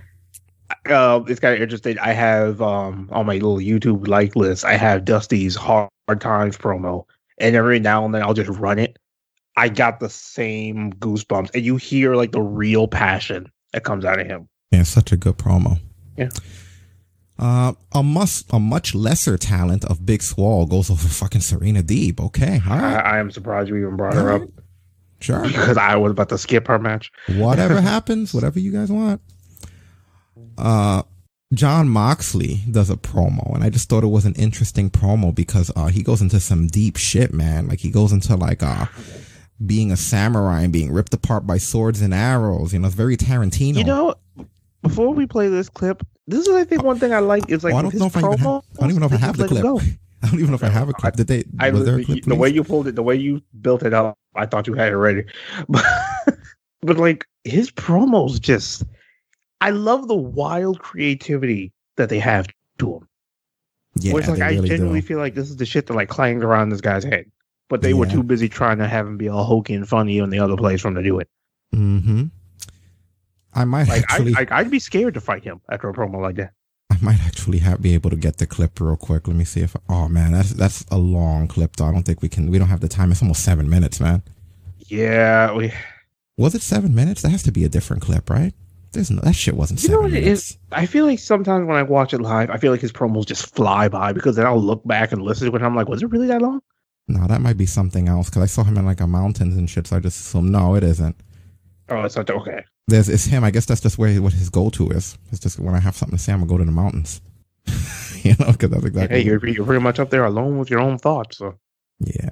Uh, it's kind of interesting. I have um on my little YouTube like list. I have Dusty's hard times promo, and every now and then I'll just run it. I got the same goosebumps, and you hear like the real passion that comes out of him. Yeah, such a good promo. Yeah. Uh, a much a much lesser talent of Big Swole goes over fucking Serena Deeb. Okay, all right, I, I am surprised you even brought her up sure. because I was about to skip her match. Whatever happens, whatever you guys want. Uh, Jon Moxley does a promo, and I just thought it was an interesting promo because uh he goes into some deep shit, man. Like he goes into like uh being a samurai and being ripped apart by swords and arrows. You know, it's very Tarantino. You know, before we play this clip, this is I think one thing I like is like Oh, I don't his know if I even have. I don't even know if I have the clip. I don't even know if I have a clip. Did they? I was there a clip? the way you pulled it, the way you built it up, I thought you had it ready. But, but like his promos, just I love the wild creativity that they have to him. Yeah, Where it's like they I really genuinely do. feel like this is the shit that like clanged around this guy's head, but they were too busy trying to have him be all hokey and funny in the other place for him to do it. Mm-hmm. I might Like actually, I, I, I'd be scared to fight him after a promo like that. I might actually have, be able to get the clip real quick. Let me see if. Oh man, that's that's a long clip. Though I don't think we can. We don't have the time. It's almost seven minutes, man. Yeah, we Was it seven minutes? That has to be a different clip, right? There's no that shit wasn't You know what it minutes. is? I feel like sometimes when I watch it live, I feel like his promos just fly by because then I'll look back and listen to it and I'm like, was it really that long? No, that might be something else because I saw him in like a mountains and shit. So I just assumed no, it isn't. Oh, it's not okay. There's it's him. I guess that's just where what his go to is. It's just when I have something to say, I'm gonna go to the mountains. you know, because that's exactly. Hey, you're, you're pretty much up there alone with your own thoughts. So yeah,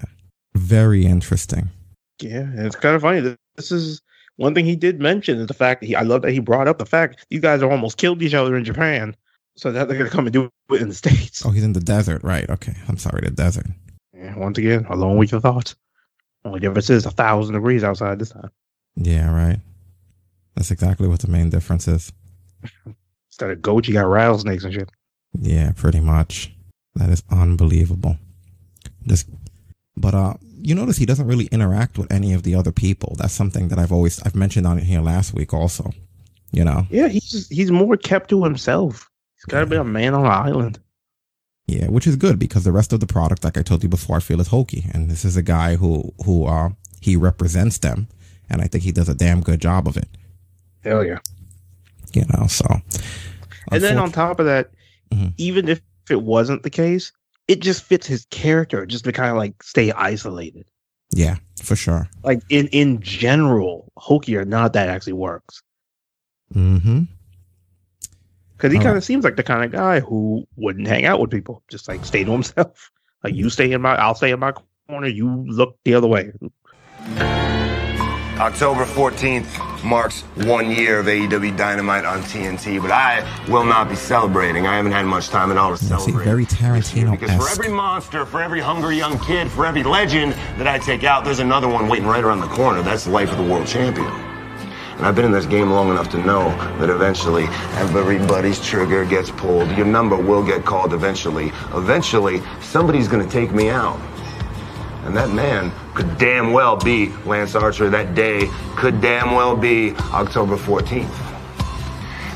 very interesting. yeah, and it's kind of funny. This is one thing he did mention is the fact that he. I love that he brought up the fact you guys are almost killed each other in Japan, so that they're gonna come and do it in the states. Oh, he's in the desert, right? Okay, I'm sorry, the desert. Yeah, once again, alone with your thoughts. Only difference is a thousand degrees outside this time. Yeah, right. That's exactly what the main difference is. Instead of goats, you got rattlesnakes and shit. Yeah, pretty much. That is unbelievable. Just, but uh, you notice he doesn't really interact with any of the other people. That's something that I've always I've mentioned on here last week also. You know. Yeah, he's just, he's more kept to himself. He's got to be a man on an island. Yeah, which is good because the rest of the product, like I told you before, I feel is hokey, and this is a guy who who uh he represents them, and I think he does a damn good job of it. Hell yeah. You know, so And then on top of that, even if it wasn't the case, it just fits his character just to kind of like stay isolated. yeah, for sure. Like in in general, hokey or not, that actually works Mm-hmm. Because he All kind right. of seems like the kind of guy who wouldn't hang out with people, just like stay to himself. Like you mm-hmm. stay in my, I'll stay in my corner. You look the other way. October 14th marks one year of AEW Dynamite on TNT, but I will not be celebrating. I haven't had much time at all to Yeah, celebrate. very Tarantino Because for every monster, for every hungry young kid, for every legend that I take out, there's another one waiting right around the corner. That's the life of the world champion. And I've been in this game long enough to know that eventually everybody's trigger gets pulled. Your number will get called eventually. Eventually, somebody's going to take me out. And that man could damn well be Lance Archer. That day could damn well be October 14th.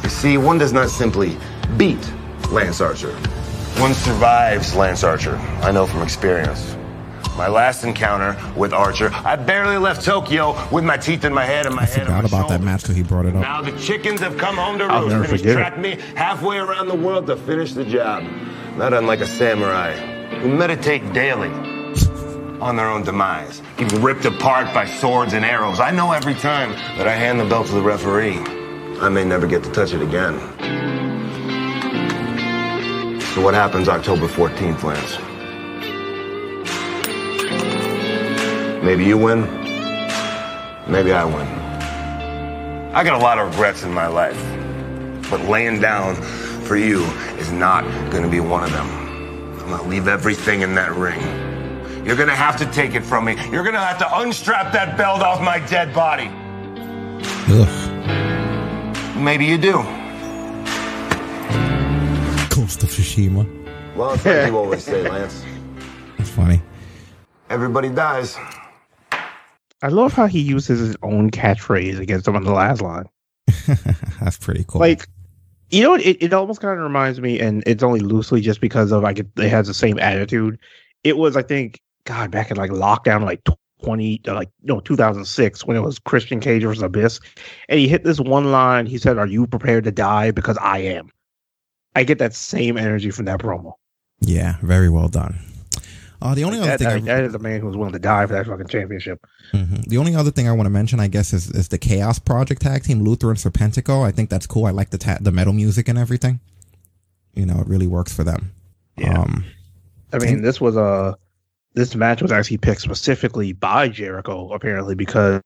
You see, one does not simply beat Lance Archer. One survives Lance Archer. I know from experience. My last encounter with Archer, I barely left Tokyo with my teeth in my head and my I head on forgot my about that match till he brought it up. now the chickens have come home to roost never and he's tracked me halfway around the world to finish the job. Not unlike a samurai who meditate daily on their own demise. Get ripped apart by swords and arrows. I know every time that I hand the belt to the referee, I may never get to touch it again. So what happens October 14th, Lance? Maybe you win. Maybe I win. I got a lot of regrets in my life, but laying down for you is not going to be one of them. I'm going to leave everything in that ring. You're going to have to take it from me. You're going to have to unstrap that belt off my dead body. Ugh. Maybe you do. Ghost of Tsushima. Well, it's like you always say, Lance. It's funny. Everybody dies. I love how he uses his own catchphrase against him on the last line. That's pretty cool. Like, you know, it, it almost kind of reminds me, and it's only loosely just because of like it, it has the same attitude. It was, I think, God, back in like lockdown, like twenty, uh, like no, two thousand six, when it was Christian Cage versus Abyss, and he hit this one line. He said, "Are you prepared to die? Because I am." I get that same energy from that promo. Yeah, very well done. Uh, the only other That, thing I- that- that is a man who's willing to die for that fucking championship. Mhm. The only other thing I want to mention, I guess, is, is the Chaos Project tag team, Luther and Serpentico. I think that's cool. I like the ta- the metal music and everything. You know, it really works for them. Yeah. Um, I mean, this was a this match was actually picked specifically by Jericho, apparently, because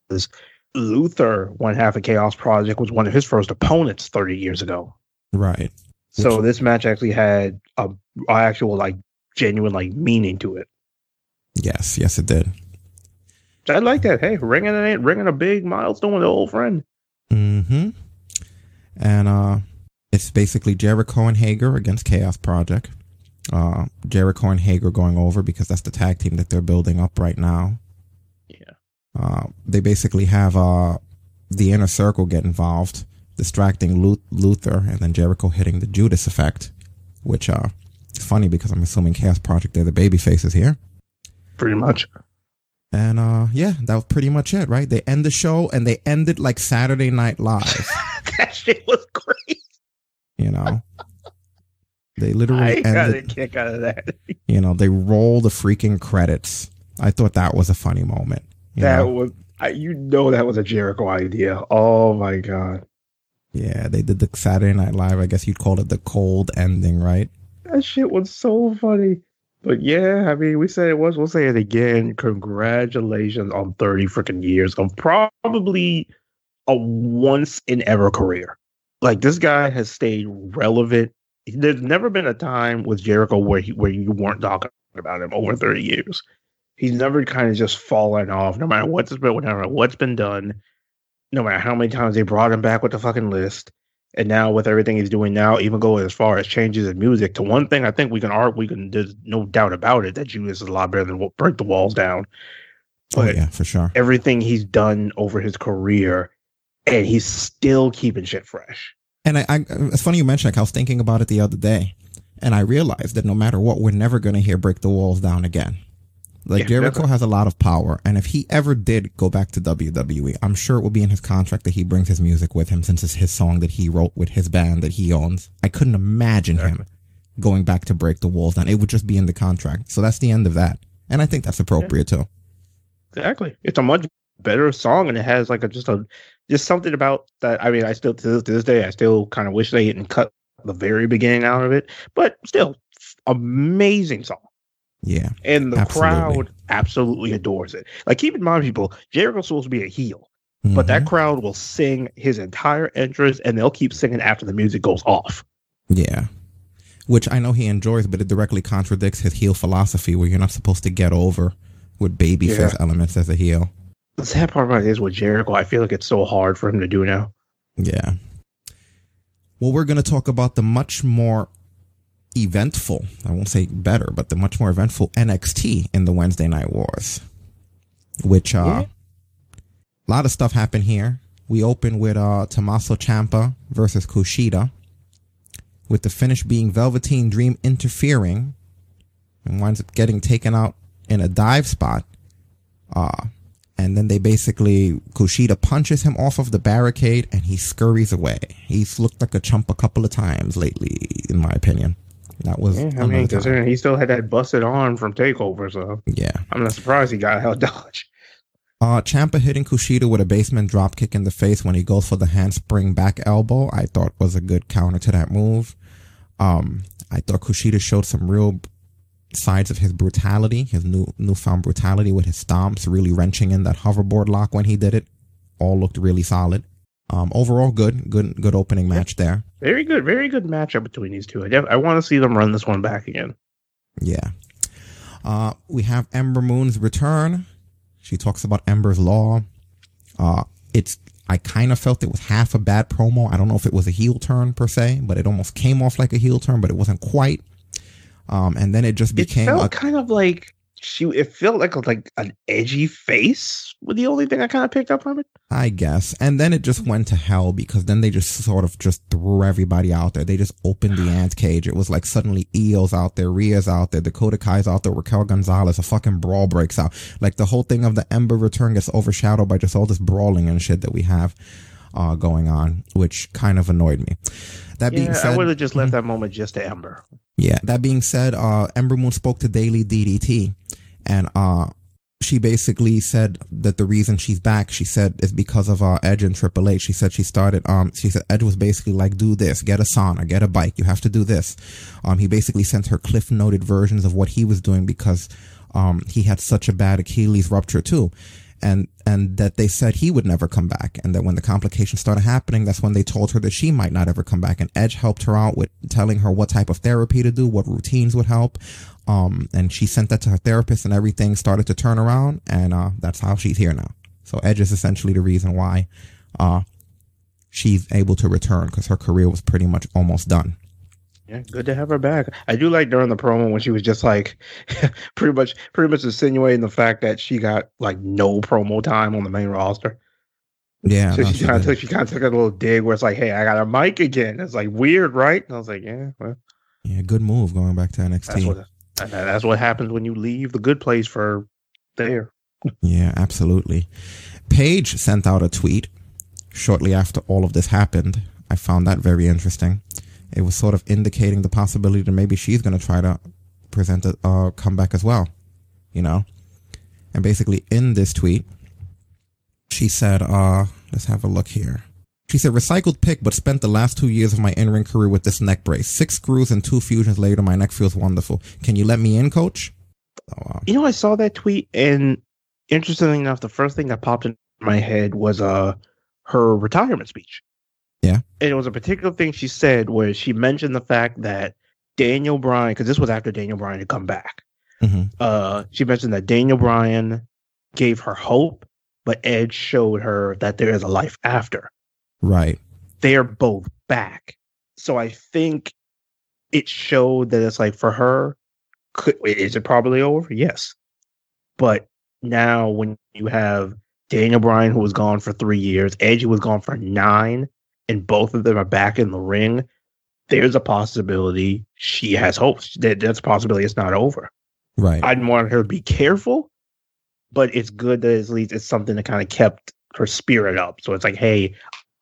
Luther, one half of Chaos Project, was one of his first opponents 30 years ago. right. So this match actually had a, a actual like genuine like meaning to it. Yes, yes, it did. I like that. Hey, ringing a ringing a big milestone with an old friend. Mm-hmm. And uh, it's basically Jericho and Hager against Chaos Project. Uh, Jericho and Hager going over because that's the tag team that they're building up right now. Yeah. Uh, they basically have uh, the inner circle get involved, distracting Lu- Luther, and then Jericho hitting the Judas effect, which uh, funny because I'm assuming Chaos Project they're the baby faces here. Pretty much. And uh, yeah, that was pretty much it, right? They end the show and they end it like Saturday Night Live. that shit was great. You know, they literally I got a kick out of that. You know, they roll the freaking credits. I thought that was a funny moment. you that know? was, I, you know, that was a Jericho idea. Oh my god, yeah, they did the Saturday Night Live. I guess you'd call it the cold ending, right? That shit was so funny. But yeah, I mean, we said it was. We'll say it again. Congratulations on thirty freaking years of probably a once in ever career. Like this guy has stayed relevant. There's never been a time with Jericho where he where you weren't talking about him over thirty years. He's never kind of just fallen off, no matter what's been, no matter what's been done, no matter how many times they brought him back with the fucking list. And now with everything he's doing now, even go as far as changes in music to one thing, I think we can art we can. There's no doubt about it that Judas is a lot better than what Break the Walls Down. Oh yeah, for sure. everything he's done over his career, and he's still keeping shit fresh. And I, I, it's funny you mentioned. Like I was thinking about it the other day, and I realized that no matter what, we're never going to hear "Break the Walls Down" again. Like Yeah, Jericho has a lot of power, and if he ever did go back to WWE, I'm sure it will be in his contract that he brings his music with him, since it's his song that he wrote with his band that he owns. I couldn't imagine him going back to "Break the Walls Down." It would just be in the contract. So that's the end of that, and I think that's appropriate too. Exactly. It's a much better song, and it has like a just a just something about that. I mean, I still to this, to this day, I still kind of wish they hadn't cut the very beginning out of it, but still, amazing song. Yeah, And the Absolutely. crowd absolutely adores it. Like, keep in mind, people, Jericho's supposed to be a heel, but that mm-hmm. crowd will sing his entire entrance, and they'll keep singing after the music goes off. Yeah. Which I know he enjoys, but it directly contradicts his heel philosophy where you're not supposed to get over with babyface Yeah. elements as a heel. The sad part about it is with Jericho, I feel like it's so hard for him to do now. Yeah. Well, we're going to talk about the much more eventful, I won't say better, but the much more eventful NXT in the Wednesday Night Wars. Which, uh, a lot of stuff happened here. We open with, uh, Tommaso Ciampa versus Kushida, with the finish being Velveteen Dream interfering and winds up getting taken out in a dive spot. Uh, and then they basically Kushida punches him off of the barricade and he scurries away. He's looked like a chump a couple of times lately, in my opinion. That was Yeah, I mean, considering he still had that busted arm from Takeover, so yeah. I'm not surprised he got out dodge. Uh, Ciampa hitting Kushida with a basement drop kick in the face when he goes for the handspring back elbow, I thought was a good counter to that move. Um, I thought Kushida showed some real sides of his brutality, his new newfound brutality with his stomps, really wrenching in that hoverboard lock when he did it. All looked really solid. Um, overall, good, good, good opening match there. Very good, very good matchup between these two. I, def- I want to see them run this one back again. Yeah. Uh, we have Ember Moon's return. She talks about Ember's Law. Uh, it's, I kind of felt it was half a bad promo. I don't know if it was a heel turn per se, but it almost came off like a heel turn, but it wasn't quite. Um, and then it just It became felt a, kind of like she. It felt like like an edgy face. Was the only thing I kind of picked up from it. I guess. And then it just went to hell because then they just sort of just threw everybody out there. They just opened the ant cage. It was like suddenly Io's out there, Rhea's out there, Dakota Kai's out there, Raquel Gonzalez, a fucking brawl breaks out. Like the whole thing of the Ember return gets overshadowed by just all this brawling and shit that we have uh, going on, which kind of annoyed me. That being yeah, said, I would have just left that moment just to Ember. yeah. That being said, uh, Ember Moon spoke to Daily DDT and, uh, she basically said that the reason she's back, she said, is because of, uh, Edge and Triple H. She said she started, um, she said Edge was basically like, do this, get a sauna, get a bike, you have to do this. Um, he basically sent her cliff noted versions of what he was doing because, um, he had such a bad Achilles rupture too. And, and that they said he would never come back. And that when the complications started happening, that's when they told her that she might not ever come back. And Edge helped her out with telling her what type of therapy to do, what routines would help. Um, and she sent that to her therapist and everything started to turn around. And, uh, that's how she's here now. So Edge is essentially the reason why, uh, she's able to return because her career was pretty much almost done. Yeah, good to have her back. I do like during the promo when she was just like pretty much pretty much insinuating the fact that she got like no promo time on the main roster. Yeah. so no, she she kind of took she kind of took a little dig where it's like, hey, I got a mic again. It's like weird, right? And I was like, yeah, well, yeah, good move going back to NXT. that's what that's what happens when you leave the good place for there. Yeah, absolutely. Paige sent out a tweet shortly after all of this happened. I found that very interesting. It was sort of indicating the possibility that maybe she's going to try to present a uh, comeback as well, you know? And basically, in this tweet, she said, uh, let's have a look here. She said, recycled pick, but spent the last two years of my in ring career with this neck brace. Six screws and two fusions later, my neck feels wonderful. Can you let me in, coach? You know, I saw that tweet, and interestingly enough, the first thing that popped in my head was uh her retirement speech. Yeah. And it was a particular thing she said where she mentioned the fact that Daniel Bryan, because this was after Daniel Bryan had come back. Mhm. Uh, she mentioned that Daniel Bryan gave her hope, but Edge showed her that there is a life after. Right. They're both back, so I think it showed that it's like for her. Could, is it probably over? Yes, but now when you have Daniel Bryan, who was gone for three years, Edge who was gone for nine, and both of them are back in the ring, there's a possibility she has hopes. That that's a possibility it's not over. Right. I'd want her to be careful, but it's good that at least it's something that kind of kept her spirit up. So it's like, hey,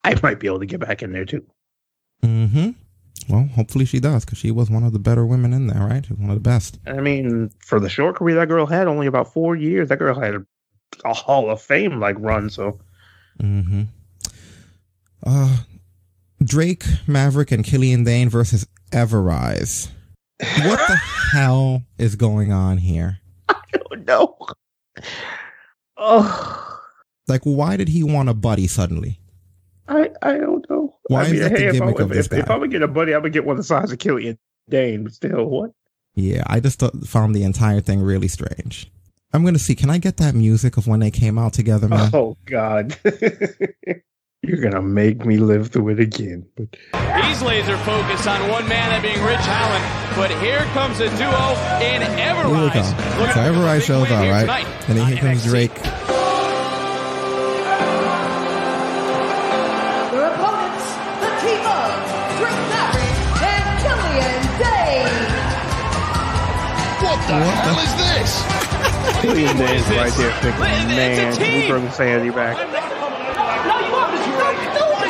I might be able to get back in there too. Mm-hmm. Well, hopefully she does, because she was one of the better women in there, right? One of the best. I mean, for the short career that girl had, only about four years. That girl had a, a Hall of Fame like run. So Mm-hmm. Uh, Drake, Maverick, and Killian Dain versus Everrise. What the hell is going on here? no. Oh, Like, why did he want a buddy suddenly? I I don't know. Why I is that the if, I, gimmick of if, this if, if? I'm gonna get a buddy, I'm gonna get one the size of Killian Dain. But still, what? Yeah, I just found the entire thing really strange. I'm gonna see. Can I get that music of when they came out together, man? Oh God, you're gonna make me live through it again. But He's laser focused on one man, that being Ridge Holland. But here comes a duo in Here we Everrise. go. Looking So for a Everrise big shows win up, right? tonight And then here comes NXT. Drake. Their opponents, the team of Drake Maverick and Killian Dain. What the What hell the- is this? Killian Dain's right there thinking, man, we bring Sandy back.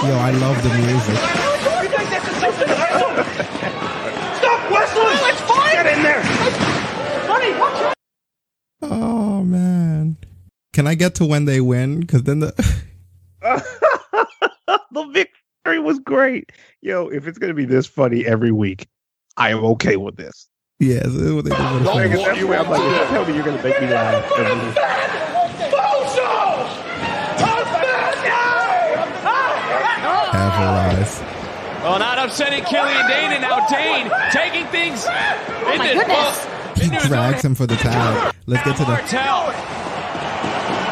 Yo, I love the music. Stop, Wesley! It's fine! Get in there! Buddy, watch out! Oh man. Can I get to when they win? Because then the the victory was great. Yo, if it's gonna be this funny every week, I am okay with this. yeah, so what they did with the Like, finish. that point, I'm like, tell me you're gonna make me laugh every week. Well, not upsetting Killian Dain, and now Dain taking things oh into, my goodness. well, He drags him for the tag. Let's get to the. Martel.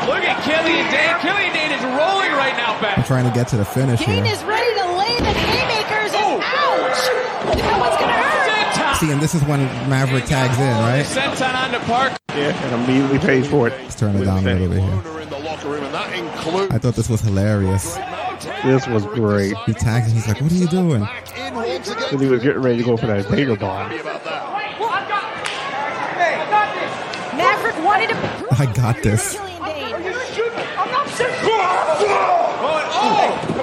Look at Killian Dain. Killian Dain is rolling right now I'm back. trying to get to the finish Dain here. is ready to lay the haymakers and ouch! That one's gonna hurt! See, and this is when Maverick tags in, right? Senton onto Park. Yeah, and immediately pays for it. Let's turn it down a little bit here. in the room, and that includes I thought this was hilarious. This was great. He tags and he's like, "What are you doing?" in once again. And he was getting ready to go for that Vader bomb. Maverick wanted to I got this. Killian Dain. Oh,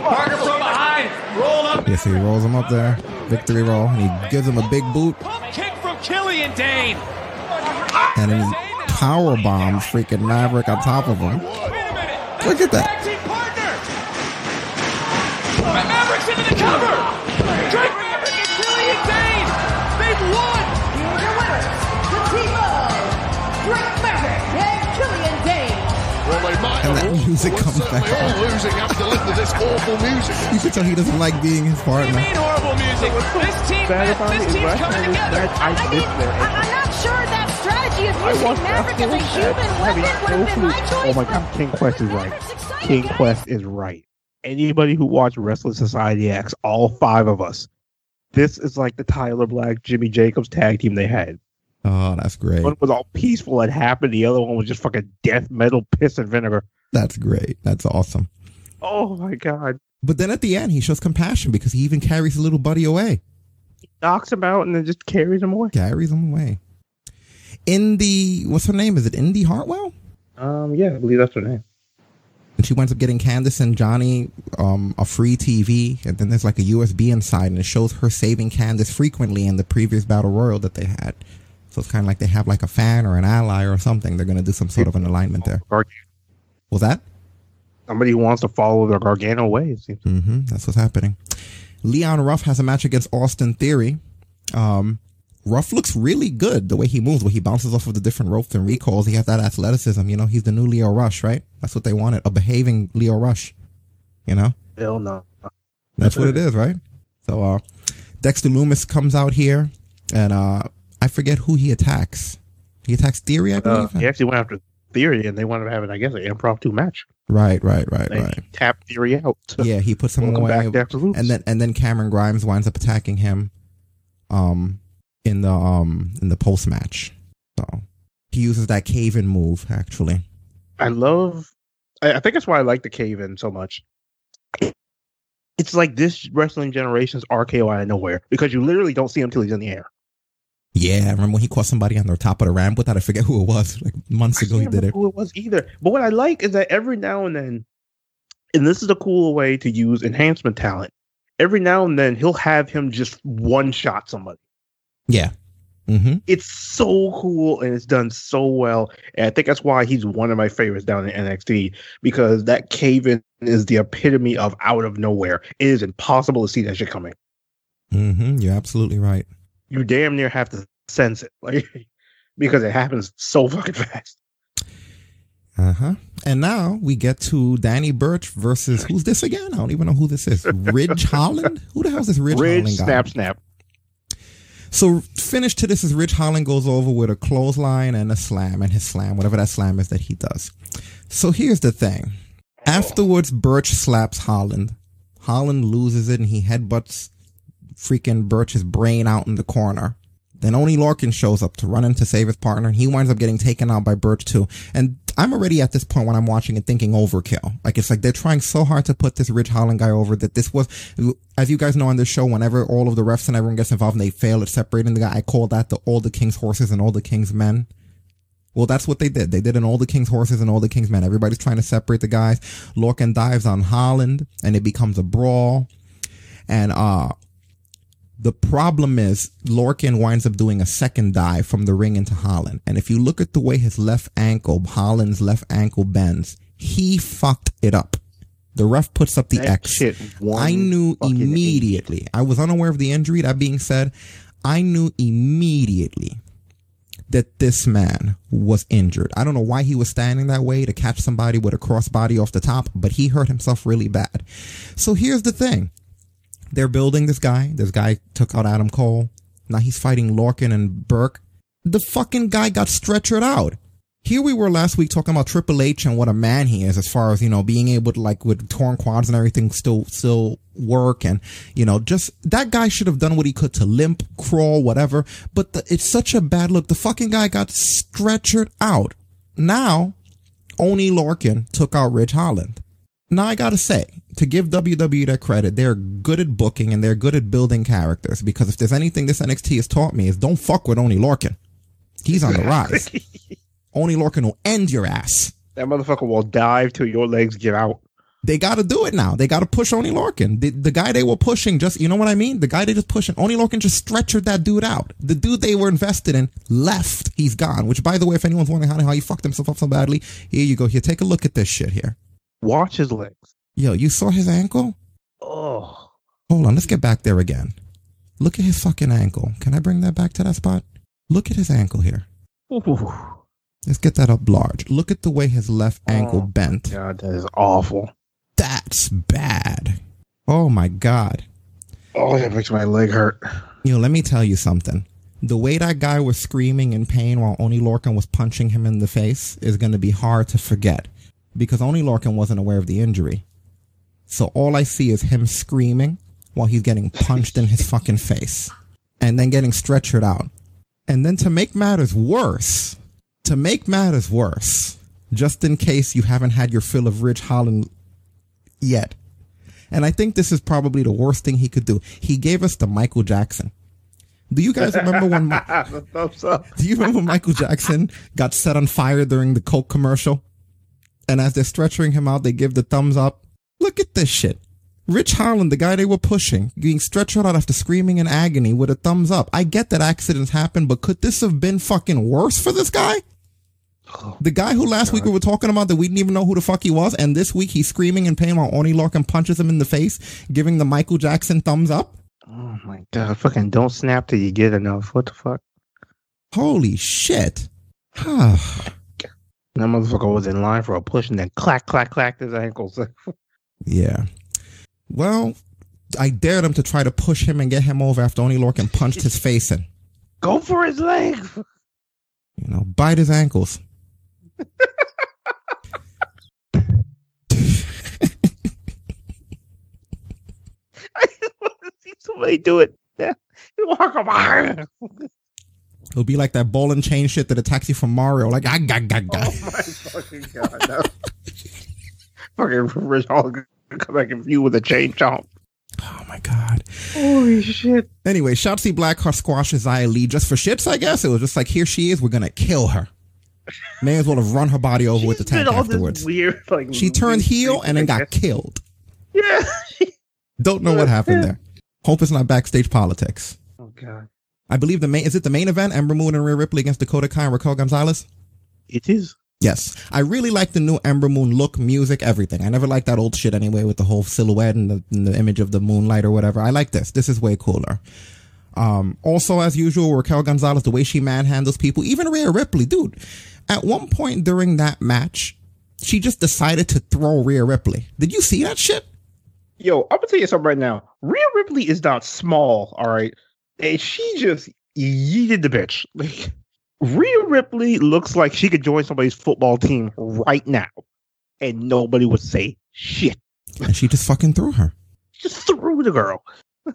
Parker from behind. Rolled up. Yeah, he rolls him up there, victory roll, and he gives him a big boot, Kick from Killian Dain. and then he power bombs freaking Maverick on top of him. Look at that. Music well, comes certainly back all on. losing after listening to this awful music. You can tell he doesn't like being his What do you partner. mean horrible music? This team, Bad this it is team's coming together. I I mean, missed their I, I'm not sure that strategy of I using watched Maverick as a that human heavy weapon would have been my choice. Oh my god, King Quest is right. King Quest is right. Anybody who watched Wrestling Society X, all five of us, this is like the Tyler Black, Jimmy Jacobs tag team they had. Oh, that's great. One was all peaceful and happy. The other one was just fucking death metal, piss and vinegar. That's great. That's awesome. Oh my god. But then at the end, he shows compassion because he even carries his little buddy away. Knocks him out and then just carries him away. Carries him away. In the what's her name? Is it Indi Hartwell? Um, yeah, I believe that's her name. And she winds up getting Candice and Johnny um, a free TV, and then there's like a USB inside, and it shows her saving Candice frequently in the previous battle royal that they had. So it's kind of like they have like a fan or an ally or something. They're going to do some sort of an alignment there. Was that? Somebody who wants to follow the Gargano way. It seems. Mm-hmm. That's what's happening. Leon Ruff has a match against Austin Theory. Um, Ruff looks really good the way he moves, where he bounces off of the different ropes and recalls. He has that athleticism. You know, he's the new Leo Rush, right? That's what they wanted. A behaving Leo Rush. You know? Hell no. That's what it is, right? So, uh, Dexter Lumis comes out here and, uh, I forget who he attacks. He attacks Theory, I Uh, believe. he actually went after Theory, and they wanted to have it, I guess, an impromptu match. right, right, right, They right. tap Theory out. Yeah, he puts him away, back, Lumis. and then and then Cameron Grimes winds up attacking him, um, in the um in the post match. So he uses that cave in move actually. I love. I, I think that's why I like the cave in so much. It's like this wrestling generation's RKO out of nowhere because you literally don't see him until he's in the air. Yeah, I remember when he caught somebody on the top of the ramp with that. I forget who it was. Like months ago, he did it. Who it was either? But what I like is that every now and then, and this is a cool way to use enhancement talent. Every now and then, he'll have him just one shot somebody. Yeah. Mm-hmm. It's so cool and it's done so well. And I think that's why he's one of my favorites down in NXT because that cave in is the epitome of out of nowhere. It is impossible to see that shit coming. Mm-hmm. You're absolutely right. You damn near have to sense it, like because it happens so fucking fast. Uh huh. And now we get to Danny Burch versus who's this again? I don't even know who this is. Ridge Holland. Who the hell is this Ridge, Ridge Holland guy? snap snap. So finish to this is Ridge Holland goes over with a clothesline and a slam and his slam, whatever that slam is that he does. So here's the thing. Afterwards, Burch slaps Holland. Holland loses it and he headbutts freaking Burch's brain out in the corner. Then Oney Lorcan shows up to run in to save his partner and he winds up getting taken out by Burch too. And I'm already at this point when I'm watching and thinking overkill. Like it's like they're trying so hard to put this Ridge Holland guy over that this was, as you guys know on this show, whenever all of the refs and everyone gets involved and they fail at separating the guy, I call that the all the king's horses and all the king's men. Well, that's what they did. They did an all the king's horses and all the king's men. Everybody's trying to separate the guys. Lorcan dives on Holland and it becomes a brawl. And, uh, the problem is Lorcan winds up doing a second dive from the ring into Holland. And if you look at the way his left ankle, Holland's left ankle bends, he fucked it up. The ref puts up the That X. shit I knew immediately. I was unaware of the injury. That being said, I knew immediately that this man was injured. I don't know why he was standing that way to catch somebody with a crossbody off the top, but he hurt himself really bad. So here's the thing. They're building this guy. This guy took out Adam Cole. Now he's fighting Lorcan and Burch. The fucking guy got stretchered out. Here we were last week talking about Triple H and what a man he is as far as, you know, being able to like with torn quads and everything still, still work. And, you know, just that guy should have done what he could to limp, crawl, whatever. But the, it's such a bad look. The fucking guy got stretchered out. Now, Oney Lorcan took out Ridge Holland. Now I gotta say, to give WWE their credit, they're good at booking and they're good at building characters because if there's anything this NXT has taught me is don't fuck with Oney Lorcan. He's on the rise. Oney Lorcan will end your ass. That motherfucker will dive till your legs give out. They gotta do it now. They gotta push Oney Lorcan. The, the guy they were pushing just, you know what I mean? The guy they just pushing, Oney Lorcan just stretchered that dude out. The dude they were invested in left. He's gone. Which by the way, if anyone's wondering how, how he fucked himself up so badly, here you go. Here, take a look at this shit here. Watch his legs. Yo, you saw his ankle? Oh. Hold on, let's get back there again. Look at his fucking ankle. Can I bring that back to that spot? Look at his ankle here. Ooh. Let's get that up large. Look at the way his left oh ankle bent. God, that is awful. That's bad. Oh my god. Oh, that makes my leg hurt. You know, let me tell you something. The way that guy was screaming in pain while Oney Lorcan was punching him in the face is going to be hard to forget because Oney Lorcan wasn't aware of the injury. So all I see is him screaming while he's getting punched in his fucking face and then getting stretchered out. And then to make matters worse, to make matters worse, just in case you haven't had your fill of Ridge Holland yet. And I think this is probably the worst thing he could do. He gave us the Michael Jackson. Do you guys remember when? Mi- The thumbs up. do you remember Michael Jackson got set on fire during the Coke commercial? And as they're stretching him out, they give the thumbs up. Look at this shit. Ridge Holland, the guy they were pushing, being stretched out after screaming in agony with a thumbs up. I get that accidents happen, but could this have been fucking worse for this guy? Oh, the guy who last week we were talking about that we didn't even know who the fuck he was, and this week he's screaming in pain while Oney Lorcan punches him in the face, giving the Michael Jackson thumbs up. Oh my god! Fucking don't snap till you get enough. What the fuck? Holy shit! That motherfucker was in line for a push and then clack, clack, clacked his ankles. Yeah. Well, I dared him to try to push him and get him over after Oney Lorcan punched his face in. Go for his leg. You know, bite his ankles. I just want to see somebody do it. Walk over. It'll be like that ball and chain shit that attacks you from Mario. Like, ah, gah, gah, gah. Oh my fucking god! No. fucking Rich Hall come back and view with a chain chomp. Oh my god. Holy shit! Anyway, Shotzi Blackheart squashes Xia Li just for shits, I guess. It was just like, here she is, we're gonna kill her. May as well have run her body over with the tank afterwards. weird like She turned heel and then got killed. Yeah. Don't know what happened there. Hope it's not backstage politics. Oh god. I believe the main is it the main event? Ember Moon and Rhea Ripley against Dakota Kai and Raquel Gonzalez. It is. Yes, I really like the new Ember Moon look, music, everything. I never liked that old shit anyway with the whole silhouette and the, and the image of the moonlight or whatever. I like this. This is way cooler. Um, also, as usual, Raquel Gonzalez, the way she manhandles people, even Rhea Ripley, dude. At one point during that match, she just decided to throw Rhea Ripley. Did you see that shit? Yo, I'm gonna tell you something right now. Rhea Ripley is not small, all right, and she just yeeted the bitch. Like Rhea Ripley looks like she could join somebody's football team right now, and nobody would say shit. And she just fucking threw her. Just threw the girl.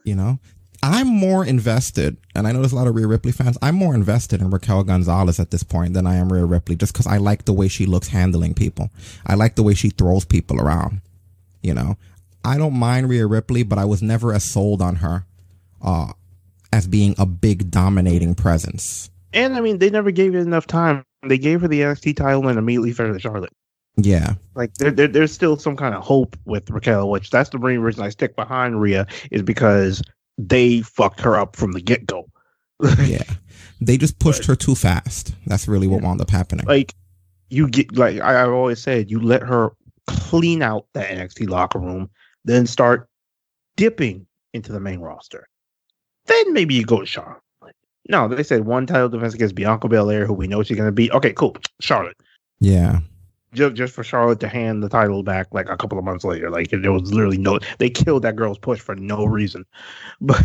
You know, I'm more invested, and I know there's a lot of Rhea Ripley fans. I'm more invested in Raquel Gonzalez at this point than I am Rhea Ripley, just because I like the way she looks handling people. I like the way she throws people around. You know, I don't mind Rhea Ripley, but I was never as sold on her uh, as being a big dominating presence. And I mean, they never gave it enough time. They gave her the NXT title and immediately fed her to Charlotte. Yeah, Like there, there, there's still some kind of hope with Raquel, which that's the main reason I stick behind Rhea is because they fucked her up from the get go. yeah. They just pushed her too fast. That's really what wound up happening. Like you get like I, I've always said, you let her clean out that NXT locker room, then start dipping into the main roster. Then maybe you go to Charlotte. No, they said one title defense against Bianca Belair, who we know she's gonna be. Okay, cool. Charlotte. Yeah. Just, just for Charlotte to hand the title back like a couple of months later. Like there was literally no they killed that girl's push for no reason. But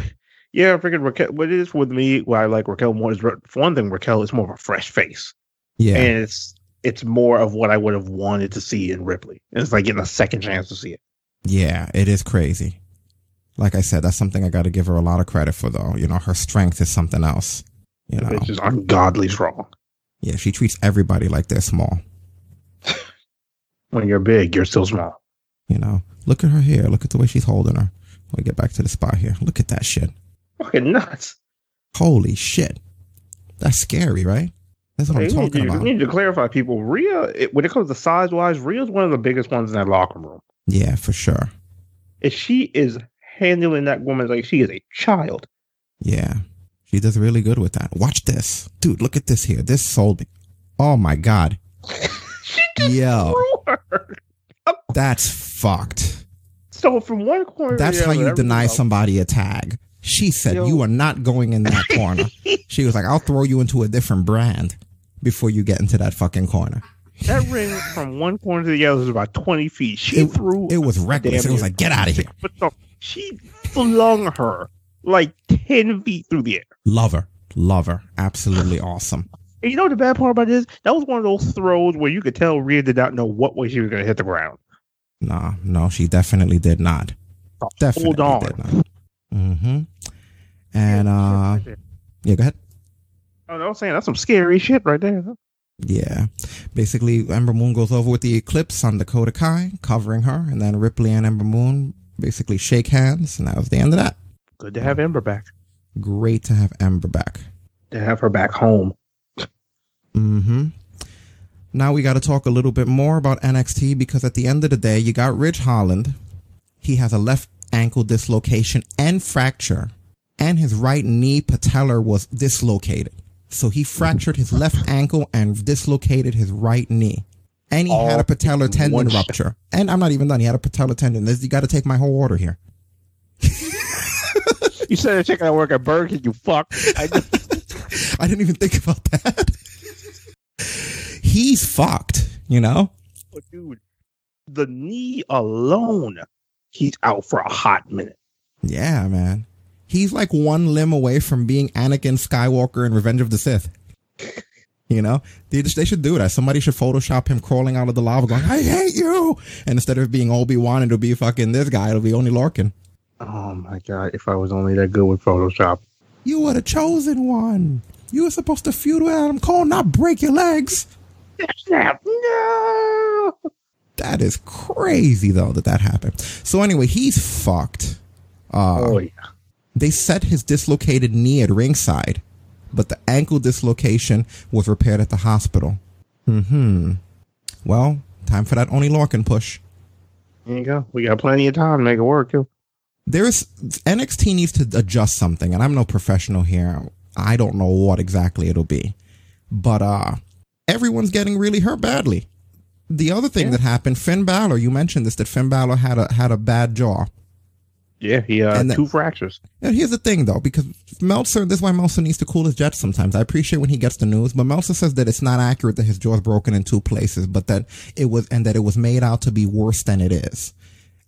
yeah, I figured Raquel what it is with me why I like Raquel more is for one thing, Raquel is more of a fresh face. Yeah. And it's it's more of what I would have wanted to see in Ripley. And it's like getting a second chance to see it. Yeah, it is crazy. Like I said, that's something I got to give her a lot of credit for, though. You know, her strength is something else. You know, just ungodly strong. yeah, she treats everybody like they're small. When you're big, you're still small. You know, look at her hair. Look at the way she's holding her. Let me get back to the spot here. Look at that shit. Fucking nuts. Holy shit. That's scary, right? That's what Hey, I'm talking to, about. you need to clarify, people. Rhea, it, when it comes to size wise, Rhea's one of the biggest ones in that locker room. Yeah, for sure. And she is handling that woman like she is a child. Yeah. She does really good with that. Watch this. Dude, look at this here. This sold me. Oh my God. She just Yo. That's fucked. So from one corner, That's how you deny else- somebody a tag. She said, Yo. You are not going in that corner. she was like, I'll throw you into a different brand before you get into that fucking corner. That ring from one corner to the other was about twenty feet. She threw. It was reckless. It was like, Get out of here. She flung her like ten feet through the air. Love her. Love her. Absolutely awesome. And you know what the bad part about this? That was one of those throws where you could tell Rhea did not know what way she was going to hit the ground. No, no, she definitely did not. Definitely Hold on. did not. Mm-hmm. And uh yeah, go ahead. Oh, I was saying that's some scary shit right there. Yeah. Basically, Ember Moon goes over with the eclipse on Dakota Kai, covering her, and then Ripley and Ember Moon basically shake hands, and that was the end of that. Good to have Ember back. Great to have Ember back. To have her back home. Mm-hmm. Now we got to talk a little bit more about NXT because at the end of the day, you got Ridge Holland. He has a left ankle dislocation and fracture, and his right knee patellar was dislocated. So he fractured his left ankle and dislocated his right knee. And he had a patellar tendon rupture. And I'm not even done. He had a patellar tendon. This, you got to take my whole order here. You said they're taking out work at Burger King, you fuck. I I didn't even think about that. He's fucked, you know? oh, dude, the knee alone, he's out for a hot minute. Yeah, man. He's like one limb away from being Anakin Skywalker in Revenge of the Sith. You know, they, just, they should do that. Somebody should Photoshop him crawling out of the lava going, I hate you. And instead of being Obi-Wan, it'll be fucking this guy. It'll be Oney Lorcan. Oh my god, if I was only that good with Photoshop. You were the chosen one. You were supposed to feud with Adam Cole, not break your legs. No. That is crazy though that that happened. So anyway, he's fucked. Uh, Oh yeah. They set his dislocated knee at ringside, but the ankle dislocation was repaired at the hospital. Hmm. Well, time for that Oney Lorcan push. There you go. We got plenty of time to make it work too. There's NXT needs to adjust something, and I'm no professional here. I don't know what exactly it'll be, but uh, everyone's getting really hurt badly. The other thing that happened, Finn Balor, you mentioned this that Finn Balor had a had a bad jaw. Yeah, he uh, And two fractures. And here's the thing though, because Meltzer, this is why Meltzer needs to cool his jets sometimes. I appreciate when he gets the news, but Meltzer says that it's not accurate that his jaw's broken in two places, but that it was, and that it was made out to be worse than it is.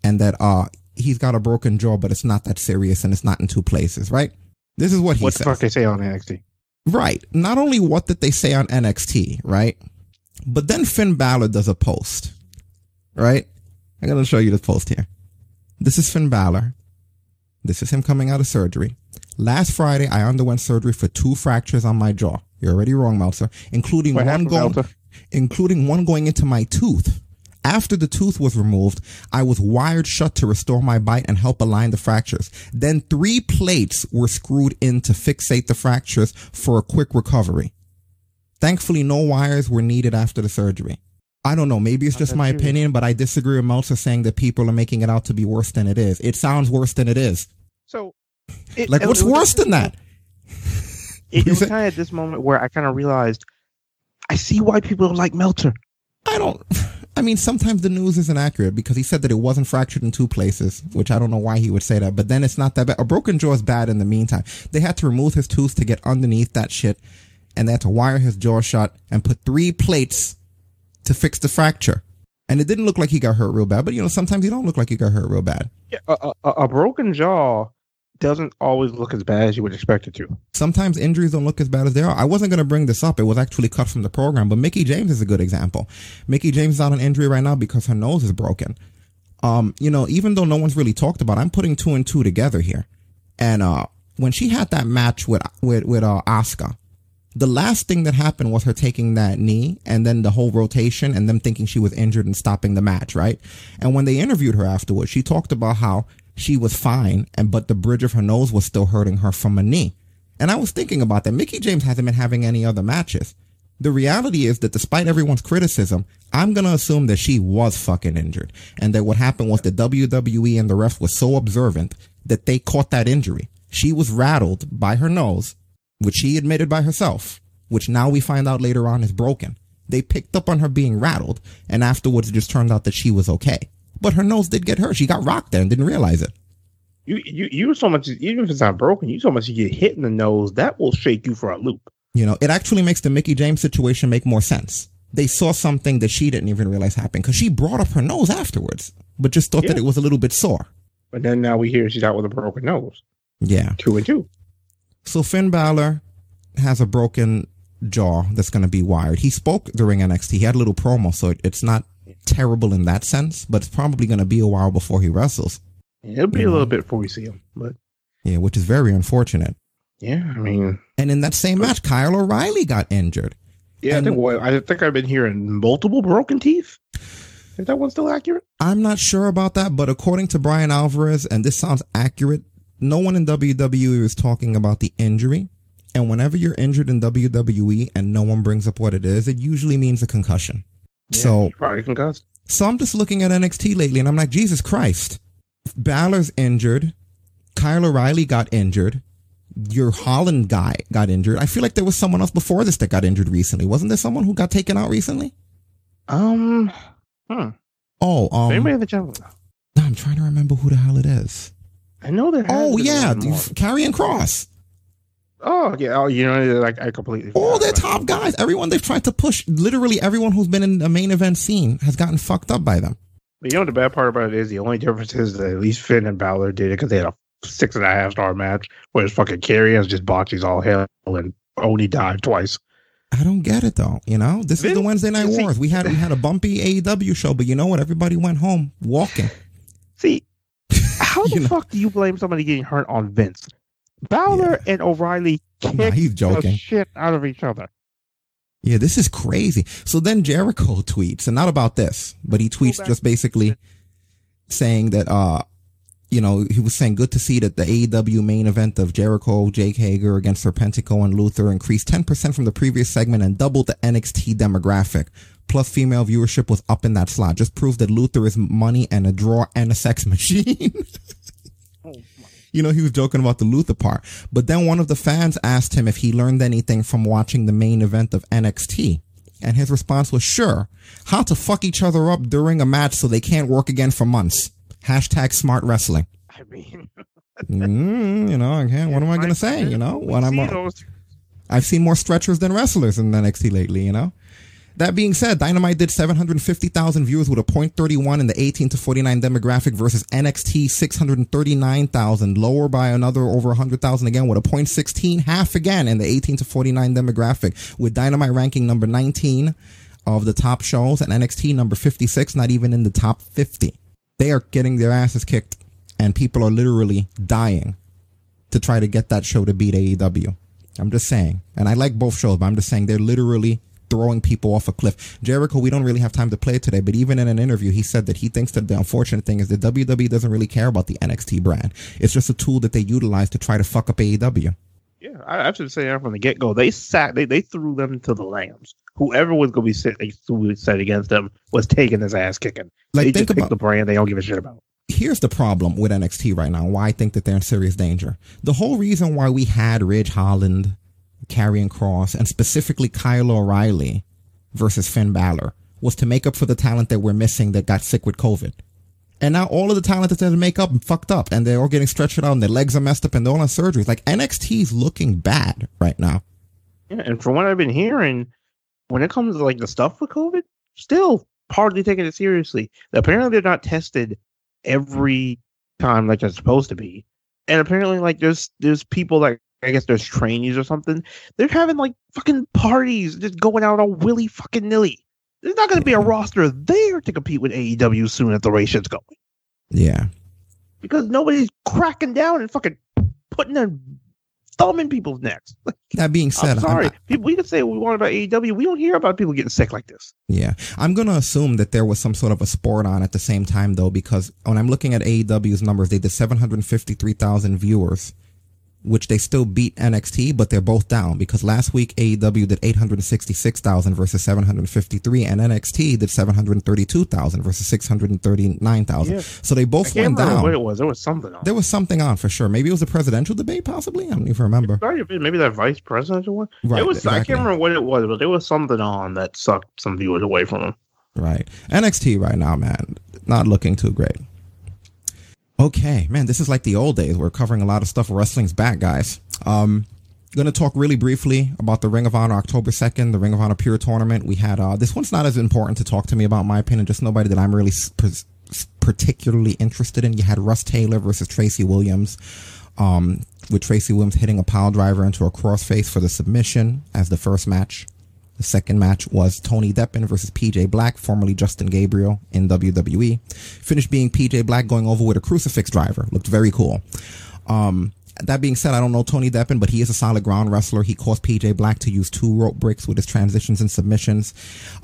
And that, uh, he's got a broken jaw, but it's not that serious and it's not in two places, right? This is what he What the says. fuck they say on NXT? Right. Not only what did they say on NXT, right? But then Finn Balor does a post, right? I'm going to show you this post here. This is Finn Balor. This is him coming out of surgery. Last Friday, I underwent surgery for two fractures on my jaw. You're already wrong, Meltzer, including What one going, Meltzer? including one going into my tooth. After the tooth was removed, I was wired shut to restore my bite and help align the fractures. Then three plates were screwed in to fixate the fractures for a quick recovery. Thankfully, no wires were needed after the surgery. I don't know. Maybe it's just my opinion, but I disagree with Meltzer saying that people are making it out to be worse than it is. It sounds worse than it is. So, it, Like, what's was- worse than that? It, it was kind of at this moment where I kind of realized I see why people don't like Meltzer. I don't. I mean, sometimes the news isn't accurate because he said that it wasn't fractured in two places, which I don't know why he would say that. But then it's not that bad. A broken jaw is bad in the meantime. They had to remove his tooth to get underneath that shit, and they had to wire his jaw shut and put three plates to fix the fracture. And it didn't look like he got hurt real bad, but you know, sometimes he don't look like he got hurt real bad. Yeah, a, a, a broken jaw doesn't always look as bad as you would expect it to. Sometimes injuries don't look as bad as they are. I wasn't going to bring this up. It was actually cut from the program, but Mickie James is a good example. Mickie James is on an injury right now because her nose is broken. Um, you know, even though no one's really talked about, it, I'm putting two and two together here. And, uh, when she had that match with, with, with, uh, Asuka, the last thing that happened was her taking that knee and then the whole rotation and them thinking she was injured and stopping the match, right? And when they interviewed her afterwards, she talked about how she was fine and but the bridge of her nose was still hurting her from a knee. And I was thinking about that. Mickie James hasn't been having any other matches. The reality is that despite everyone's criticism, I'm going to assume that she was fucking injured and that what happened was the WWE and the ref was so observant that they caught that injury. She was rattled by her nose, which she admitted by herself, which now we find out later on is broken. They picked up on her being rattled and afterwards it just turned out that she was okay. But her nose did get hurt. She got rocked there and didn't realize it. You you you so much even if it's not broken, you so much you get hit in the nose that will shake you for a loop. You know, it actually makes the Mickie James situation make more sense. They saw something that she didn't even realize happened because she brought up her nose afterwards, but just thought that it was a little bit sore. But then now we hear she's out with a broken nose. Yeah. Two and two. So Finn Balor has a broken jaw that's going to be wired. He spoke during NXT. He had a little promo, so it, it's not terrible in that sense, but it's probably going to be a while before he wrestles. It'll be a little bit before we see him, but Yeah, which is very unfortunate. yeah, I mean, And in that same match, Kyle O'Reilly got injured. yeah, I think what I think I've been hearing multiple broken teeth. Is that one still accurate? I'm not sure about that, but according to Bryan Alvarez, and this sounds accurate, no one in WWE is talking about the injury. And whenever you're injured in WWE and no one brings up what it is, it usually means a concussion. so probably concussed. so I'm just looking at NXT lately and I'm like, Jesus Christ. Balor's injured. Kyle O'Reilly got injured. Your Holland guy got injured. I feel like there was someone else before this that got injured recently. Wasn't there someone who got taken out recently? Um, hmm. Oh, um, Anybody in the no, I'm trying to remember who the hell it is. I know there. Oh yeah, more. Karrion Kross. Oh yeah. Oh, you know, like I completely. All their top guys, everyone they've tried to push, literally everyone who's been in the main event scene has gotten fucked up by them. But you know the bad part about it is the only difference is that at least Finn and Balor did it because they had a six and a half star match, whereas fucking Carry Carrion's just botches all hell and only died twice. I don't get it though. You know, this is the Wednesday Night Wars. We had we had a bumpy AEW show, but you know what? Everybody went home walking. See, how the fuck do you blame somebody getting hurt on Vince? Balor and O'Reilly kicked he's joking. the shit out of each other. Yeah, this is crazy. So then Jericho tweets, and not about this, but he tweets just basically saying that, uh, you know, he was saying good to see that the AEW main event of Jericho, Jake Hager against Serpentico and Luther increased 10% from the previous segment and doubled the NXT demographic. Plus female viewership was up in that slot. Just proves that Luther is money and a draw and a sex machine. you know, he was joking about the Luther part. But then one of the fans asked him if he learned anything from watching the main event of NXT. And his response was, sure. How to fuck each other up during a match so they can't work again for months. Hashtag smart wrestling. I mean, Mm, you know, what am I going to say? You know, when I'm, I've seen more stretchers than wrestlers in NXT lately, you know? That being said, Dynamite did 750,000 viewers with a .31 in the 18 to 49 demographic versus NXT 639,000, lower by another over 100,000 again with a .16, half again in the 18 to 49 demographic, with Dynamite ranking number 19 of the top shows and NXT number 56, not even in the top 50. They are getting their asses kicked, and people are literally dying to try to get that show to beat AEW. I'm just saying. And I like both shows, but I'm just saying they're literally throwing people off a cliff. Jericho, we don't really have time to play it today, but even in an interview, he said that he thinks that the unfortunate thing is that WWE doesn't really care about the NXT brand. It's just a tool that they utilize to try to fuck up AEW. Yeah, I, I should say that from the get go. They sat, they, they threw them to the lambs. Whoever was going to be set, set against them was taking his ass kicking. Like, they think about- the brand they don't give a shit about. Here's the problem with NXT right now. Why I think that they're in serious danger. The whole reason why we had Ridge Holland, Karrion Kross, and specifically Kyle O'Reilly versus Finn Balor was to make up for the talent that we're missing that got sick with COVID. And now all of the talent that's there to make up and fucked up and they're all getting stretched out and their legs are messed up and they're all on surgeries. Like NXT's looking bad right now. Yeah, and from what I've been hearing, when it comes to like the stuff with COVID, still hardly taking it seriously. Apparently, they're not tested every time like they're supposed to be, and apparently, like there's there's people like I guess there's trainees or something. They're having like fucking parties, just going out all willy fucking nilly. There's not going to be a roster there to compete with AEW soon at the rate shit's going Yeah. because nobody's cracking down and fucking putting their thumb in people's necks. That being said, I'm sorry. I'm- people, we can say what we want about AEW. We don't hear about people getting sick like this. Yeah. I'm going to assume that there was some sort of a sport on at the same time though, because when I'm looking at AEW's numbers, they did 753,000 viewers, which they still beat NXT, but they're both down because last week AEW did 866,000 versus 753 and NXT did 732,000 versus 639,000. Yeah. So they both I can't went remember down. what it was. There was something on. There was something on for sure. Maybe it was a presidential debate, possibly. I don't even remember. Might have been Maybe that vice presidential one. Right, It was. I can't remember what it was, but there was something on that sucked some viewers away from them. Right. NXT right now, man, not looking too great. Okay, man, this is like the old days. We're covering a lot of stuff. Wrestling's back, guys. Um, gonna talk really briefly about the Ring of Honor October 2nd, the Ring of Honor Pure Tournament. We had, uh, this one's not as important to talk to me about, my opinion, just nobody that I'm really particularly interested in. You had Rust Taylor versus Tracy Williams. Um, with Tracy Williams hitting a pile driver into a crossface for the submission as the first match. The second match was Tony Deppen versus PJ Black, formerly Justin Gabriel in WWE. Finished being PJ Black going over with a crucifix driver. Looked very cool. Um, that being said, I don't know Tony Deppen, but he is a solid ground wrestler. He caused PJ Black to use two rope breaks with his transitions and submissions.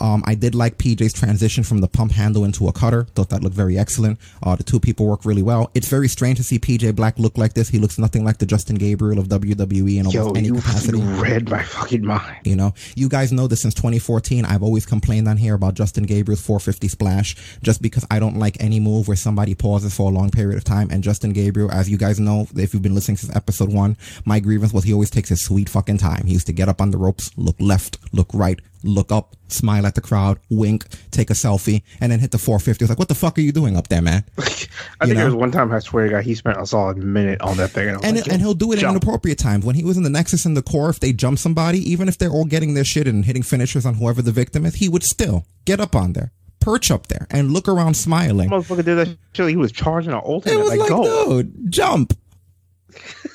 Um, I did like PJ's transition from the pump handle into a cutter. Thought that looked very excellent. Uh, the two people work really well. It's very strange to see PJ Black look like this. He looks nothing like the Justin Gabriel of WWE in almost Yo, any you capacity. read my fucking mind. You know, you guys know this since 2014. I've always complained on here about Justin Gabriel's 450 splash just because I don't like any move where somebody pauses for a long period of time. And Justin Gabriel, as you guys know, if you've been listening since episode one, my grievance was he always takes his sweet fucking time. He used to get up on the ropes, look left, look right, look up, smile at the crowd, wink, take a selfie, and then hit the 450. It's like, what the fuck are you doing up there, man? I You think know? there was one time I swear to God he spent a solid minute on that thing. And, and like, and he'll do it jump. in inappropriate times. When he was in the Nexus and the Corre, if they jump somebody, even if they're all getting their shit and hitting finishers on whoever the victim is, he would still get up on there, perch up there, and look around smiling. Motherfucker did that shit. He was charging an ultimate. It was like, like, go. dude, jump.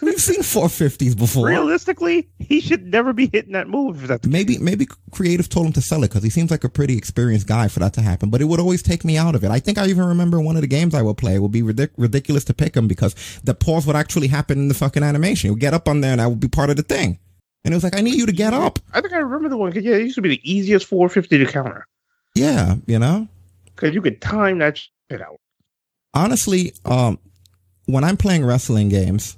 We've seen 450s before. Realistically, he should never be hitting that move. If that's Maybe maybe creative told him to sell it because he seems like a pretty experienced guy for that to happen. But it would always take me out of it. I think I even remember one of the games I would play. It would be ridic- ridiculous to pick him because the pause would actually happen in the fucking animation. You would get up on there and I would be part of the thing. And it was like, I need you to get up. I think I remember the one. Cause yeah, it used to be the easiest 450 to counter Yeah, you know. because you could time that shit out. honestly, um, when I'm playing wrestling games,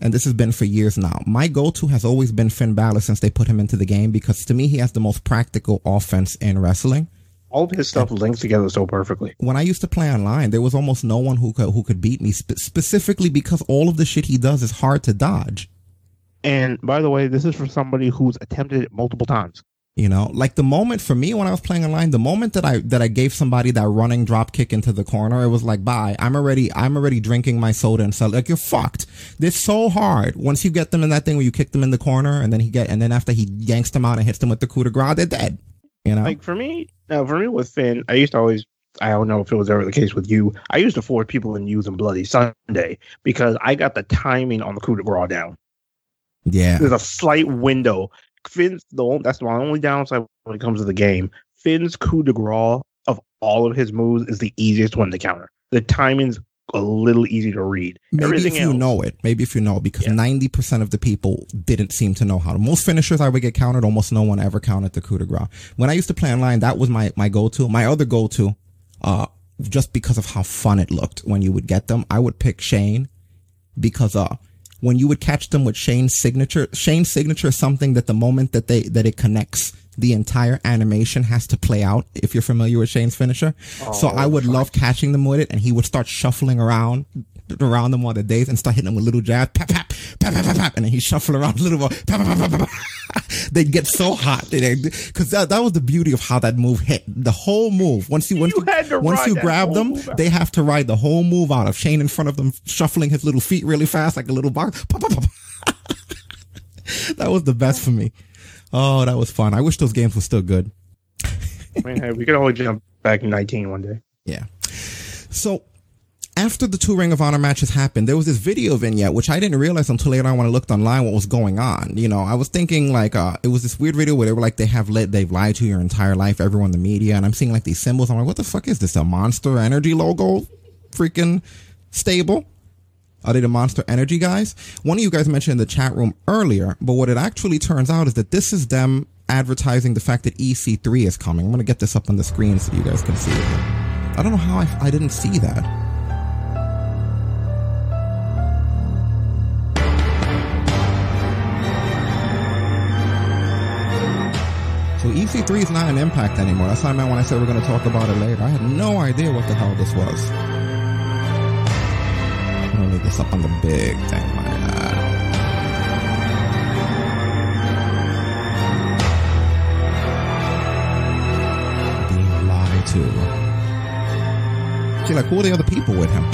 and this has been for years now, my go-to has always been Finn Balor since they put him into the game because to me he has the most practical offense in wrestling. All of his stuff links together so perfectly. When I used to play online, there was almost no one who could who could beat me spe- specifically because all of the shit he does is hard to dodge. And by the way, this is for somebody who's attempted it multiple times. You know, like the moment for me when I was playing online, the moment that I that I gave somebody that running drop kick into the corner, it was like, bye. I'm already I'm already drinking my soda and so like you're fucked. This so hard. Once you get them in that thing where you kick them in the corner and then he get and then after he yanks them out and hits them with the coup de grace, they're dead. You know, Like for me, now for me with Finn, I used to always. I don't know if it was ever the case with you. I used to force people in using Bloody Sunday because I got the timing on the coup de grace down. yeah. There's a slight window. Finn's the only, that's my only downside when it comes to the game. Finn's coup de grace of all of his moves is the easiest one to counter. The timing's a little easy to read. Maybe Everything if you else, know it, maybe if you know, it, because ninety percent of the people didn't seem to know how to. Most finishers I would get countered. Almost no one ever countered the coup de grace. When I used to play online, that was my my go to. My other go to, uh, just because of how fun it looked when you would get them, I would pick Shane because uh when you would catch them with Shane's signature, Shane's signature is something that the moment that they that it connects, the entire animation has to play out. If you're familiar with Shane's finisher, so oh, I would love catching them with it, and he would start shuffling around around them all the days and start hitting them with little jabs, pap pap pap pap pap, pap and then he shuffle around a little more, pap pap pap pap. pap. They'd get so hot because that, that was the beauty of how that move hit. The whole move once you once you, had to once you grab them, they have to ride the whole move out of Shane in front of them, shuffling his little feet really fast like a little box. Pop, pop, pop. that was the best for me. Oh, that was fun. I wish those games were still good. I mean, hey, we could always jump back in 19 one day. Yeah. So after the two Ring of Honor matches happened, there was this video vignette which I didn't realize until later on when I looked online what was going on. You know, I was thinking like uh it was this weird video where they were like they have let they've lied to your entire life, everyone the media, and I'm seeing like these symbols. I'm like, what the fuck is this? A Monster Energy logo? Freaking stable? Are they the Monster Energy guys? One of you guys mentioned in the chat room earlier, but what it actually turns out is that this is them advertising the fact that EC3 is coming. I'm going to get this up on the screen so you guys can see it. I don't know how I, I didn't see that. So EC3 is not an impact anymore. That's what I meant when I said we're going to talk about it later. I had no idea what the hell this was. I'm going to leave this up on the big thing. My. Being lied to. See, like, who are the other people with him?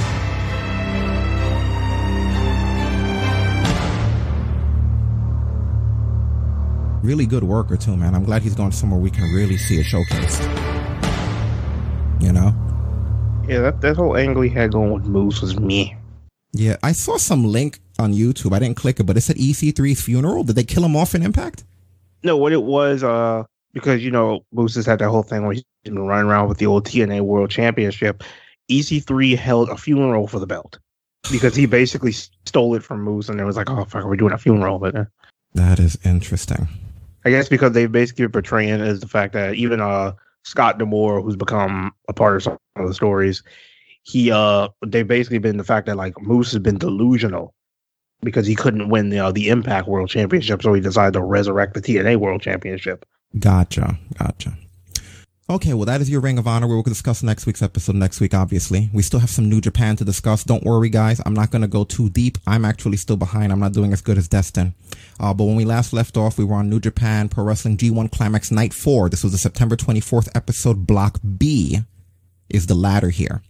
Really good worker, too, man. I'm glad he's going somewhere we can really see it showcased. You know? Yeah, that, that whole angle he had going with Moose was me. Yeah, I saw some link on YouTube. I didn't click it, but it said EC3's funeral. Did they kill him off in Impact? No, what it was, uh, because you know Moose has had that whole thing where he's been running around with the old TNA World Championship. EC3 held a funeral for the belt. because he basically stole it from Moose, and it was like, oh fuck, we're doing a funeral, but. That is interesting. I guess because they basically portraying is the fact that even uh Scott D'Amore, who's become a part of some of the stories, he uh they've basically been the fact that like Moose has been delusional because he couldn't win the uh, the Impact World Championship, so he decided to resurrect the TNA World Championship. Gotcha. Gotcha. Okay, well, that is your Ring of Honor. We'll discuss next week's episode next week, obviously. We still have some New Japan to discuss. Don't worry, guys. I'm not going to go too deep. I'm actually still behind. I'm not doing as good as Destin. Uh, but when we last left off, we were on New Japan Pro Wrestling G1 Climax Night 4. This was the September 24th episode. Block B is the ladder here.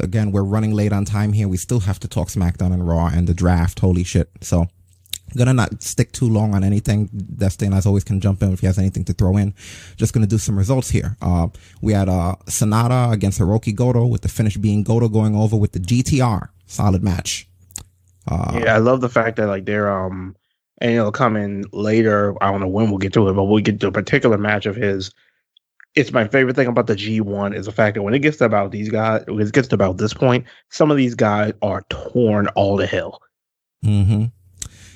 Again, we're running late on time here. We still have to talk SmackDown and Raw and the draft. Holy shit. So gonna not stick too long on anything. Destin, as always, can jump in if he has anything to throw in. Just gonna do some results here. Uh, we had uh, Sanada against Hirooki Goto, with the finish being Goto going over with the GTR. Solid match. Uh, yeah, I love the fact that like they're um and it'll come in later. I don't know when we'll get to it, but we'll get to a particular match of his. It's my favorite thing about the G1 is the fact that when it gets to about these guys, when it gets to about this point, some of these guys are torn all to hell. Mm-hmm.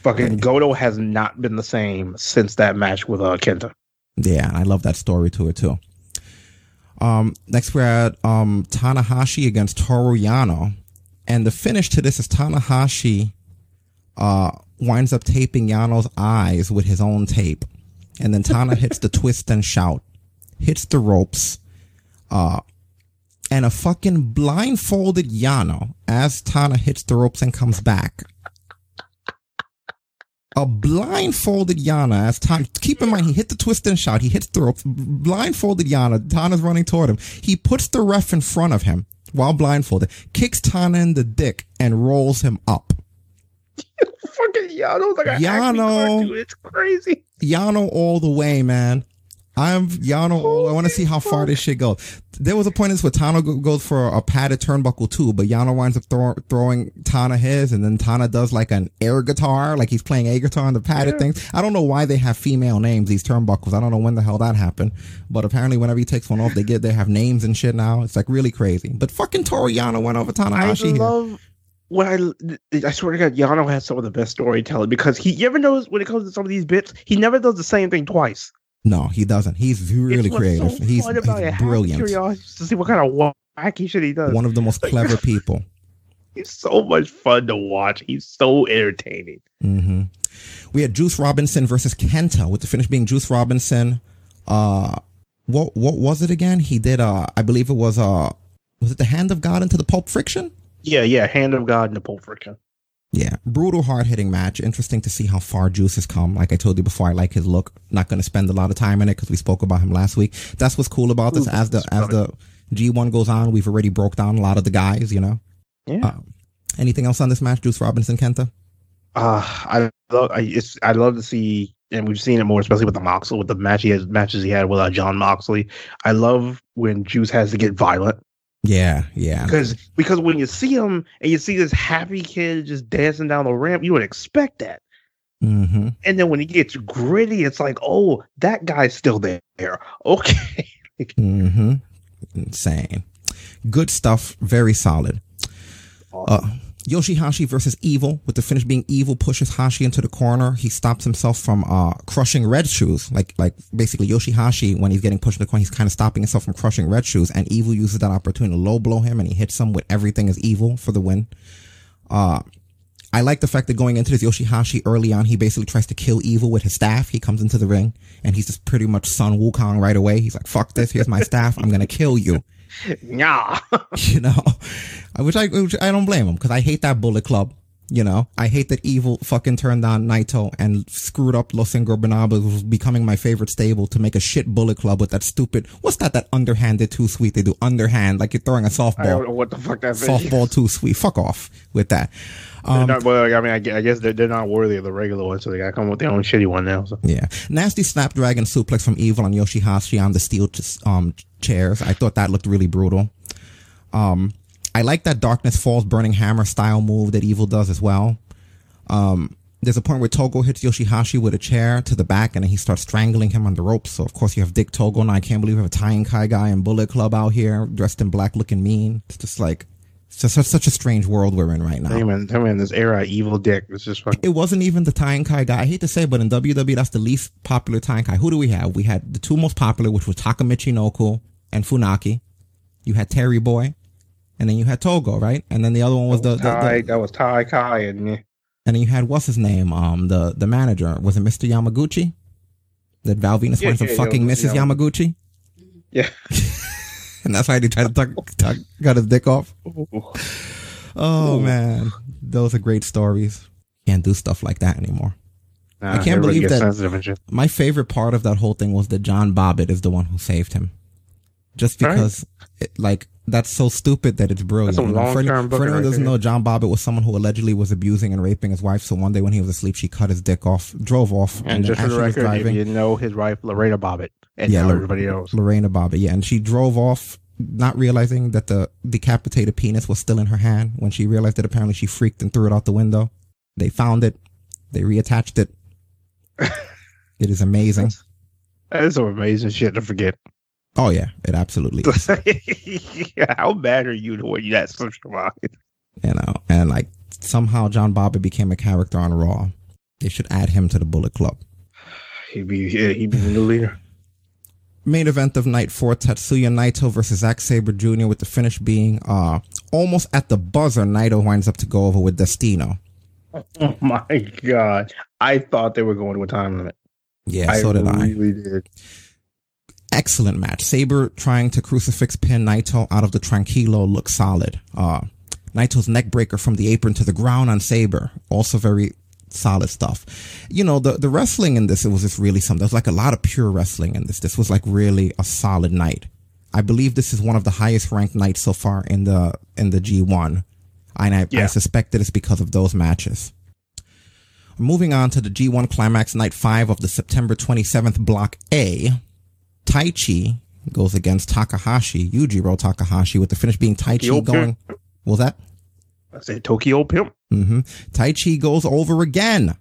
Fucking Goto has not been the same since that match with uh, Kenta. Yeah, I love that story to it too. Um, next we're at um, Tanahashi against Toru Yano, and the finish to this is Tanahashi uh, winds up taping Yano's eyes with his own tape, and then Tana hits the twist and shout, hits the ropes, uh, and a fucking blindfolded Yano as Tana hits the ropes and comes back a blindfolded Yano as Tana. Keep in mind, he hit the twist and shout. He hits the ropes. Blindfolded Yano. Tana's running toward him. He puts the ref in front of him while blindfolded, kicks Tana in the dick, and rolls him up. Fucking Yano's like Yano. Yano. It's crazy. Yano all the way, man. I'm Yano. all I want to see how far this shit goes. There was a point in this where Tana goes for a padded turnbuckle too, but Yano winds up throw- throwing Tana his, and then Tana does like an air guitar, like he's playing air guitar on the padded Yeah. things. I don't know why they have female names, these turnbuckles. I don't know when the hell that happened, but apparently whenever he takes one off, they get, they have names and shit now. It's like really crazy. But fucking Toru Yano went over I Tanahashi. here. love what I I swear to God, Yano has some of the best storytelling because he you ever notice when it comes to some of these bits, he never does the same thing twice. No, he doesn't. He's really creative. so he's he's. Brilliant. Curiosity to see what kind of wacky shit he does. One of the most clever people. He's so much fun to watch. He's so entertaining. hmm We had Juice Robinson versus Kenta, with the finish being Juice Robinson. Uh, what what was it again? He did. Uh, I believe it was. Uh, was it the Hand of God into the Pulp Friction? Yeah, yeah. Hand of God the Pulp Friction. Yeah, brutal, hard hitting match. Interesting to see how far Juice has come. Like I told you before, I like his look. Not going to spend a lot of time in it because we spoke about him last week. That's what's cool about this. Ooh, As the as the G one goes on, we've already broke down a lot of the guys. You know. Yeah. Um, anything else on this match, Juice Robinson, Kenta? Uh, I love. I, it's. I love to see, and we've seen it more, especially with the Moxley, with the match he has, matches he had with uh, Jon Moxley. I love when Juice has to get violent Yeah, yeah. because because when you see him and you see this happy kid just dancing down the ramp, you would expect that. Mm-hmm. And then when he gets gritty, it's like, oh, that guy's still there. Okay. Mm-hmm. Insane. Good stuff. Very solid. Uh, Yoshihashi versus Evil, with the finish being Evil pushes Hashi into the corner. He stops himself from uh, crushing Red Shoes. Like, like basically Yoshihashi, when he's getting pushed in the corner, he's kind of stopping himself from crushing Red Shoes. And Evil uses that opportunity to low blow him, and he hits him with everything is evil for the win. Uh, I like the fact that going into this Yoshihashi early on, he basically tries to kill Evil with his staff. He comes into the ring and he's just pretty much Sun Wukong right away. He's like, fuck this. Here's my staff. I'm to kill you. Yeah. you know, which I, which I don't blame him because I hate that Bullet Club. You know, I hate that Evil fucking turned on Naito and screwed up Los Ingobernables, was becoming my favorite stable to make a shit Bullet Club with that stupid, what's that, that underhanded too sweet? They do underhand, like you're throwing a softball. I don't know what the fuck that is. Softball too sweet. Fuck off with that. Um, not, well, I mean, I guess they're, they're not worthy of the regular one, so they got to come with their own shitty one now. So. Yeah. Nasty Snapdragon suplex from Evil on Yoshihashi on the steel um, chairs. I thought that looked really brutal. Um, I like that Darkness Falls Burning Hammer style move that Evil does as well. Um, there's a point where Togo hits Yoshihashi with a chair to the back and then he starts strangling him on the ropes. So, of course, you have Dick Togo. And I can't believe we have a Tying Kai guy and Bullet Club out here dressed in black looking mean. It's just like It's just such, such a strange world we're in right now. Hey man, tell me in this era, evil dick. It's just fucking. It wasn't even the Ty and Kai guy. I hate to say, it, but in WWE, that's the least popular Ty and Kai. Who do we have? We had the two most popular, which was Taka Michinoku and Funaki. You had Terry Boy, and then you had Togo, right? And then the other one was the, the, Ty, the that was Ty Kai and and then you had what's his name? Um, the the manager was it Mr. Yamaguchi? That Val Venis Yeah, up yeah, fucking Mrs. Yamaguchi, Yeah. and that's why they tried to tuck, tuck, got his dick off. Oh man, those are great stories. Can't do stuff like that anymore. Nah, I can't believe that. sensitive and shit. My favorite part of that whole thing was that John Bobbitt is the one who saved him. Just Right. because, it, like, that's so stupid that it's brilliant. That's a You know, for, long-term for booking anyone right doesn't know, John Bobbitt was someone who allegedly was abusing and raping his wife. So one day when he was asleep, she cut his dick off, drove off, And, and, just for the record, if driving, you know his wife, Lorena Bobbitt, and Yeah, everybody knows. Lorena Bobbitt, yeah, and she drove off, not realizing that the decapitated penis was still in her hand. When she realized that, apparently she freaked and threw it out the window. They found it, they reattached it. it is amazing. That is some amazing shit to forget. Oh yeah, it absolutely is. yeah, how bad are you to what you that social about? you know, and like somehow John Bobbitt became a character on Raw. They should add him to the Bullet Club. He'd be yeah, he'd be the new leader. Main event of night four: Tetsuya Naito versus Zack Sabre Jr. With the finish being uh almost at the buzzer. Naito winds up to go over with Destino. Oh my god! I thought they were going to a time limit. Yeah, I so did I. really did. Excellent match. Sabre trying to crucifix pin Naito out of the Tranquilo looked solid. Uh, Naito's neck breaker from the apron to the ground on Sabre. Also very solid stuff. You know, the, the wrestling in this, it was just really something. There was like a lot of pure wrestling in this. This was like really a solid night. I believe this is one of the highest ranked nights so far in the, in the G1. And I, I suspect that it's because of those matches. Moving on to the G1 Climax Night 5 of the September 27th Block A. Taichi goes against Takahashi, Yujiro Takahashi, with the finish being Taichi Tokyo going. What was that? I said Tokyo Pimp. Mm-hmm. Taichi goes over again.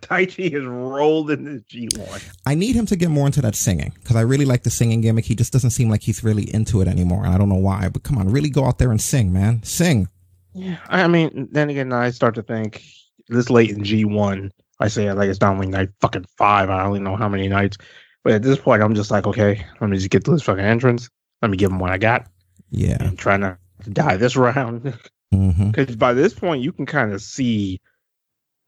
Taichi has rolled in this G1. I need him to get more into that singing because I really like the singing gimmick. He just doesn't seem like he's really into it anymore, and I don't know why. But come on, really go out there and sing, man. Sing. Yeah, I mean, then again, I start to think this late in G1. I say like it's not only night fucking five. I don't even know how many nights. But at this point, I'm just like, okay, let me just get to this fucking entrance. Let me give them what I got. Yeah. And try not to die this round. Mm-hmm. Because by this point, you can kind of see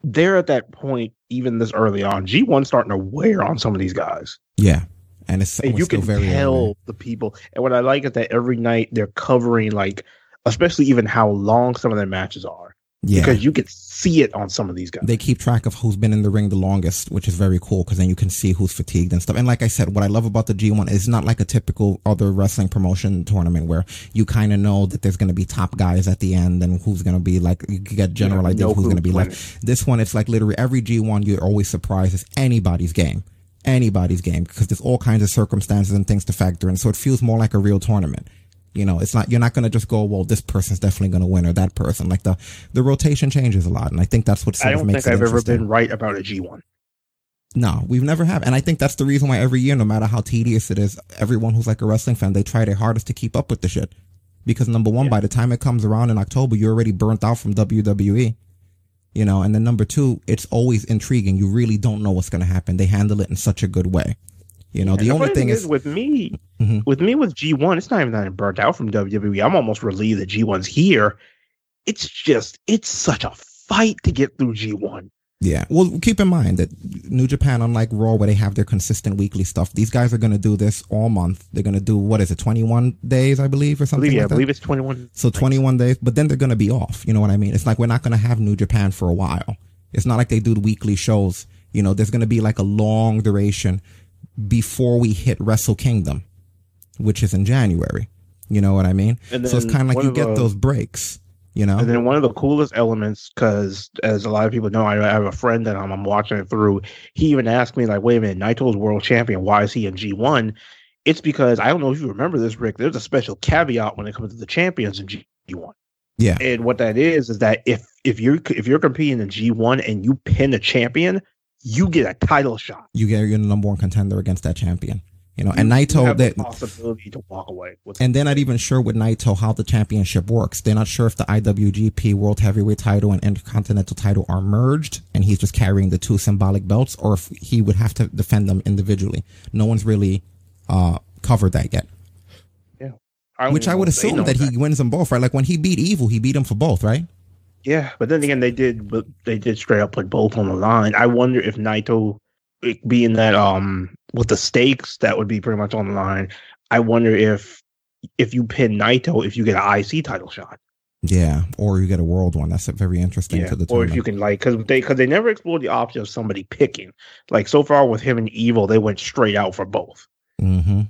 they're at that point, even this early on. G1 starting to wear on some of these guys. Yeah, and it's, and you can very tell early. the people. And what I like is that every night they're covering like, especially even how long some of their matches are. Yeah. Because you can see it on some of these guys. they keep track of who's been in the ring the longest, which is very cool because then you can see who's fatigued and stuff. And like I said, what I love about the G1 is not like a typical other wrestling promotion tournament where you kind of know that there's going to be top guys at the end and who's going to be like, you get general Yeah, ideas know of who's going to be left. This one, it's like literally every G1, you're always surprised it's anybody's game. Anybody's game because there's all kinds of circumstances and things to factor in. So it feels more like a real tournament. You know, it's not, you're not going to just go, well, this person's definitely going to win or that person. Like the, the rotation changes a lot. And I think that's what sort I of don't makes think it I've ever been right about a G1. No, we've never have. And I think that's the reason why every year, no matter how tedious it is, everyone who's like a wrestling fan, they try their hardest to keep up with the shit. Because number one, by the time it comes around in October, you're already burnt out from WWE. You know, and then number two, it's always intriguing. You really don't know what's going to happen. They handle it in such a good way. You know, And the only thing is, with me, Mhm. with me with G1, it's not even that I'm burnt out from WWE. I'm almost relieved that G1's here. It's just, it's such a fight to get through G1. Yeah. Well, keep in mind that New Japan, unlike Raw, where they have their consistent weekly stuff, these guys are going to do this all month. They're going to do, what is it, 21 days, I believe, or I something believe, yeah, like I believe it's 21. So 21 days, but then they're going to be off. You know what I mean? It's like we're not going to have New Japan for a while. It's not like they do the weekly shows. You know, there's going to be like a long duration before we hit Wrestle Kingdom, which is in January. You know what I mean? And so it's kind of like you get the- those breaks, you know? And then one of the coolest elements, because as a lot of people know, I I have a friend that I'm, I'm watching it through. He even asked me, like, wait a minute, Naito's world champion. Why is he in G1? It's because I don't know if you remember this, Rick. There's a special caveat when it comes to the champions in G1. Yeah. And what that is is that if if you're if you're competing in G1 and you pin a champion, you get a title shot. you get you're the number one contender against that champion. You know, and You Naito have the that possibility to walk away with and they're not even sure with Naito how the championship works. They're not sure if the IWGP World Heavyweight title and Intercontinental title are merged and he's just carrying the two symbolic belts or if he would have to defend them individually. No one's really uh covered that yet. I Which I would assume know that he wins them both, right? Like when he beat Evil, he beat him for both, right? Yeah, but then again, they did, but they did straight up put both on the line. I wonder if Naito, being that um with the stakes, that would be pretty much on the line. I wonder if if you pin Naito, if you get an IC title shot, Yeah, or you get a world one. That's very interesting yeah, to the or if you can like because they because they never explored the option of somebody picking. Like so far with him and Evil, they went straight out for both. Mm-hmm.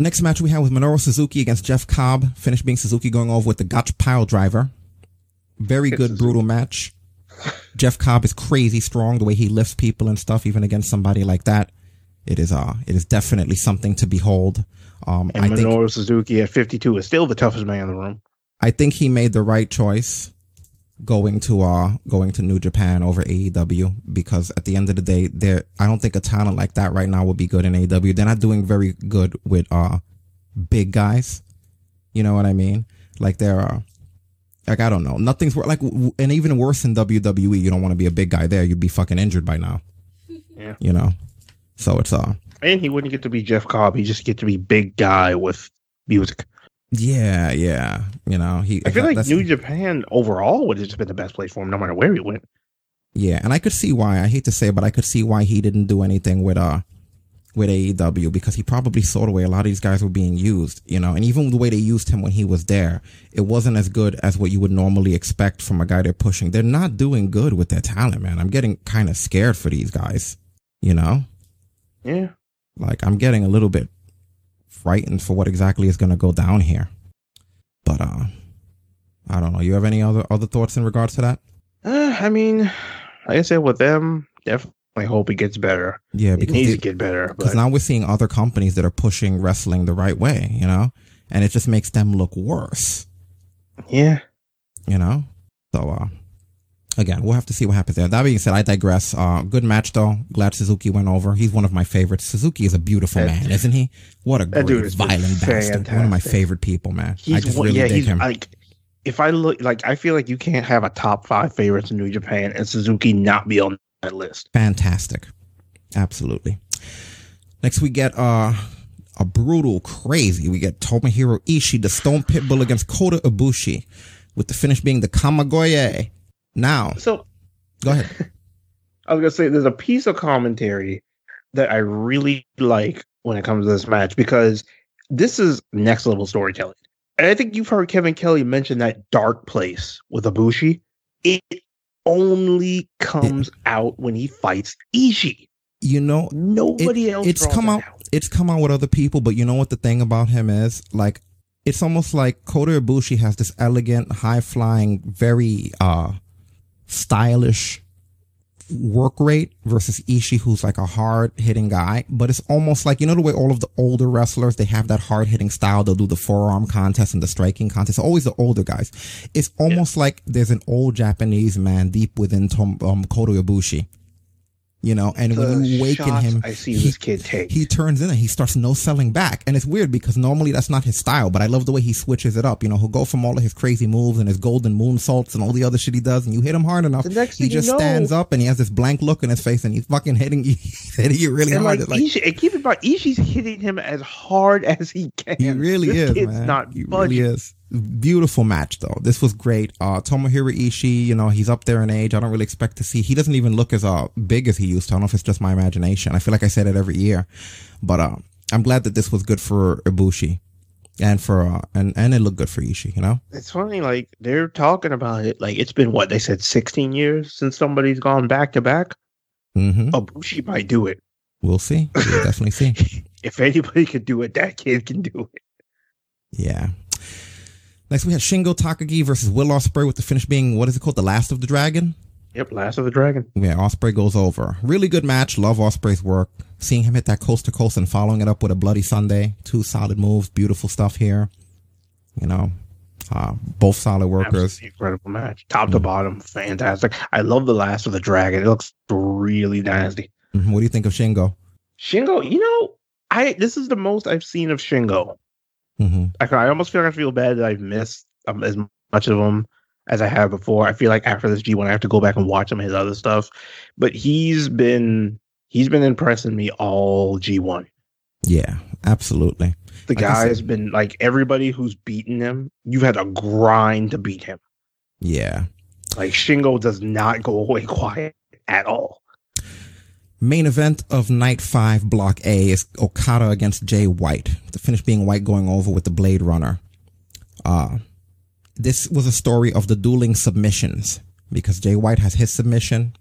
Next match we have with Minoru Suzuki against Jeff Cobb. Finished being Suzuki going over with the Gotch pile driver. Very good, brutal match. Jeff Cobb is crazy strong the way he lifts people and stuff, even against somebody like that. It is uh it is definitely something to behold. Um And I think Minoru Suzuki at 52 is still the toughest man in the room. I think he made the right choice going to uh going to New Japan over AEW because at the end of the day there I don't think a talent like that right now would be good in AEW. They're not doing very good with uh big guys. You know what I mean? Like they're uh, like I don't know. Nothing's wor- like w- and even worse in WWE, you don't want to be a big guy there. You'd be fucking injured by now, Yeah. you know. So it's uh And he wouldn't get to be Jeff Cobb. He just get to be big guy with music. yeah, yeah, you know, he I feel like New Japan overall would have just been the best place for him, no matter where he went. Yeah, and I could see why. I hate to say it, but I could see why he didn't do anything with uh with AEW because he probably saw the way a lot of these guys were being used, you know, and even the way they used him when he was there, it wasn't as good as what you would normally expect from a guy they're pushing. They're not doing good with their talent, man. I'm getting kind of scared for these guys, you know? Yeah. Like I'm getting a little bit frightened for what exactly is going to go down here. But uh I don't know. You have any other other thoughts in regards to that? Uh, I mean, like I said, with them, definitely hope it gets better. Yeah, it because needs they- to get better. Because now we're seeing other companies that are pushing wrestling the right way, you know, and it just makes them look worse, yeah, you know. So, uh, again, we'll have to see what happens there. That being said, I digress. Uh, good match though. Glad Suzuki went over. He's one of my favorites. Suzuki is a beautiful That- man, isn't he? What a great violent bastard. One of my favorite people, man. I just really yeah, dig he's him. like. If I look like, I feel like you can't have a top five favorites in New Japan and Suzuki not be on that list. Fantastic. Absolutely. Next we get uh a brutal crazy. We get Tomohiro Ishii, the Stone Pitbull against Kota Ibushi, with the finish being the Kamigoye. Now, so go ahead. I was gonna say there's a piece of commentary that I really like when it comes to this match because this is next level storytelling. And I think you've heard Kevin Kelly mention that dark place with Ibushi. It only comes out when he fights Ishii. You know, nobody it- else. It's come it out. It's come out with other people, but you know what the thing about him is? Like, it's almost like Kota Ibushi has this elegant, high flying, very uh stylish work rate versus Ishii, who's like a hard hitting guy. But it's almost like you know the way all of the older wrestlers they have that hard hitting style. They'll do the forearm contest and the striking contest. Always the older guys. It's almost like there's an old Japanese man deep within Tom, um, Ibushi. You know, and when you awaken him, I see he- this kid take. he turns in and he starts no selling back. And it's weird because normally that's not his style, but I love the way he switches it up. You know, he'll go from all of his crazy moves and his golden moonsaults and all the other shit he does, and you hit him hard enough, he thing you just know- stands up and he has this blank look in his face and he's fucking hitting you, he's hitting you really and hard. like, like, Ishii, and keep in mind, Ishii's hitting him as hard as he can. he really this is, Kid's man. not he budging. really is. Beautiful match though. This was great. Uh, Tomohiro Ishii, you know, he's up there in age. I don't really expect to see. He doesn't even look as uh big as he used to. I don't know if it's just my imagination. I feel like I said it every year, but uh, I'm glad that this was good for Ibushi, and for uh, and and it looked good for Ishii. You know. It's funny, like they're talking about it. Like it's been what they said, sixteen years since somebody's gone back to back. Mm-hmm. Ibushi might do it. We'll see. We'll definitely see. If anybody could do it, that kid can do it. Yeah. Next, we had Shingo Takagi versus Will Ospreay with the finish being what is it called? The Last of the Dragon. Yep, Last of the Dragon. Yeah, Ospreay goes over. Really good match. Love Ospreay's work. Seeing him hit that coast to coast and following it up with a bloody Sunday. Two solid moves. Beautiful stuff here. You know, uh, both solid workers. Absolutely incredible match, top to bottom, fantastic. I love the Last of the Dragon. It looks really nasty. Mhm. What do you think of Shingo? Shingo, you know, I this is the most I've seen of Shingo. Mm-hmm. I, I almost feel like I feel bad that I've missed um, as much of him as I have before. I feel like after this G1, I have to go back and watch some of his other stuff. But he's been he's been impressing me all G1. Yeah, absolutely. The Like guy has been like everybody who's beaten him. You've had to grind to beat him. Yeah. Like Shingo does not go away quiet at all. Main event of night five, block A, is Okada against Jay White. The finish being White going over with the Blade Runner. Uh, this was a story of the dueling submissions because Jay White has his submission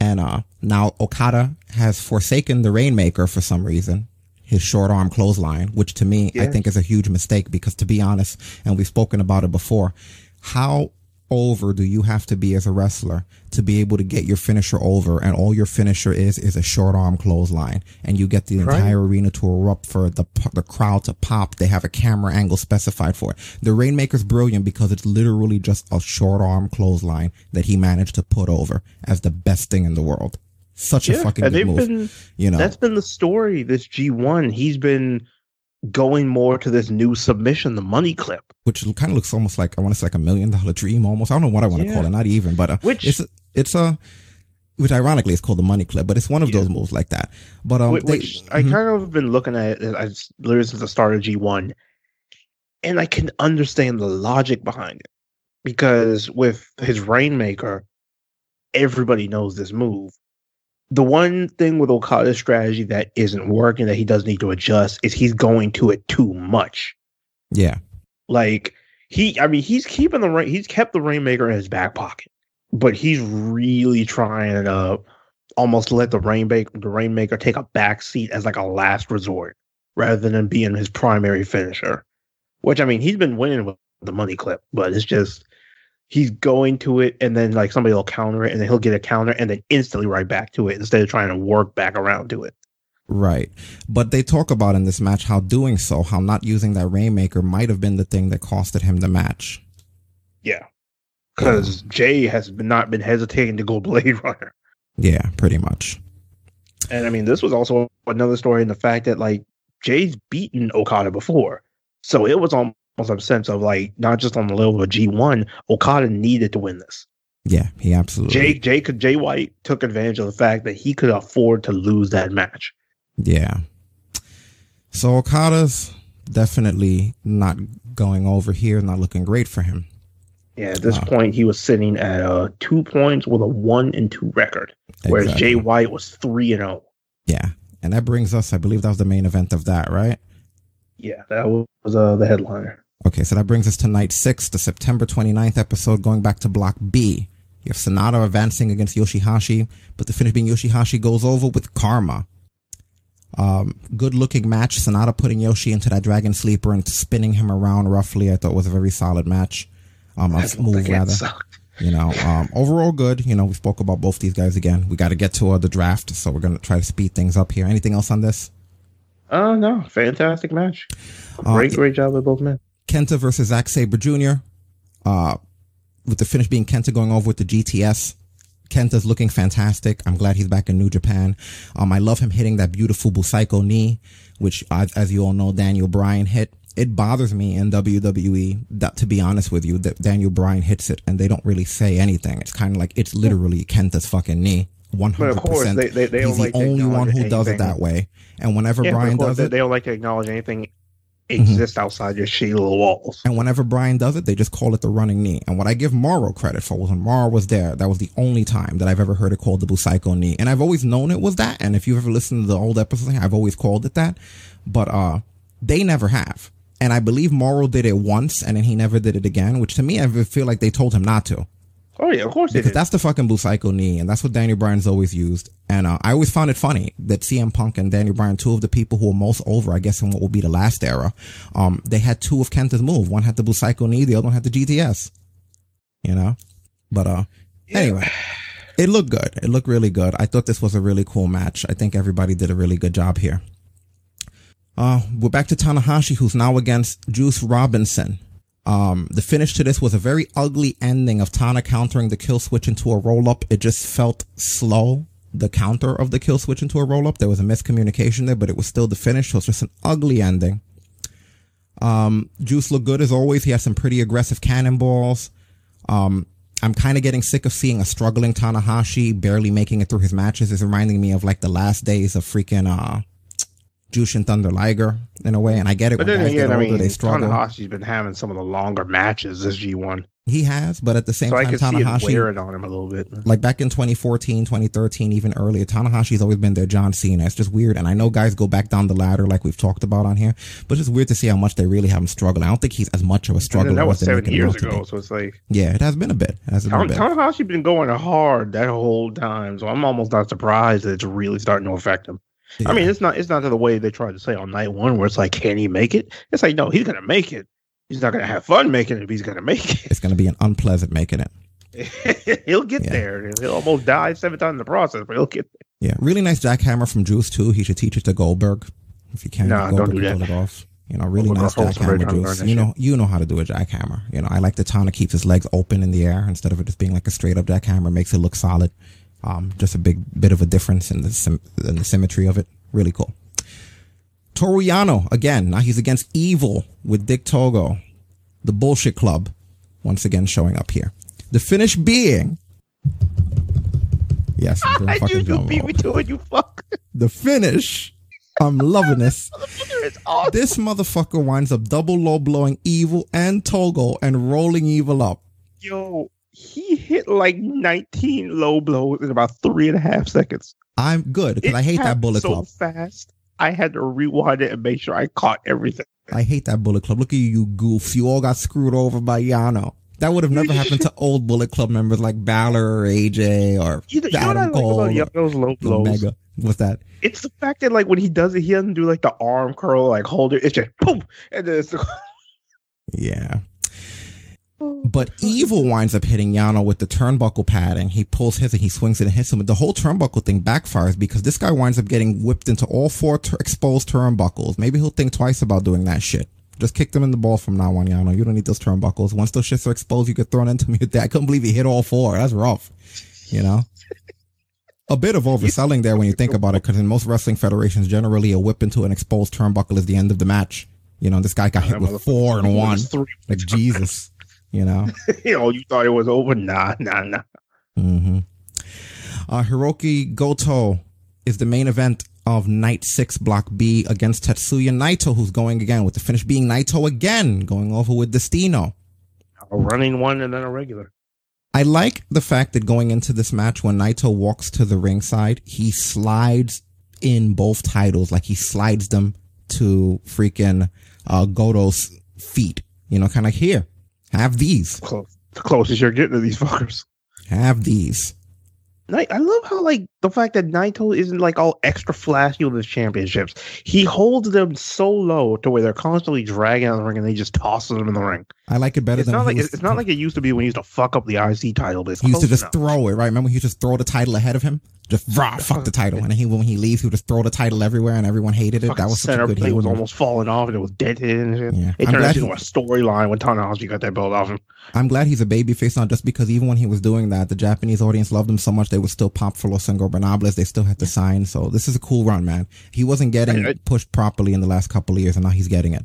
and, uh, now Okada has forsaken the Rainmaker for some reason. His short arm clothesline, which to me, I think is a huge mistake because to be honest, and we've spoken about it before, how over do you have to be as a wrestler to be able to get your finisher over? And all your finisher is is a short arm clothesline. And you get the Right. entire arena to erupt for the the crowd to pop. They have a camera angle specified for it. The rainmaker's brilliant because it's literally just a short arm clothesline that he managed to put over as the best thing in the world. Such a fucking good move been you know? that's been the story this G1. He's been going more to this new submission, the money clip. which kind of looks almost like I want to say like a million dollar dream almost. I don't know what I want to Yeah. call it, not even, but uh, Which- it's it's a which ironically is called the money clip, but it's one of those moves like that. But um, Whi- they- which I mhm. kind of been looking at it as literally since the start of G1, and I can understand the logic behind it because with his Rainmaker, everybody knows this move. The one thing with Okada's strategy that isn't working that he does need to adjust is he's going to it too much. yeah, Like he, I mean, he's keeping the rain. He's kept the Rainmaker in his back pocket, but he's really trying to almost let the Rainmaker, the Rainmaker, take a back seat as like a last resort rather than being his primary finisher. Which I mean, he's been winning with the money clip, but it's just he's going to it, and then like somebody will counter it, and then he'll get a counter, and then instantly right back to it instead of trying to work back around to it. right. But they talk about in this match how doing so, how not using that rainmaker might have been the thing that costed him the match. Yeah, because Jay has been, not been hesitating to go Blade Runner. Yeah, pretty much. And I mean, this was also another story in the fact that like Jay's beaten Okada before. So it was almost a sense of like not just on the level of G1, Okada needed to win this. Yeah, he absolutely. Jay Jay Jay White took advantage of the fact that he could afford to lose that match. Yeah. So Okada's definitely not going over here, not looking great for him. Yeah, at this point he was sitting at uh two points with a one and two record. Whereas Exactly. Jay White was three and oh. Yeah. And that brings us, I believe that was the main event of that, right? Yeah, that was uh, the headliner. Okay, so that brings us to night six, the September 29th episode, going back to block B. You have Sanada advancing against Yoshihashi, but the finish being Yoshihashi goes over with Karma. Um, good looking match. Sanada putting Yoshi into that Dragon Sleeper and spinning him around roughly. I thought was a very solid match. Um, a move rather. You know, um, overall good. You know, we spoke about both these guys again. We got to get to uh, the draft, so we're gonna try to speed things up here. Anything else on this? Uh no, fantastic match. Uh, Great, great job by both men. Kenta versus Zack Sabre Jr. Uh, with the finish being Kenta going over with the GTS. Kenta's looking fantastic. I'm glad he's back in New Japan. Um, I love him hitting that beautiful Busaiko knee, which, as, as you all know, Daniel Bryan hit. It bothers me in WWE that, to be honest with you, that Daniel Bryan hits it and they don't really say anything. It's kind of like it's literally Kenta's fucking knee. One But of hundred course, they- they- they He's the like only one who does it that way. And whenever Yeah, Bryan does they, it, they don't like to acknowledge anything exists outside your shitty little walls. And whenever Bryan does it, they just call it the running knee. And what I give Mauro credit for was when Mauro was there, that was the only time that I've ever heard it called the Busaiko knee. And I've always known it was that. And if you've ever listened to the old episodes, I've always called it that. But uh they never have. And I believe Mauro did it once and then he never did it again, which to me I feel like they told him not to. Oh yeah, of course Because that's the fucking Busaiko knee, and that's what Daniel Bryan's always used. And uh, I always found it funny that CM Punk and Daniel Bryan, two of the people who are most over, I guess, in what will be the last era, um, they had two of Kenta's move. One had the Busaiko knee, the other one had the GTS. You know, but uh, anyway, it looked good. It looked really good. I thought this was a really cool match. I think everybody did a really good job here. Uh, we're back to Tanahashi, who's now against Juice Robinson. Um, the finish to this was a very ugly ending of Tana countering the kill switch into a roll up. It just felt slow, the counter of the kill switch into a roll up. There was a miscommunication there, but it was still the finish. So it's just an ugly ending. Um, Juice looked good as always. He has some pretty aggressive cannonballs. Um, I'm kind of getting sick of seeing a struggling Tanahashi barely making it through his matches. It's reminding me of like the last days of freaking uh, Jushin Thunder Liger in a way. And I get it. But when then again, I mean, they struggle. Tanahashi's been having some of the longer matches this G1. He has, but at the same so time, can see it Tanahashi wearing on him a little bit. like back in 2014, 2013, even earlier, Tanahashi's always been their John Cena. It's just weird. And I know guys go back down the ladder like we've talked about on here, but it's weird to see how much they really have him struggle. I don't think he's as much of a struggle. that was seven years ago, so it's like Yeah, it has been a bit. It has been a Tan- bit. Tanahashi been going hard that whole time, so I'm almost not surprised that it's really starting to affect him. I mean, it's not it's not the way they tried to say on night one, where it's like, can he make it? It's like, no, he's gonna make it. He's not gonna have fun making it, but he's gonna make it. It's going to be an unpleasant making it. he'll get there. He'll almost die seven times in the process, but he'll get there. Yeah, really nice jackhammer from Juice too. He should teach it to Goldberg if you can. Nah, Goldberg don't do that. Pull it off. You know, really nice jackhammer, trying to learn Juice. You know, you know how to do a jackhammer. You know, I like the Tana keeps his legs open in the air instead of it just being like a straight up jackhammer. Makes it look solid. Um, just a big bit of a difference in the sim- in the symmetry of it. Really cool. Toru Yano, again. Now he's against Evil with Dick Togo, the Bullshit Club, once again showing up here. The finish being. Yes, I'm doing fucking you, you drum beat me to it, you fuck. the finish. I'm loving this. this, motherfucker awesome. This motherfucker winds up double low blowing evil and Togo and rolling evil up. Yo, he hit like 19 low blows in about three and a half seconds. I'm good because I hate that Bullet so Club. fast. I had to rewind it and make sure I caught everything. I hate that Bullet Club. Look at you, you goof. You all got screwed over by Yano. That would have never happened to old Bullet Club members like Balor or AJ or You know, you know what I like Yo- low blows? Omega. What's that? It's the fact that like when he does it, he doesn't do like the arm curl, like hold it. It's just boom, and then it's Yeah. But Evil winds up hitting Yano with the turnbuckle padding. He pulls his and he swings it and hits him. But the whole turnbuckle thing backfires because this guy winds up getting whipped into all four tur exposed turnbuckles. Maybe he'll think twice about doing that shit. Just kick them in the ball from now on, Yano. You don't need those turnbuckles. Once those shits are exposed, you get thrown into me that. I couldn't believe he hit all four. That's rough. You know? A bit of overselling there when you think about it, because in most wrestling federations, generally a whip into an exposed turnbuckle is the end of the match. You know, this guy got hit with four and one. Like Jesus. You know? you know, you thought it was over. Nah, nah, nah. Mm-hmm. Uh, Hirooki Goto is the main event of Night 6 Block B against Tetsuya Naito, who's going again with the finish being Naito again, going over with Destino. A running one and then a regular. I like the fact that going into this match, when Naito walks to the ringside, he slides in both titles, like he slides them to freaking uh, Goto's feet. You know, kind of here, have these. Close. The closest you're getting to these fuckers. Have these. I love how like the fact that Naito isn't like all extra flashy with his championships. He holds them so low to where they're constantly dragging out of the ring and they just toss them in the ring. I like it better It's than not like was- it's not like it used to be when he used to fuck up the IC title, but He used to just enough. throw it, right? Remember, he used to throw the title ahead of him, just rah, fuck the title, and he when he leaves, he would just throw the title everywhere, and everyone hated it. Fucking That was such a center good plate was almost falling off and it was dead and shit. Yeah. It I'm turned into a storyline when Tanahashi got that belt off him. I'm glad he's a babyface now, just because even when he was doing that, the Japanese audience loved him so much they would still pop for Los Ingobernables. They still had to sign. So this is a cool run, man. He wasn't getting I- pushed properly in the last couple of years, and now he's getting it.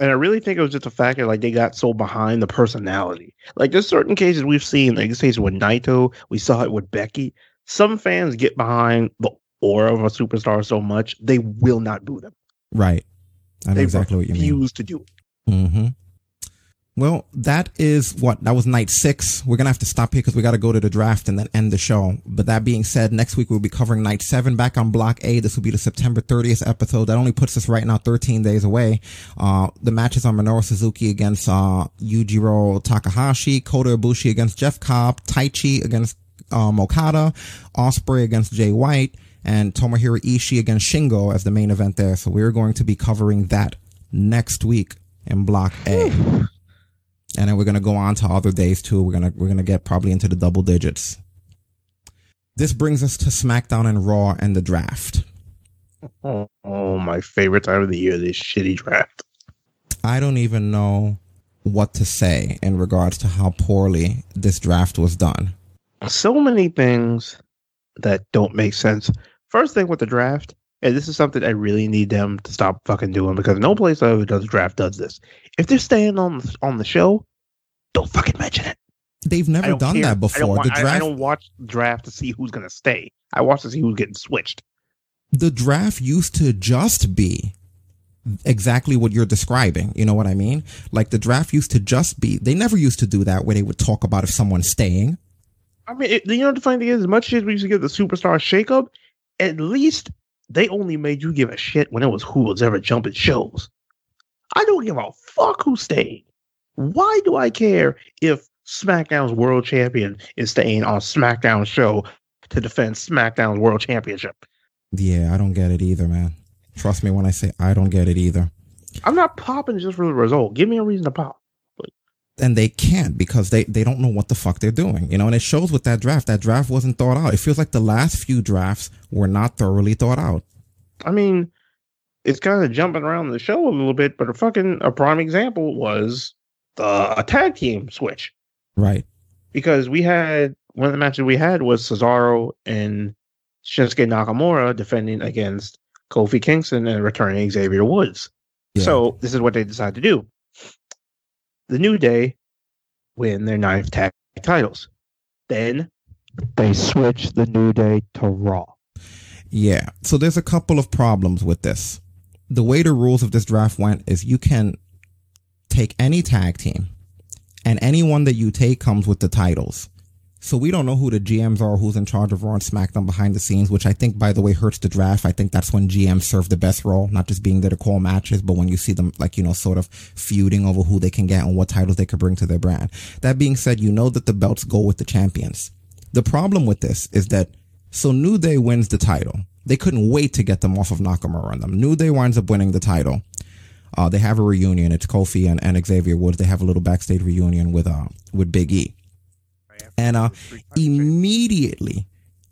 And I really think it was just the fact that like they got so behind the personality. Like there's certain cases we've seen, like this case with Naito, we saw it with Becky. Some fans get behind the aura of a superstar so much they will not boo them. Right. I know They exactly what you mean. refuse to do it. hmm Well, that is what that was night six. We're gonna have to stop here because we got to go to the draft and then end the show. But that being said, next week we'll be covering night seven back on block A. This will be the September 30th episode. That only puts us right now 13 days away. Uh, the matches are Minoru Suzuki against uh, Yujiro Takahashi, Kota Ibushi against Jeff Cobb, Taichi against um, Okada, Ospreay against Jay White, and Tomohiro Ishii against Shingo as the main event there. So we're going to be covering that next week in block A. And then we're gonna go on to other days too. We're gonna we're gonna get probably into the double digits. This brings us to SmackDown and Raw and the draft. Oh, oh, my favorite time of the year, this shitty draft. I don't even know what to say in regards to how poorly this draft was done. So many things that don't make sense. First thing with the draft, and this is something I really need them to stop fucking doing because no place ever does draft does this. If they're staying on the, on the show, don't fucking mention it. They've never done care. that I don't, before. The I- I don't watch the draft to see who's gonna stay. I watch to see who's getting switched. the draft used to just be exactly what you're describing. You know what I mean? Like the draft used to just be. They never used to do that where they would talk about if someone's staying. I mean, it, you know the funny thing is? As much as we used to get the superstar shakeup, at least they only made you give a shit when it was who was ever jumping shows. I don't give a fuck who stayed. Why do I care if SmackDown's world champion is staying on SmackDown show to defend SmackDown's world championship? Yeah, I don't get it either, man. Trust me when I say I don't get it either. I'm not popping just for the result. Give me a reason to pop. And they can't because they, they don't know what the fuck they're doing, you know, and it shows with that draft. That draft wasn't thought out. It feels like the last few drafts were not thoroughly thought out. I mean, it's kind of jumping around the show a little bit, but a fucking a prime example was the a tag team switch Right. because we had one of the matches we had was Cesaro and Shinsuke Nakamura defending against Kofi Kingston and returning Xavier Woods. So this is what they decided to do. The New Day win their ninth tag titles. Then they switch the New Day to Raw. Yeah. So there's a couple of problems with this. The way the rules of this draft went is you can take any tag team and anyone that you take comes with the titles. So we don't know who the GMs are, who's in charge of Raw and SmackDown behind the scenes, which I think, by the way, hurts the draft. I think that's when GMs serve the best role, not just being there to call matches, but when you see them, like, you know, sort of feuding over who they can get and what titles they could bring to their brand. That being said, you know that the belts go with the champions. The problem with this is that, so New Day wins the title. They couldn't wait to get them off of Nakamura and them. New Day winds up winning the title. Uh, they have a reunion. It's Kofi and, and Xavier Woods. They have a little backstage reunion with, uh, with Big E. And, uh, immediately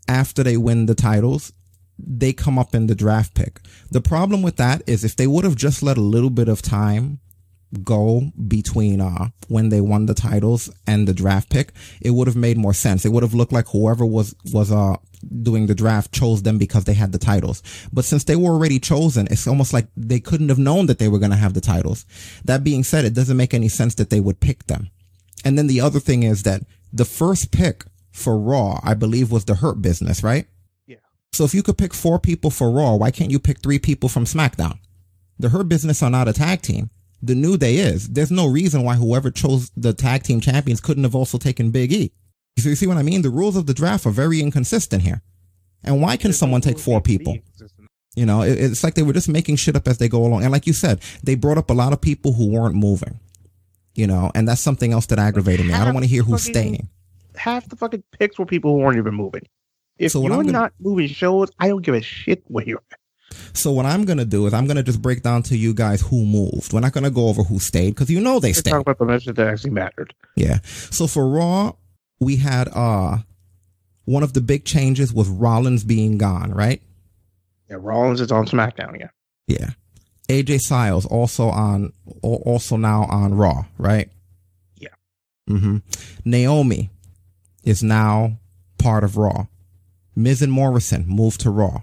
after they win the titles, they come up in the draft pick. The problem with that is if they would have just let a little bit of time go between uh when they won the titles and the draft pick, it would have made more sense. It would have looked like whoever was was uh doing the draft chose them because they had the titles. But since they were already chosen, it's almost like they couldn't have known that they were going to have the titles. That being said, it doesn't make any sense that they would pick them. And then the other thing is that the first pick for Raw, I believe, was the Hurt Business, right? Yeah. So if you could pick four people for Raw, why can't you pick three people from SmackDown? The Hurt Business are not a tag team. The New Day is. There's no reason why whoever chose the tag team champions couldn't have also taken Big E. So you see what I mean? The rules of the draft are very inconsistent here. And why can someone take four people? You know, it, it's like they were just making shit up as they go along. And like you said, they brought up a lot of people who weren't moving. You know, and that's something else that aggravated me. I don't want to hear who's staying. Half the fucking picks were people who weren't even moving. If So you're gonna- not moving shows, I don't give a shit where you're at. So what I'm gonna do is I'm gonna just break down to you guys who moved. We're not gonna go over who stayed because you know they Let's stayed. talk about the matches that actually mattered. Yeah. So for Raw, we had uh one of the big changes was Rollins being gone, right? Yeah, Rollins is on SmackDown again. Yeah. AJ Styles also on also now on Raw, right? Yeah. Mm-hmm. Naomi is now part of Raw. Miz and Morrison moved to Raw.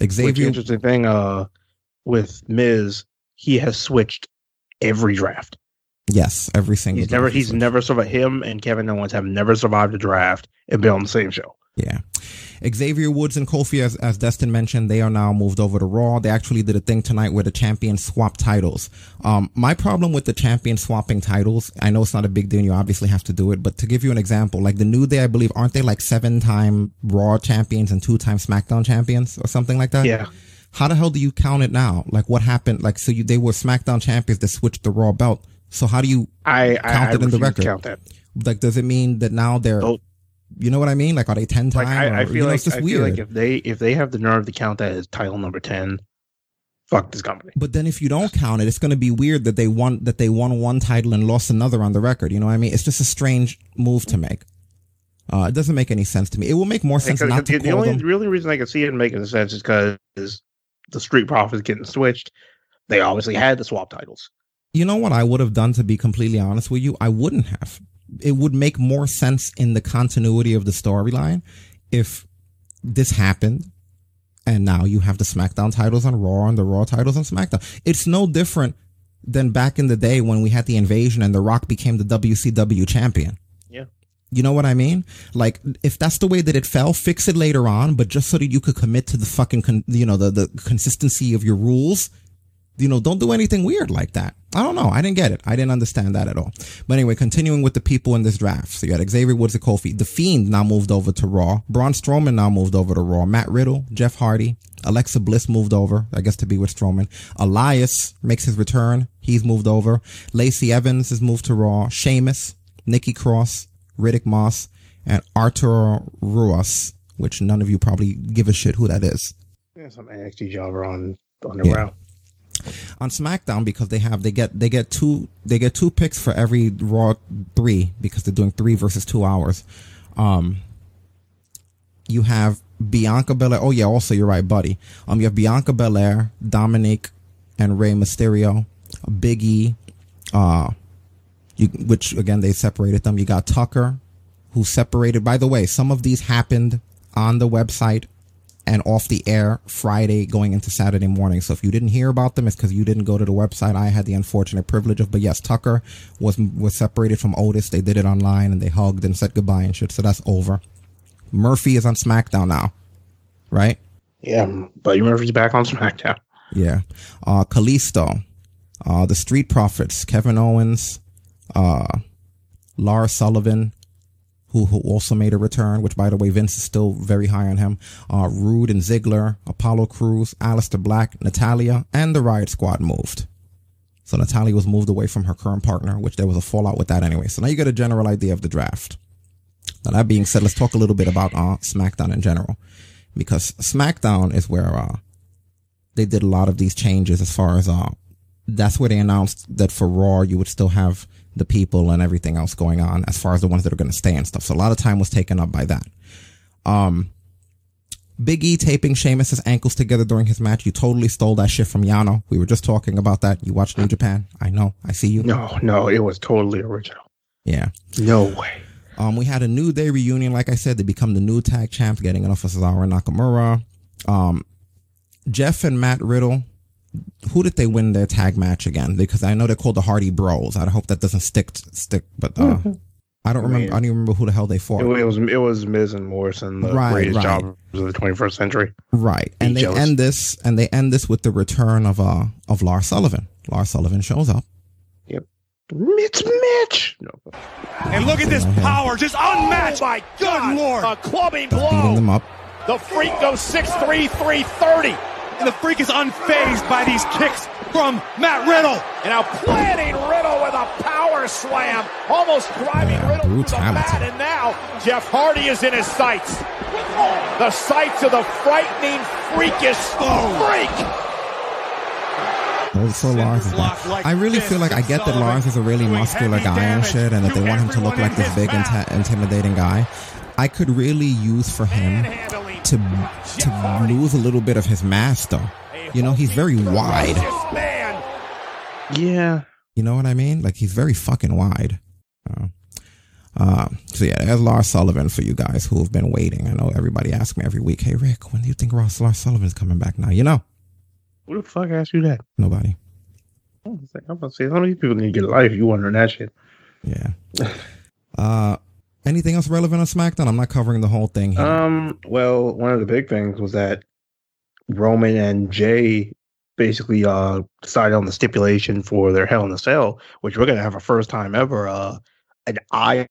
Which Xavier interesting thing, uh, with Miz, he has switched every draft. Yes, every single He's never he's never survived him and Kevin Owens have never survived a draft and been on the same show. Yeah. Xavier Woods and Kofi, as, as Destin mentioned, they are now moved over to Raw. They actually did a thing tonight where the champions swap titles. Um, my problem with the champion swapping titles, I know it's not a big deal and you obviously have to do it, but to give you an example, like the New Day, I believe, aren't they like seven time Raw champions and two time SmackDown champions or something like that? Yeah. How the hell do you count it now? Like what happened? Like, so you, they were SmackDown champions that switched the Raw belt. So how do you I count I, I it in the record? count that. Like, does it mean that now they're, you know what I mean? Like, are they 10 time? Like I, I feel you know, like it's just I weird. feel like if they if they have the nerve to count that as title number ten, fuck this company. But then if you don't count it, it's going to be weird that they won that they won one title and lost another on the record. You know what I mean? It's just a strange move to make. Uh, it doesn't make any sense to me. It will make more sense not to the, only them. the only reason I can see it making sense is because the Street Profits getting switched. They obviously had the swap titles. You know what I would have done to be completely honest with you? I wouldn't have. It would make more sense in the continuity of the storyline if this happened, and now you have the SmackDown titles on Raw and the Raw titles on SmackDown. It's no different than back in the day when we had the invasion and The Rock became the WCW champion. Yeah. You know what I mean? Like, if that's the way that it fell, fix it later on, but just so that you could commit to the fucking, con- you know, the, the consistency of your rules. You know, don't do anything weird like that. I don't know. I didn't get it. I didn't understand that at all. But anyway, continuing with the people in this draft. So you had Xavier Woods and Kofi. The Fiend now moved over to Raw. Braun Strowman now moved over to Raw. Matt Riddle, Jeff Hardy, Alexa Bliss moved over, I guess to be with Strowman. Elias makes his return. He's moved over. Lacey Evans is moved to Raw. Sheamus, Nikki Cross, Riddick Moss, and Arturo Ruas, which none of you probably give a shit who that is. Yeah, some NXT jobber on on the Yeah. route. On SmackDown because they have they get they get two they get two picks for every Raw three because they're doing three versus two hours. Um, you have Bianca Belair. Oh yeah, also you're right, buddy. Um, you have Bianca Belair, Dominic, and Rey Mysterio, Biggie. Uh, you which again they separated them. You got Tucker, who separated. By the way, some of these happened on the website and off the air Friday going into Saturday morning. So if you didn't hear about them, it's because you didn't go to the website. I had the unfortunate privilege of, but yes, Tucker was was separated from Otis. They did it online and they hugged and said goodbye and shit. So that's over. Murphy is on SmackDown now, right? Yeah, Buddy Murphy's back on SmackDown. Yeah. Uh, Kalisto, uh, the Street Profits, Kevin Owens, uh, Lars Sullivan, who, who also made a return, which by the way, Vince is still very high on him. Uh, Roode and Ziggler, Apollo Crews, Aleister Black, Natalya, and the Riot Squad moved. So Natalya was moved away from her current partner, which there was a fallout with that anyway. So now you get a general idea of the draft. Now that being said, let's talk a little bit about uh, SmackDown in general, because SmackDown is where uh, they did a lot of these changes as far as uh, that's where they announced that for Raw you would still have the people and everything else going on as far as the ones that are going to stay and stuff. So a lot of time was taken up by that. Um, Big E taping Sheamus's ankles together during his match. You totally stole that shit from Yano. We were just talking about that. You watched New Japan. I know. I see you. No, no, it was totally original. Yeah. No way. Um, we had a New Day reunion. Like I said, they become the new tag champs, getting enough of Cesaro and Nakamura. Um, Jeff and Matt Riddle. Who did they win their tag match again? Because I know they're called the Hardy Bros. I hope that doesn't stick. Stick, but uh, I don't remember. I don't even remember who the hell they fought. It, it was it was Miz and Morrison, the Right, greatest right. jobbers of the 21st century. Right. And Be they jealous. end this and they end this with the return of uh of Lars Sullivan. Lars Sullivan shows up. Yep. It's Mitch. No. And look at this power, just unmatched. Oh my good lord. A clubbing Beating blow. them up. The freak goes 6'3", 330. And the freak is unfazed by these kicks from Matt Riddle. And now planting Riddle with a power slam, almost driving Riddle to the mat. And now Jeff Hardy is in his sights. The sights of the frightening, freakish freak. Also Lars is back. I really feel like I get that Lars is a really muscular guy and shit and that they want him to look like this big inti- intimidating guy. I could really use for him to to lose a little bit of his mass though. You know, he's very wide. Yeah. You know what I mean? Like he's very fucking wide. Uh, uh, so yeah, there's Lars Sullivan for you guys who have been waiting. I know everybody asks me every week, "Hey Rick, when do you think Ross Lars Sullivan's coming back?" Now you know Who the fuck asked you that? nobody. I'm about to say, how many people need to get life. You wondering that shit. Yeah. Uh, anything else relevant on SmackDown? I'm not covering the whole thing. Here. Um. Well, one of the big things was that Roman and Jay basically uh decided on the stipulation for their Hell in a Cell, which we're gonna have a first time ever uh an I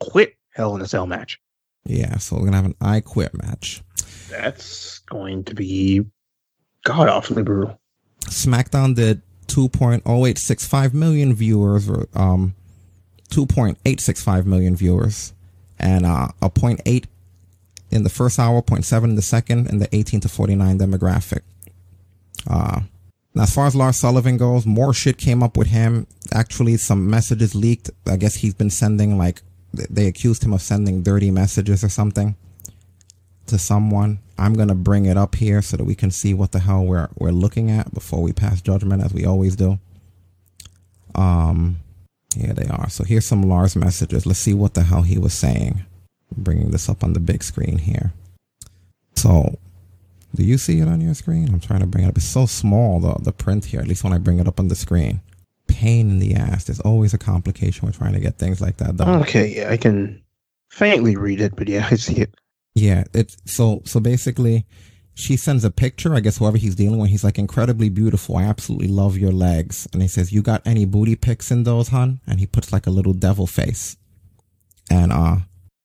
quit Hell in a Cell match. yeah, so we're gonna have an I Quit match. That's going to be god awfully brutal. SmackDown did 2.0865 million viewers, um, 2.865 million viewers, and uh, a 0.8 in the first hour, 0.7 in the second, and the 18 to 49 demographic. Uh, now, as far as Lars Sullivan goes, more shit came up with him. Actually, some messages leaked. I guess he's been sending like they accused him of sending dirty messages or something to someone. I'm gonna bring it up here so that we can see what the hell we're we're looking at before we pass judgment, as we always do. Um, here they are. So here's some Lars messages. Let's see what the hell he was saying. I'm bringing this up on the big screen here. So, do you see it on your screen? I'm trying to bring it up. It's so small, the, the print here, at least when I bring it up on the screen. Pain in the ass. There's always a complication with trying to get things like that done. Okay, yeah, I can faintly read it, but yeah, I see it. Yeah, it's so so basically she sends a picture, I guess whoever he's dealing with, he's like incredibly beautiful. I absolutely love your legs. And he says, You got any booty pics in those, hun? And he puts like a little devil face. And uh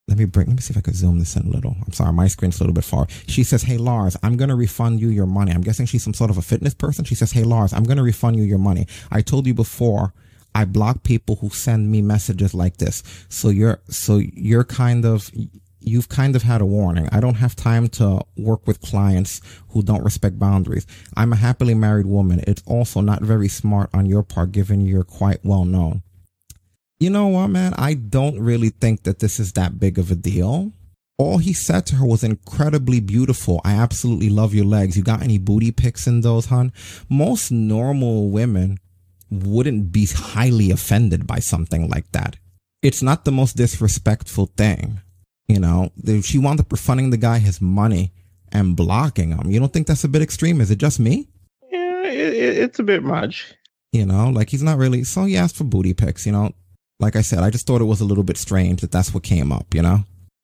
let me bring let me see if I could zoom this in a little. I'm sorry, my screen's a little bit far. She says, Hey Lars, I'm gonna refund you your money. I'm guessing she's some sort of a fitness person. She says, Hey Lars, I'm gonna refund you your money. I told you before I block people who send me messages like this. So you're so you're kind of you've kind of had a warning. I don't have time to work with clients who don't respect boundaries. I'm a happily married woman. It's also not very smart on your part given you're quite well known. You know what, man? I don't really think that this is that big of a deal. All he said to her was incredibly beautiful. I absolutely love your legs. You got any booty pics in those, hon? Most normal women wouldn't be highly offended by something like that. It's not the most disrespectful thing. You know, she wound up refunding the guy his money and blocking him. You don't think that's a bit extreme? Is it just me? Yeah, it, it's a bit much. You know, like he's not really. So he asked for booty pics. You know, like I said, I just thought it was a little bit strange that that's what came up. You know.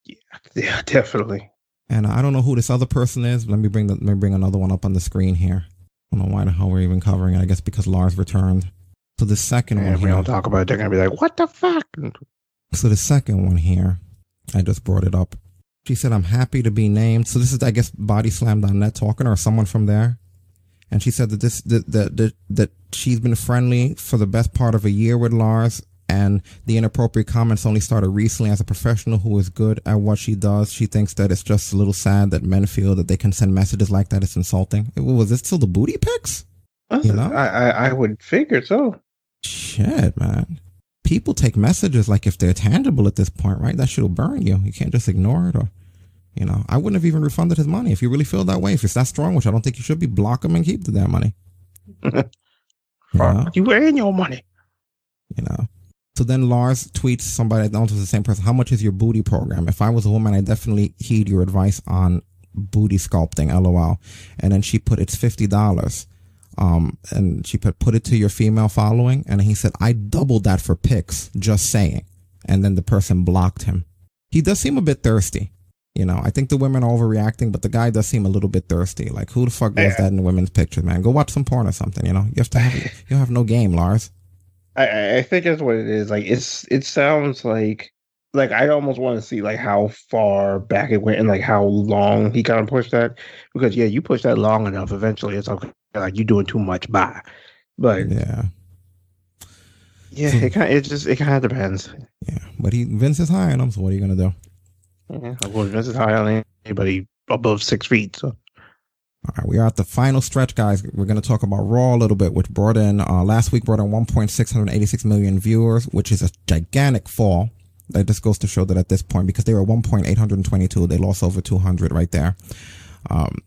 Yeah, yeah, definitely. And I don't know who this other person is. Let me bring the, let me bring another one up on the screen here. I don't know why the hell we're even covering it. I guess because Lars returned. So the second and one. If we here, don't talk about it, they're gonna be like, "What the fuck?" So the second one here, I just brought it up. She said, I'm happy to be named. So this is, I guess, Body Slam.net talking or someone from there. And she said that this, that, that, that, that she's been friendly for the best part of a year with Lars. And the inappropriate comments only started recently as a professional who is good at what she does. She thinks that it's just a little sad that men feel that they can send messages like that. It's insulting. Was this still the booty pics? Uh, you know, I, I, I would figure so. Shit, man people take messages like if they're tangible at this point, right? That shit'll burn you. You can't just ignore it or, you know, I wouldn't have even refunded his money if you really feel that way. If it's that strong, which I don't think you should be, block him and keep the damn money. you, know? you earn your money. You know. So then Lars tweets somebody, I don't know the same person, how much is your booty program? If I was a woman, I definitely heed your advice on booty sculpting, lol. And then she put, it's $50 um, and she put, put it to your female following. And he said, I doubled that for pics, just saying. And then the person blocked him. He does seem a bit thirsty. You know, I think the women are overreacting, but the guy does seem a little bit thirsty. Like, who the fuck does that in the women's pictures, man? Go watch some porn or something, you know? You have to have, you have no game, Lars. I, I think that's what it is. Like, it's, it sounds like, like I almost want to see like how far back it went and like how long he kind of pushed that because yeah, you push that long enough, eventually it's okay. Like you're doing too much by, but yeah, yeah, it kind of, it just it kind of depends. Yeah, but he Vince is high on him, so what are you gonna do? Yeah, well, Vince is high on anybody above six feet. So. All right, we are at the final stretch, guys. We're going to talk about Raw a little bit, which brought in uh, last week brought in 1.686 million viewers, which is a gigantic fall that just goes to show that at this point, because they were 1.822, they lost over 200 right there. Um,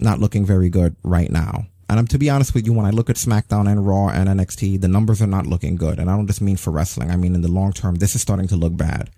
not looking very good right now. And I'm to be honest with you, when I look at SmackDown and Raw and NXT, the numbers are not looking good. And I don't just mean for wrestling. I mean in the long term, this is starting to look bad.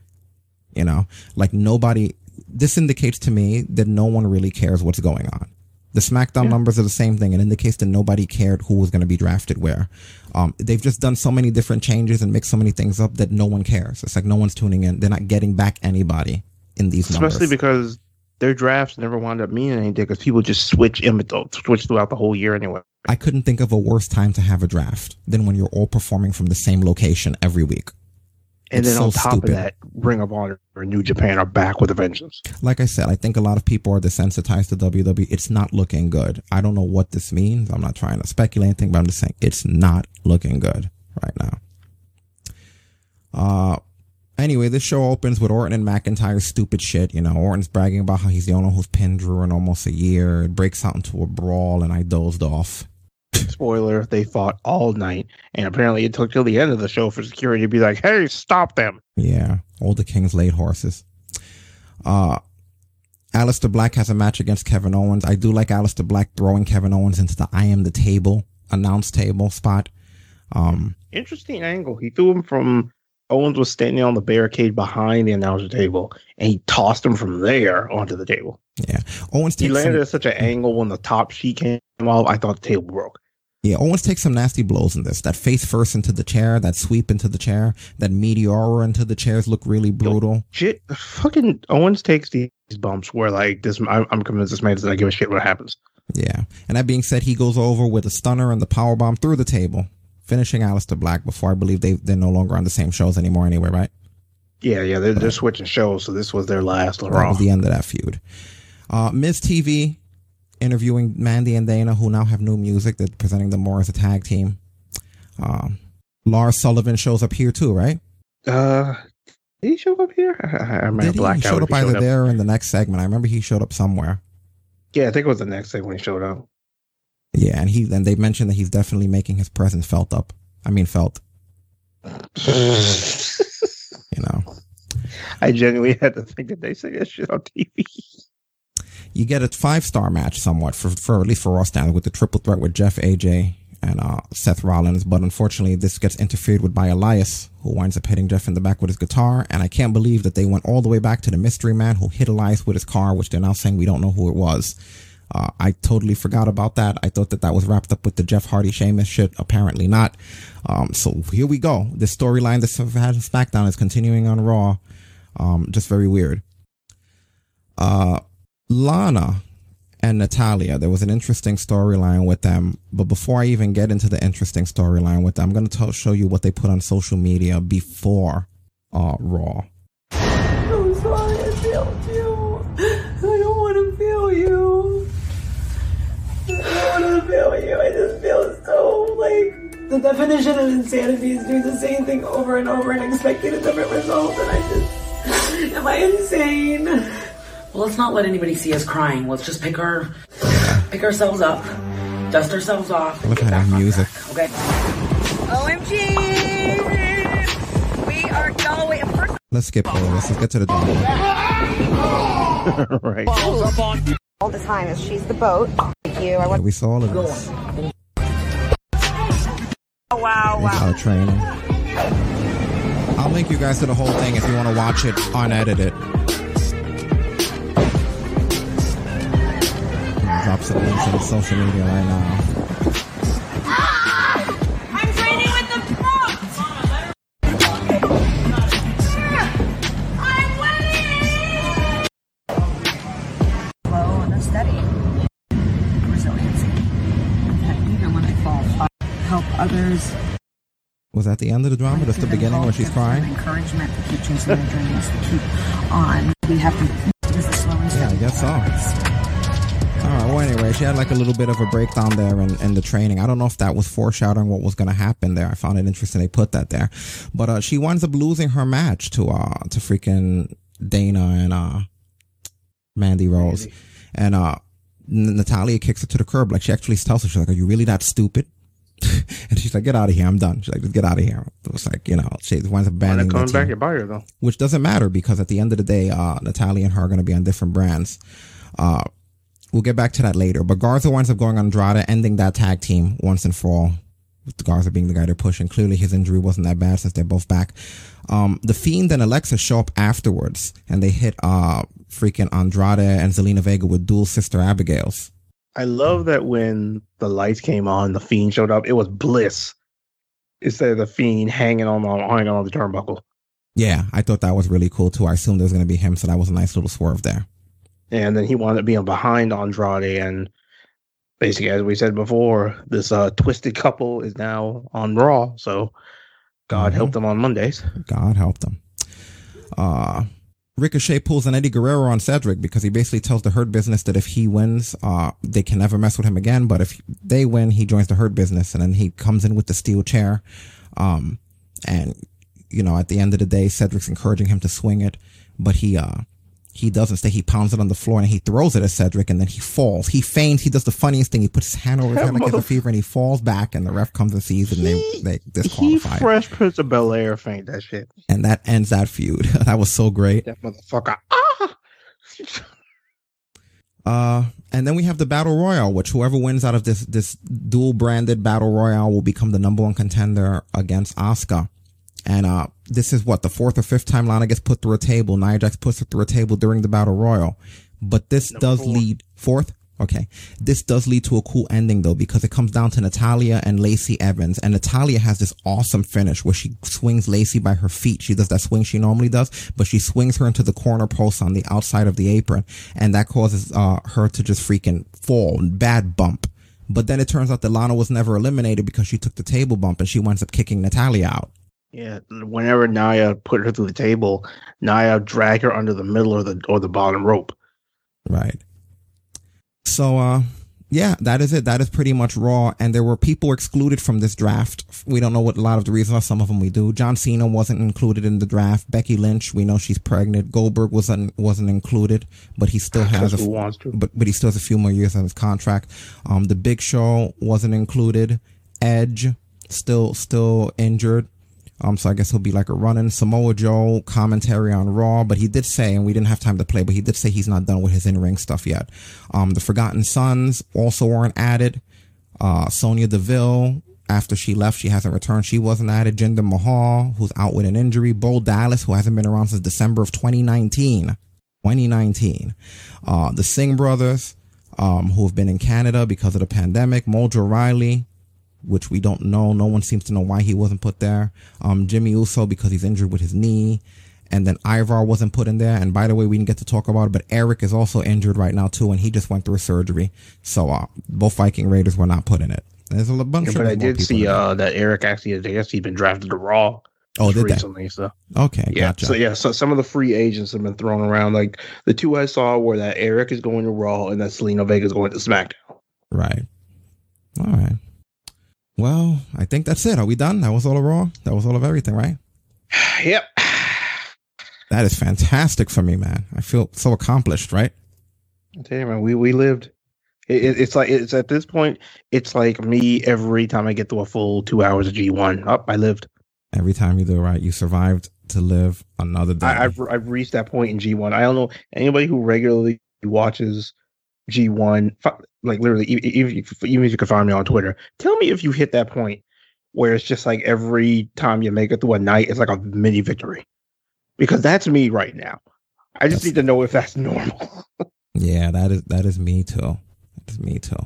You know, like nobody. This indicates to me that no one really cares what's going on. The SmackDown yeah. numbers are the same thing. It indicates that nobody cared who was going to be drafted where. Um, they've just done so many different changes and mixed so many things up that no one cares. It's like no one's tuning in. They're not getting back anybody in these Especially numbers. Especially because their drafts never wound up meaning anything because people just switch in, switch throughout the whole year anyway. I couldn't think of a worse time to have a draft than when you're all performing from the same location every week. And it's then so on top stupid. of that, Ring of Honor or New Japan are back with a vengeance. Like I said, I think a lot of people are desensitized to WWE. It's not looking good. I don't know what this means. I'm not trying to speculate anything, but I'm just saying it's not looking good right now. Uh, anyway, this show opens with Orton and McIntyre's stupid shit. You know, Orton's bragging about how he's the only one who's pinned Drew in almost a year. It breaks out into a brawl, and I dozed off. Spoiler, they fought all night, and apparently it took till the end of the show for security to be like, hey, stop them. Yeah, all the king's late horses. Uh, Aleister Black has a match against Kevin Owens. I do like Aleister Black throwing Kevin Owens into the I am the table, announce table spot. Um, Interesting angle. He threw him from Owens was standing on the barricade behind the announcer table, and he tossed him from there onto the table. Yeah. Owens He landed some, at such an angle when the top sheet came off. I thought the table broke. Yeah, Owens takes some nasty blows in this. That face first into the chair, that sweep into the chair, that meteora into the chairs look really brutal. Shit, fucking Owens takes these bumps where like this. I'm, convinced this man does not give a shit what happens. Yeah. And that being said, he goes over with a stunner and the power bomb through the table, finishing Aleister Black before I believe they they're no longer on the same shows anymore anyway, right? Yeah, yeah, they're, they're switching shows, so this was their last That was the end of that feud. Uh, Miz TV interviewing Mandy and Dana, who now have new music. They're presenting them more as a tag team. Um, Lars Sullivan shows up here too, right? Uh, did he show up here? I, I, have Did he? He showed up he either showed up. there or in the next segment. I remember he showed up somewhere. Yeah, I think it was the next when he showed up. Yeah, and he and they mentioned that he's definitely making his presence felt up. I mean, felt. you know, I genuinely had to think that they say that shit on TV. You get a five star match somewhat for for at least for Raw standards with the triple threat with Jeff, AJ, and uh, Seth Rollins. But unfortunately, this gets interfered with by Elias, who winds up hitting Jeff in the back with his guitar. And I can't believe that they went all the way back to the mystery man who hit Elias with his car, which they're now saying we don't know who it was. Uh, I totally forgot about that. I thought that that was wrapped up with the Jeff Hardy Sheamus shit. Apparently not. Um, so here we go. The storyline that's had in SmackDown is continuing on Raw. Um, just very weird. Uh, Lana and Natalya, there was an interesting storyline with them. But before I even get into the interesting storyline with them, I'm going to show you what they put on social media before uh, Raw. I'm sorry I failed you. I don't want to fail you. I don't want to fail you. I just feel so like the definition of insanity is doing the same thing over and over and expecting a different result. And I just, am I insane? Well, let's not let anybody see us crying. Let's just pick our pick ourselves up, dust ourselves off, I love how I have music. okay? OMG! We are y'all Let's skip all this. Let's get to the drama. right. all the time. Is she's the boat? Thank you. I Yeah, want. we saw all of this. Oh, wow, wow. our training. I'll link you guys to the whole thing if you want to watch it unedited. Drop some links on social media right now. Ah! I'm training with the pros. I'm winning. slow and steady. Resiliency. That even when I fall, help others. Was that the end of the drama? That's the beginning where she's crying? Encouragement to keep chasing their dreams, to keep on. We have to. This is slow Yeah, I guess so. All right. Well, anyway, she had like a little bit of a breakdown there in, in the training. I don't know if that was foreshadowing what was going to happen there. I found it interesting they put that there, but uh, she winds up losing her match to uh to freaking Dana and uh Mandy Rose, and uh Natalya kicks her to the curb. Like she actually tells her, she's like, "Are you really that stupid?" and she's like, "Get out of here! I'm done." She's like, "Just get out of here." It was like, you know, she winds up And the coming back at buyer though. which doesn't matter because at the end of the day, uh, Natalya and her are going to be on different brands. Uh, we'll get back to that later. But Garza winds up going on Andrade, ending that tag team once and for all. With Garza being the guy they're pushing. Clearly, his injury wasn't that bad since they're both back. Um, the Fiend and Alexa show up afterwards, and they hit uh freaking Andrade and Zelina Vega with dual sister Abigail's. I love that when the lights came on, the fiend showed up. It was Bliss instead of the fiend hanging on the hanging on the turnbuckle. Yeah, I thought that was really cool too. I assumed it was going to be him, so that was a nice little swerve there. And then he wound up being behind Andrade, and basically, as we said before, this uh, twisted couple is now on Raw. So God Mhm. help them on Mondays. God help them. Uh, Ricochet pulls an Eddie Guerrero on Cedric because he basically tells the Hurt Business that if he wins, uh, they can never mess with him again. But if they win, he joins the Hurt Business, and then he comes in with the steel chair. Um, and you know, at the end of the day, Cedric's encouraging him to swing it, but he uh he doesn't stay. He pounds it on the floor and he throws it at Cedric, and then he falls. He feigns. He does the funniest thing. He puts his hand over his head like he has a fever, and he falls back. And the ref comes and sees, and they they He disqualify. him. Fresh Prince of Bel Air faint that shit. and that ends that feud. that was so great. That motherfucker. Ah! Uh, and then we have the battle royal, which whoever wins out of this this dual branded battle royal will become the number one contender against Asuka. And uh, this is what the fourth or fifth time Lana gets put through a table. Nia Jax puts her through a table during the battle royal. But this does four. lead fourth. Okay. This does lead to a cool ending though, because it comes down to Natalya and Lacey Evans. And Natalya has this awesome finish where she swings Lacey by her feet. She does that swing she normally does, but she swings her into the corner post on the outside of the apron. And that causes, uh, her to just freaking fall. Bad bump. But then it turns out that Lana was never eliminated because she took the table bump and she winds up kicking Natalya out. Yeah, whenever Nia put her through the table, Nia dragged her under the middle or the or the bottom rope. Right. So, uh, yeah, that is it. That is pretty much Raw. And there were people excluded from this draft. We don't know what a lot of the reasons are. Some of them we do. John Cena wasn't included in the draft. Becky Lynch, we know she's pregnant. Goldberg wasn't wasn't included, but he still has a, wants to? but but he still has a few more years on his contract. Um, the Big Show wasn't included. Edge still still injured. Um, so I guess he'll be like a running Samoa Joe commentary on Raw, but he did say, and we didn't have time to play, but he did say he's not done with his in-ring stuff yet. Um, the Forgotten Sons also weren't added. Uh, Sonya Deville, after she left, she hasn't returned. She wasn't added. Jinder Mahal, who's out with an injury. Bo Dallas, who hasn't been around since December of 2019. 2019. Uh, the Singh brothers, um, who have been in Canada because of the pandemic. Mojo Rawley, which we don't know. No one seems to know why he wasn't put there. Um, Jimmy Uso because he's injured with his knee. And then Ivar wasn't put in there. And by the way, we didn't get to talk about it, but Erik is also injured right now too, and he just went through a surgery. So, uh, both Viking Raiders were not put in it. There's a bunch Yeah, of but I did see uh, that Erik actually, I guess he's been drafted to Raw. Oh, did recently, So Okay, yeah, gotcha. so yeah, so some of the free agents have been thrown around. Like the two I saw were that Erik is going to Raw and that Zelina Vega is going to SmackDown. Right. All right. Well, I think that's it. Are we done? That was all of Raw? That was all of everything, right? Yep. That is fantastic for me, man. I feel so accomplished, right? I tell you, man, we we lived. It, it- it's like it's at this point, it's like me every time I get to a full two hours of G one. Up, I lived. Every time you do it right, you survived to live another day. I, I've I've reached that point in G one. I don't know anybody who regularly watches G one, like literally, even if you, even if you can find me on Twitter, tell me if you hit that point where it's just like every time you make it through a night, it's like a mini victory, because that's me right now. I just need to know if that's normal. Yeah, that is that is me too. That is me too.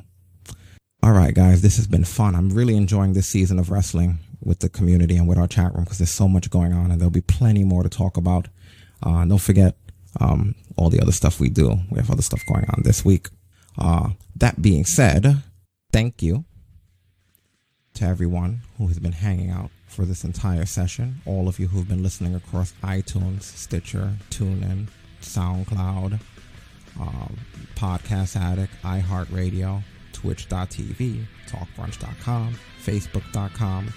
All right, guys, this has been fun. I'm really enjoying this season of wrestling with the community and with our chat room because there's so much going on, and there'll be plenty more to talk about. Uh, don't forget um, all the other stuff we do. We have other stuff going on this week. Uh, that being said, thank you to everyone who has been hanging out for this entire session. All of you who've been listening across iTunes, Stitcher, TuneIn, SoundCloud, um, Podcast Addict, iHeartRadio, Twitch.tv, TalkBrunch.com, Facebook.com,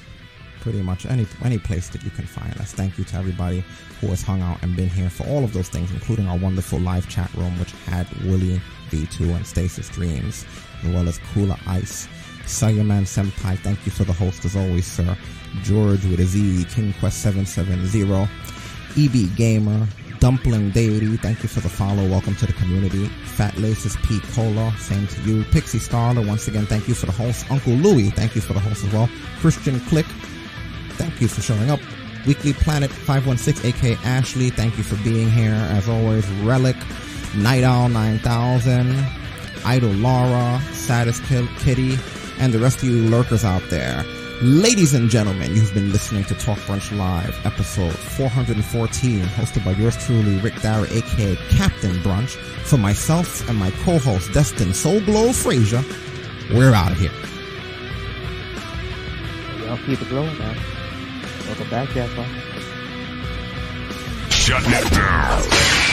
pretty much any any place that you can find us. Thank you to everybody who has hung out and been here for all of those things, including our wonderful live chat room, which had Willie V2 and Stasis Dreams, as well as Cooler Ice. Sayyaman Senpai, thank you for the host as always, sir. George with a Z, King Quest 770, EB Gamer, Dumpling Deity, thank you for the follow. Welcome to the community. Fat Laces P Cola, same to you. Pixie Starler, once again, thank you for the host. Uncle Louie, thank you for the host as well. Christian Click, thank you for showing up. Weekly Planet 516, aka Ashley, thank you for being here. As always, Relic, Night Owl 9000, Idol Laura, Saddest Kitty, and the rest of you lurkers out there. Ladies and gentlemen, you've been listening to Talk Brunch Live, episode 414, hosted by yours truly, Rick Dara, aka Captain Brunch. For myself and my co-host, Destin Soul Glow Frazier, we're out of here. Y'all keep it glowing, man. Welcome back, Jasper. Shut it down.